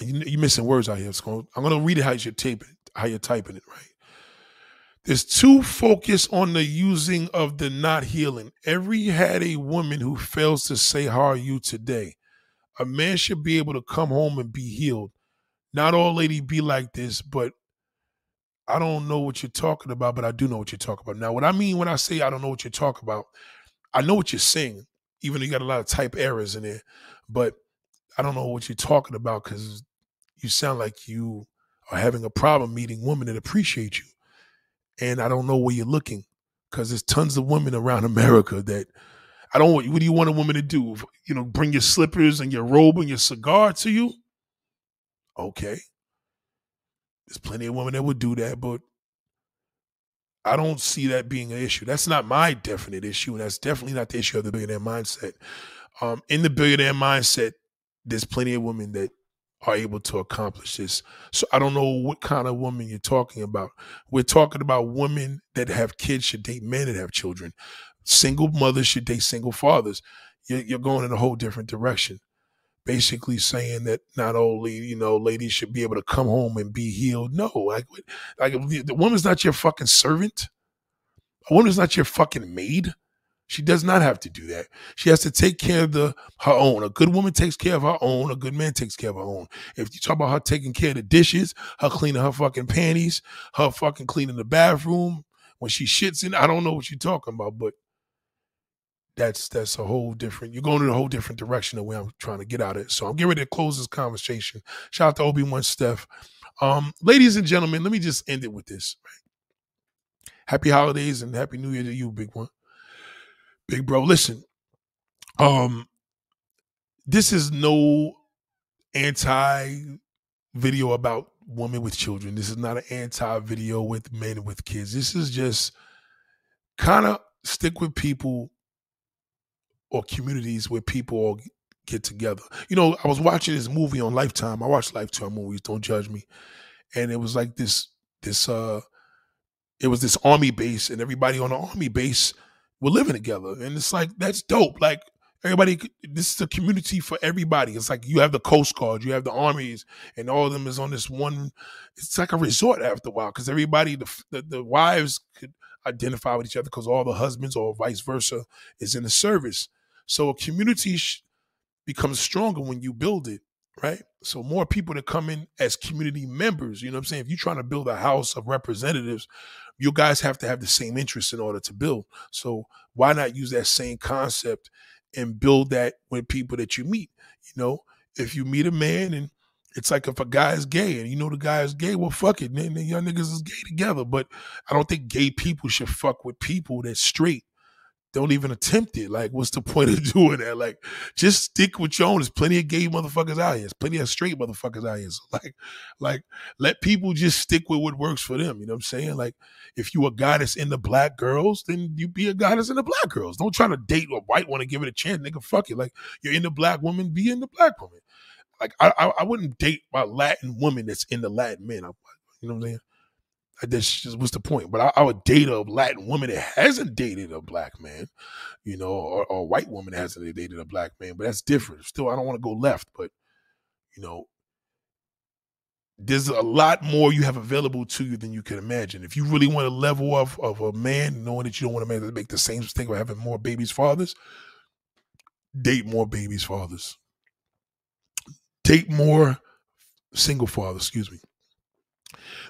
you, are missing words out here. I'm going to read it how you're taping, how you're typing it, right? There's too focused on the using of the not healing. Every had a woman who fails to say, How are you today? A man should be able to come home and be healed. Not all lady be like this, but I don't know what you're talking about, but I do know what you're talking about. Now, what I mean when I say I don't know what you're talking about, I know what you're saying, even though you got a lot of type errors in there, but I don't know what you're talking about because you sound like you are having a problem meeting women that appreciate you and I don't know where you're looking because there's tons of women around America that I don't. What do you want a woman to do? You know, bring your slippers and your robe and your cigar to you? Okay, there's plenty of women that would do that, but I don't see that being an issue. That's not my definite issue, and that's definitely not the issue of the billionaire mindset. Um, in the billionaire mindset, there's plenty of women that are able to accomplish this. So I don't know what kind of woman you're talking about. We're talking about women that have kids should date men that have children. Single mothers should date single fathers. You're, going in a whole different direction. Basically saying that not only you know ladies should be able to come home and be healed. No, like like the woman's not your fucking servant. A woman's not your fucking maid. She does not have to do that. She has to take care of the her own. A good woman takes care of her own. A good man takes care of her own. If you talk about her taking care of the dishes, her cleaning her fucking panties, her fucking cleaning the bathroom when she shits in, I don't know what you're talking about, but that's that's a whole different. You're going in a whole different direction of where I'm trying to get out of it. So I'm getting ready to close this conversation. Shout out to Obi Wan Steph. Um, ladies and gentlemen, let me just end it with this. Happy holidays and happy New Year to you, big one. Big bro, listen. Um, this is no anti video about women with children. This is not an anti video with men with kids. This is just kind of stick with people or communities where people all get together. You know, I was watching this movie on Lifetime. I watch Lifetime movies, don't judge me. And it was like this this uh it was this army base and everybody on the army base we're living together. And it's like, that's dope. Like, everybody, this is a community for everybody. It's like you have the Coast Guard, you have the armies, and all of them is on this one. It's like a resort after a while because everybody, the, the, the wives could identify with each other because all the husbands or vice versa is in the service. So a community sh- becomes stronger when you build it, right? So more people to come in as community members, you know what I'm saying? If you're trying to build a house of representatives, you guys have to have the same interests in order to build. So why not use that same concept and build that with people that you meet? You know, if you meet a man and it's like if a guy is gay and you know the guy is gay, well, fuck it, man. Young niggas is gay together. But I don't think gay people should fuck with people that's straight don't even attempt it. Like, what's the point of doing that? Like, just stick with your own. There's plenty of gay motherfuckers out here. There's plenty of straight motherfuckers out here. So like, like, let people just stick with what works for them. You know what I'm saying? Like, if you a guy that's the black girls, then you be a guy that's the black girls. Don't try to date a white one and give it a chance, nigga. Fuck it. Like, you're in the black woman, be in the black woman. Like, I, I, I wouldn't date a Latin woman that's in the Latin men. I, you know what I'm saying? That's just what's the point. But I, I, would date a Latin woman that hasn't dated a black man, you know, or, or a white woman that hasn't dated a black man. But that's different. Still, I don't want to go left, but you know, there's a lot more you have available to you than you can imagine. If you really want to level up of a man, knowing that you don't want to make the same mistake of having more babies fathers, date more babies fathers. Date more single fathers, excuse me.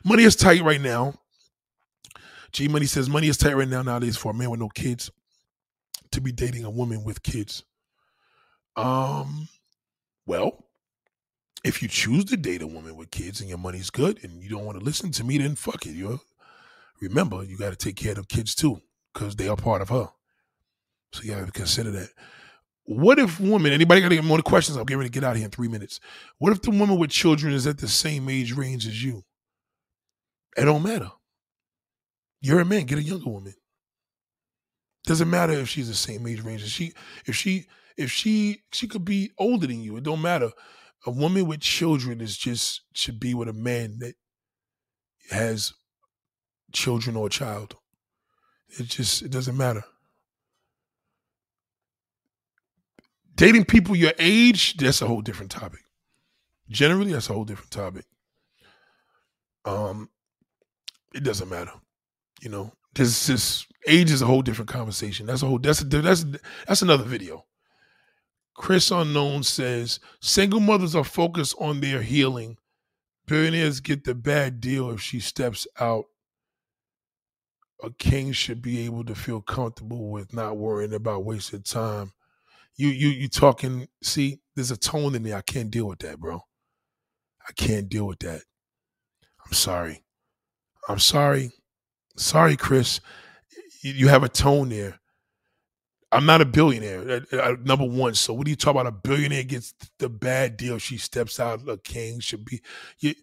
Money is tight right now. G Money says money is tight right now nowadays for a man with no kids to be dating a woman with kids. Um, well, if you choose to date a woman with kids and your money's good and you don't want to listen to me, then fuck it. You remember you got to take care of the kids too because they are part of her. So you got to consider that. What if woman? Anybody got any more questions? I'm getting ready to get out of here in three minutes. What if the woman with children is at the same age range as you? It don't matter. You're a man. Get a younger woman. Doesn't matter if she's the same age range. If she, if she, if she, she could be older than you. It don't matter. A woman with children is just should be with a man that has children or a child. It just it doesn't matter. Dating people your age, that's a whole different topic. Generally, that's a whole different topic. Um, it doesn't matter. You know, this this age is a whole different conversation. That's a whole that's a, that's that's another video. Chris Unknown says single mothers are focused on their healing. Billionaires get the bad deal if she steps out. A king should be able to feel comfortable with not worrying about wasted time. You you you talking? See, there's a tone in there. I can't deal with that, bro. I can't deal with that. I'm sorry. I'm sorry. Sorry, Chris. You have a tone there. I'm not a billionaire, uh, uh, number one. So what do you talk about? A billionaire gets the bad deal. She steps out. A king should be, you,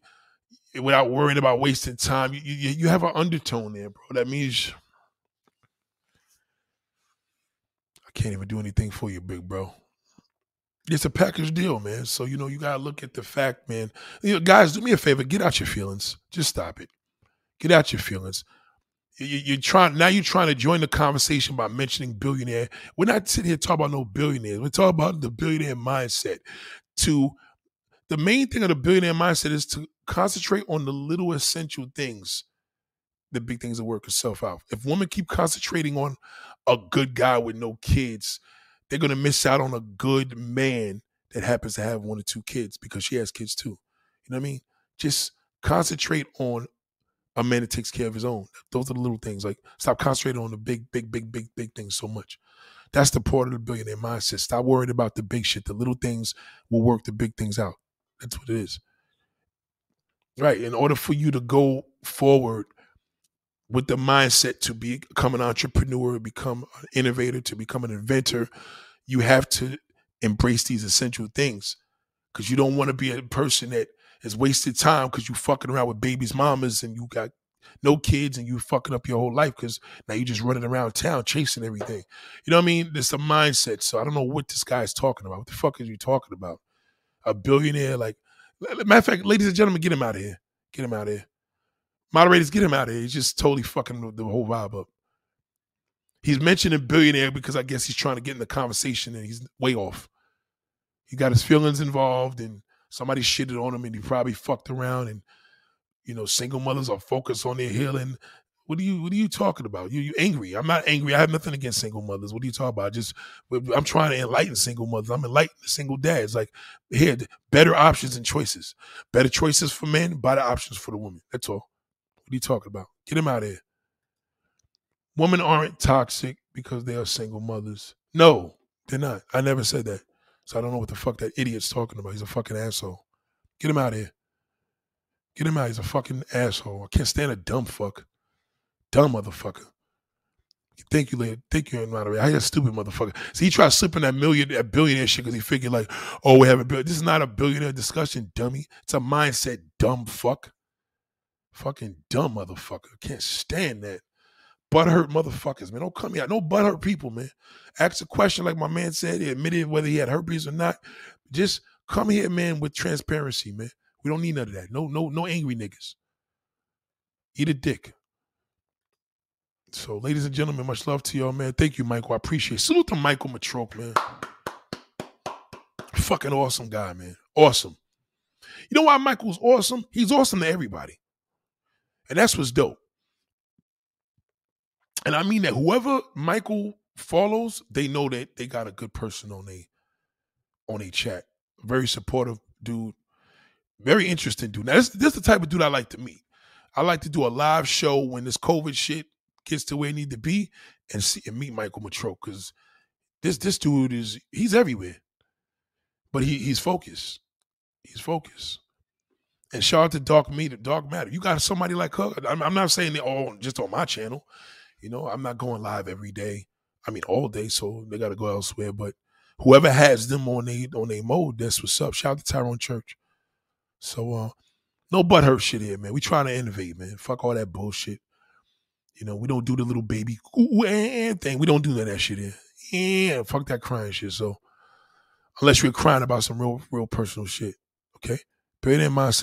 without worrying about wasting time. You, you, you have an undertone there, bro. That means I can't even do anything for you, big bro. It's a package deal, man. So you know you gotta look at the fact, man. You know, guys, do me a favor, get out your feelings. Just stop it. Get out your feelings. You, are trying now. You're trying to join the conversation by mentioning billionaire. We're not sitting here talking about no billionaires. We're talking about the billionaire mindset. To the main thing of the billionaire mindset is to concentrate on the little essential things. The big things will work itself out. If women keep concentrating on a good guy with no kids, they're gonna miss out on a good man that happens to have one or two kids because she has kids too. You know what I mean? Just concentrate on a man that takes care of his own. Those are the little things. Like stop concentrating on the big, big, big, big, big things so much. That's the part of the billionaire mindset. Stop worrying about the big shit. The little things will work the big things out. That's what it is. Right. In order for you to go forward with the mindset to become an entrepreneur, become an innovator, to become an inventor, you have to embrace these essential things. Because you don't want to be a person that is wasted time because you fucking around with babies' mamas and you got no kids and you fucking up your whole life because now you're just running around town chasing everything. You know what I mean? It's a mindset. So I don't know what this guy's talking about. What the fuck is you talking about? A billionaire? Like, matter of fact, ladies and gentlemen, get him out of here. Get him out of here. Moderators, get him out of here. He's just totally fucking the whole vibe up. He's mentioning billionaire because I guess he's trying to get in the conversation and he's way off. He got his feelings involved and somebody shitted on him and he probably fucked around and you know single mothers are focused on their healing. What are you what are you talking about? You you angry. I'm not angry. I have nothing against single mothers. What are you talking about? Just i'm trying to enlighten single mothers. I'm enlightening single dads. Like here better options and choices. Better choices for men better options for the women. That's all. What are you talking about? Get him out of here. Women aren't toxic because they are single mothers. No they're not. I never said that so I don't know what the fuck that idiot's talking about. He's a fucking asshole. Get him out of here. Get him out. He's a fucking asshole. I can't stand a dumb fuck. Dumb motherfucker. Thank you, lady. Thank you, moderator. You a stupid motherfucker? See, he tried slipping that million, that billionaire shit because he figured like, oh, we have a bill. This is not a billionaire discussion, dummy. It's a mindset, dumb fuck. Fucking dumb motherfucker. Can't stand that butthurt motherfuckers, man. Don't come here. No butthurt people, man. Ask a question like my man said. He admitted whether he had herpes or not. Just come here, man, with transparency, man. We don't need none of that. No, no, no angry niggas. Eat a dick. So, ladies and gentlemen, much love to y'all, man. Thank you, Michael. I appreciate it. Salute to Michael Matroke, man. Fucking awesome guy, man. Awesome. You know why Michael's awesome? He's awesome to everybody. And that's what's dope and I mean that whoever Michael follows, they know that they got a good person on a on a chat. Very supportive dude. Very interesting dude. Now this, this is the type of dude I like to meet. I like to do a live show when this COVID shit gets to where it need to be and see and meet Michael Matroke because this this dude is he's everywhere. But he he's focused. He's focused. And shout out to Dark Meter, Dark Matter. You got somebody like her. I'm, I'm not saying they all just on my channel. You know, I'm not going live every day. I mean, all day, so they got to go elsewhere. But whoever has them on they on their mode, that's what's up. Shout out to Tyrone Church. So, uh, no butthurt shit here, man. We trying to innovate, man. Fuck all that bullshit. You know, we don't do the little baby ooh, and thing. We don't do none of that shit here. Yeah, fuck that crying shit. So, unless you're crying about some real, real personal shit, okay? Bear that in mind,